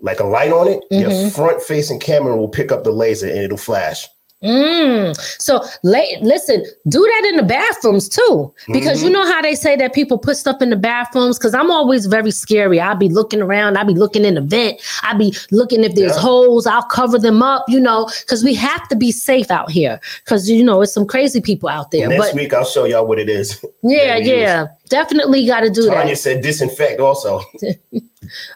D: like a light on it, your
C: Mhm.
D: front facing camera will pick up the laser and it'll flash.
C: Mm. So la- listen, do that in the bathrooms too, because you
D: Mm-hmm.
C: know how they say that people put stuff in the bathrooms. Because I'm always very scary. I'll be looking around. I'll be looking in the vent. I'll be looking if there's
D: Yeah.
C: holes. I'll cover them up. You know, because we have to be safe out here. Because you know, it's some crazy people out there.
D: Next
C: but
D: week I'll show y'all what it is. [LAUGHS]
C: yeah,
D: that we use.
C: yeah, definitely got to do
D: Tanya
C: that.
D: said disinfect also. [LAUGHS] [LAUGHS]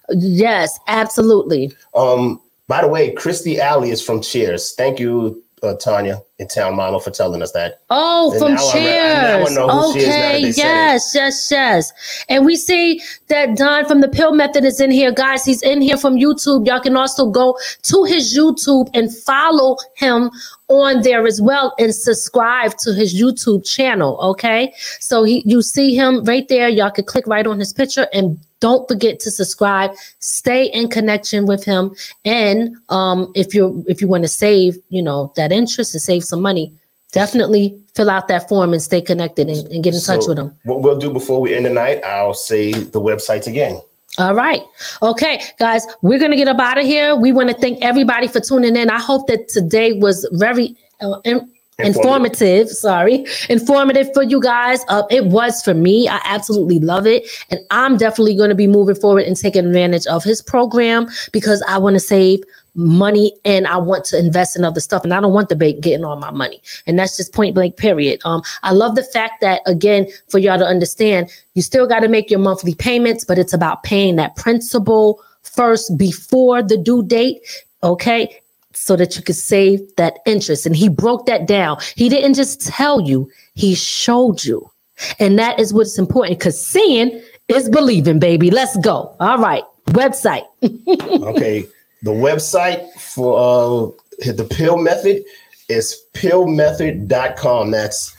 C: Yes, absolutely.
D: Um, by the way, Kirstie Alley is from Cheers. Thank you, uh, Tanya and Town Mama for telling us that.
C: Oh,
D: And
C: from
D: now re- now
C: Cheers.
D: she is now that
C: Okay,
D: they said it.
C: yes, yes, yes. And we see that Don from the Pill Method is in here, guys. He's in here from YouTube. Y'all can also go to his YouTube and follow him on there as well and subscribe to his YouTube channel. Okay, so he, you see him right there. Y'all can click right on his picture and don't forget to subscribe. Stay in connection with him, and um, if you're if you want to save, you know, that interest and save some money, definitely fill out that form and stay connected and, and get in touch with him.
D: What we'll do before we end the night, I'll say the websites again.
C: All right. Okay, guys, we're going to get up out of here. We want to thank everybody for tuning in. I hope that today was very uh, in- informative. Sorry, informative for you guys. Uh, it was for me. I absolutely love it. And I'm definitely going to be moving forward and taking advantage of his program because I want to save money and I want to invest in other stuff. And I don't want the bank getting all my money. And that's just point blank, period. Um, I love the fact that, again, for y'all to understand, you still got to make your monthly payments, but it's about paying that principal first before the due date. Okay. So that you could save that interest. And he broke that down. He didn't just tell you, he showed you. And that is what's important because seeing is believing, baby. Let's go. All right. Website. [LAUGHS]
D: Okay. The website for uh, the pill method is pillmethod.com. That's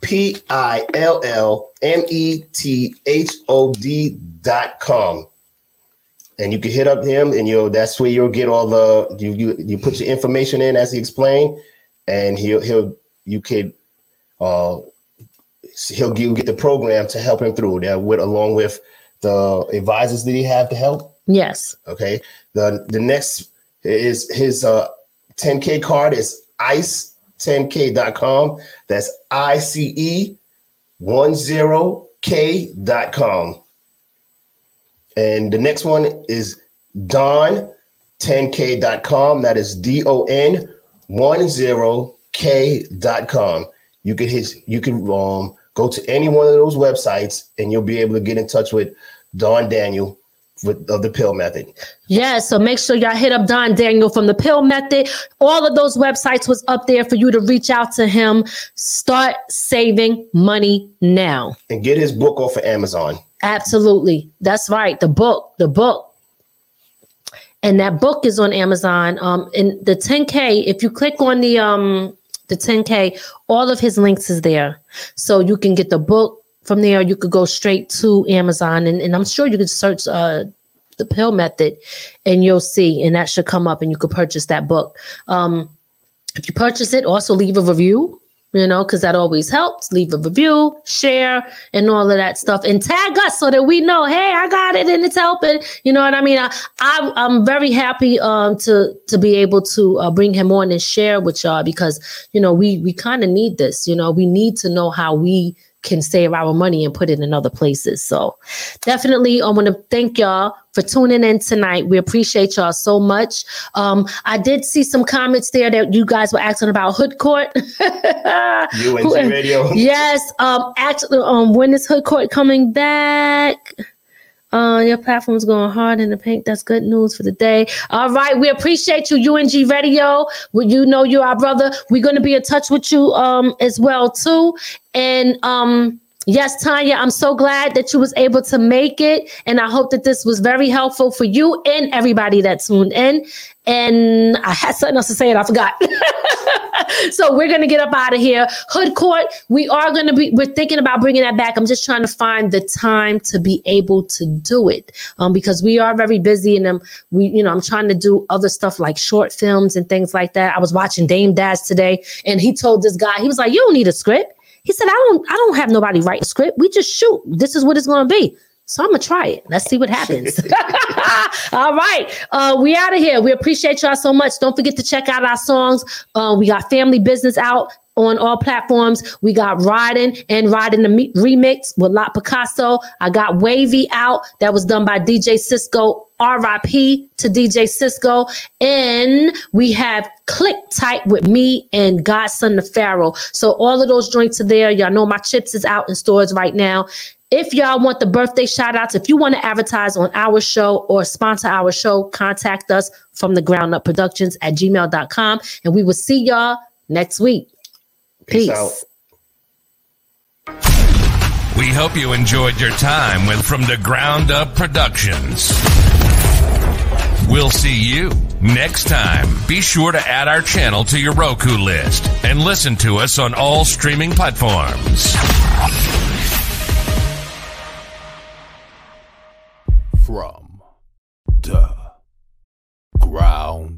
D: P I L L M E T H O D dot com. And you can hit up him and you'll that's where you'll get all the you you you put your information in as he explained, and he'll he'll you could uh he'll give, get the program to help him through that with along with the advisors that he have to help.
C: Yes.
D: Okay. The the next is his uh 10K card is ice10k.com. That's I C E 10k.com. And the next one is Don10k.com. That is D O N 10k.com. You can hit you can um go to any one of those websites and you'll be able to get in touch with Don Daniel with of the pill method.
C: Yeah, so make sure y'all hit up Don Daniel from the pill method. All of those websites was up there for you to reach out to him. Start saving money now.
D: And get his book off of Amazon.
C: Absolutely. That's right. The book, the book. And that book is on Amazon. Um, and the 10K, if you click on the um the 10K, all of his links is there. So you can get the book from there. You could go straight to Amazon and, and I'm sure you could search uh the pill method and you'll see, and that should come up and you could purchase that book. Um, if you purchase it, also leave a review you know, because that always helps. Leave a review, share, and all of that stuff, and tag us so that we know, hey, I got it and it's helping. You know what I mean? I, I am very happy um to to be able to uh, bring him on and share with y'all because you know we we kind of need this. You know, we need to know how we can save our money and put it in other places. So definitely, I want to thank y'all for tuning in tonight. We appreciate y'all so much. Um, I did see some comments there that you guys were asking about Hood Court. [LAUGHS]
D: UNG Radio. [LAUGHS]
C: Yes. Um, actually, um, when is Hood Court coming back? Uh, your platform's going hard in the pink. That's good news for the day. All right, we appreciate you, UNG Radio. Well, you know you're our brother. We're gonna be in touch with you um as well too. And um Yes, Tanya, I'm so glad that you was able to make it. And I hope that this was very helpful for you and everybody that tuned in. And I had something else to say and I forgot. [LAUGHS] so we're to get up out of here. Hood Court, we are to be, we're thinking about bringing that back. I'm just trying to find the time to be able to do it um, because we are very busy and I'm we, you know, I'm trying to do other stuff like short films and things like that. I was watching Dame Dash today and he told this guy, he was like, you don't need a script. He said, I don't, I don't have nobody write a script. We just shoot. This is what it's gonna be. So I'm gonna try it. Let's see what happens. [LAUGHS] [LAUGHS] All right. Uh, we out of here. We appreciate y'all so much. Don't forget to check out our songs. Uh, we got family business out on all platforms. We got Riding and Riding the Me- remix with Lot Picasso. I got Wavy out. That was done by DJ Cisco. RIP to DJ Cisco. And we have Click Tight with me and Godson the Pharaoh. So all of those joints are there. Y'all know my chips is out in stores right now. If y'all want the birthday shout outs, if you want to advertise on our show or sponsor our show, contact us from the ground up productions at gmail.com. And we will see y'all next week. Peace.
D: Peace
B: We hope you enjoyed your time with From the Ground Up Productions. We'll see you next time. Be sure to add our channel to your Roku list and listen to us on all streaming platforms.
A: From the ground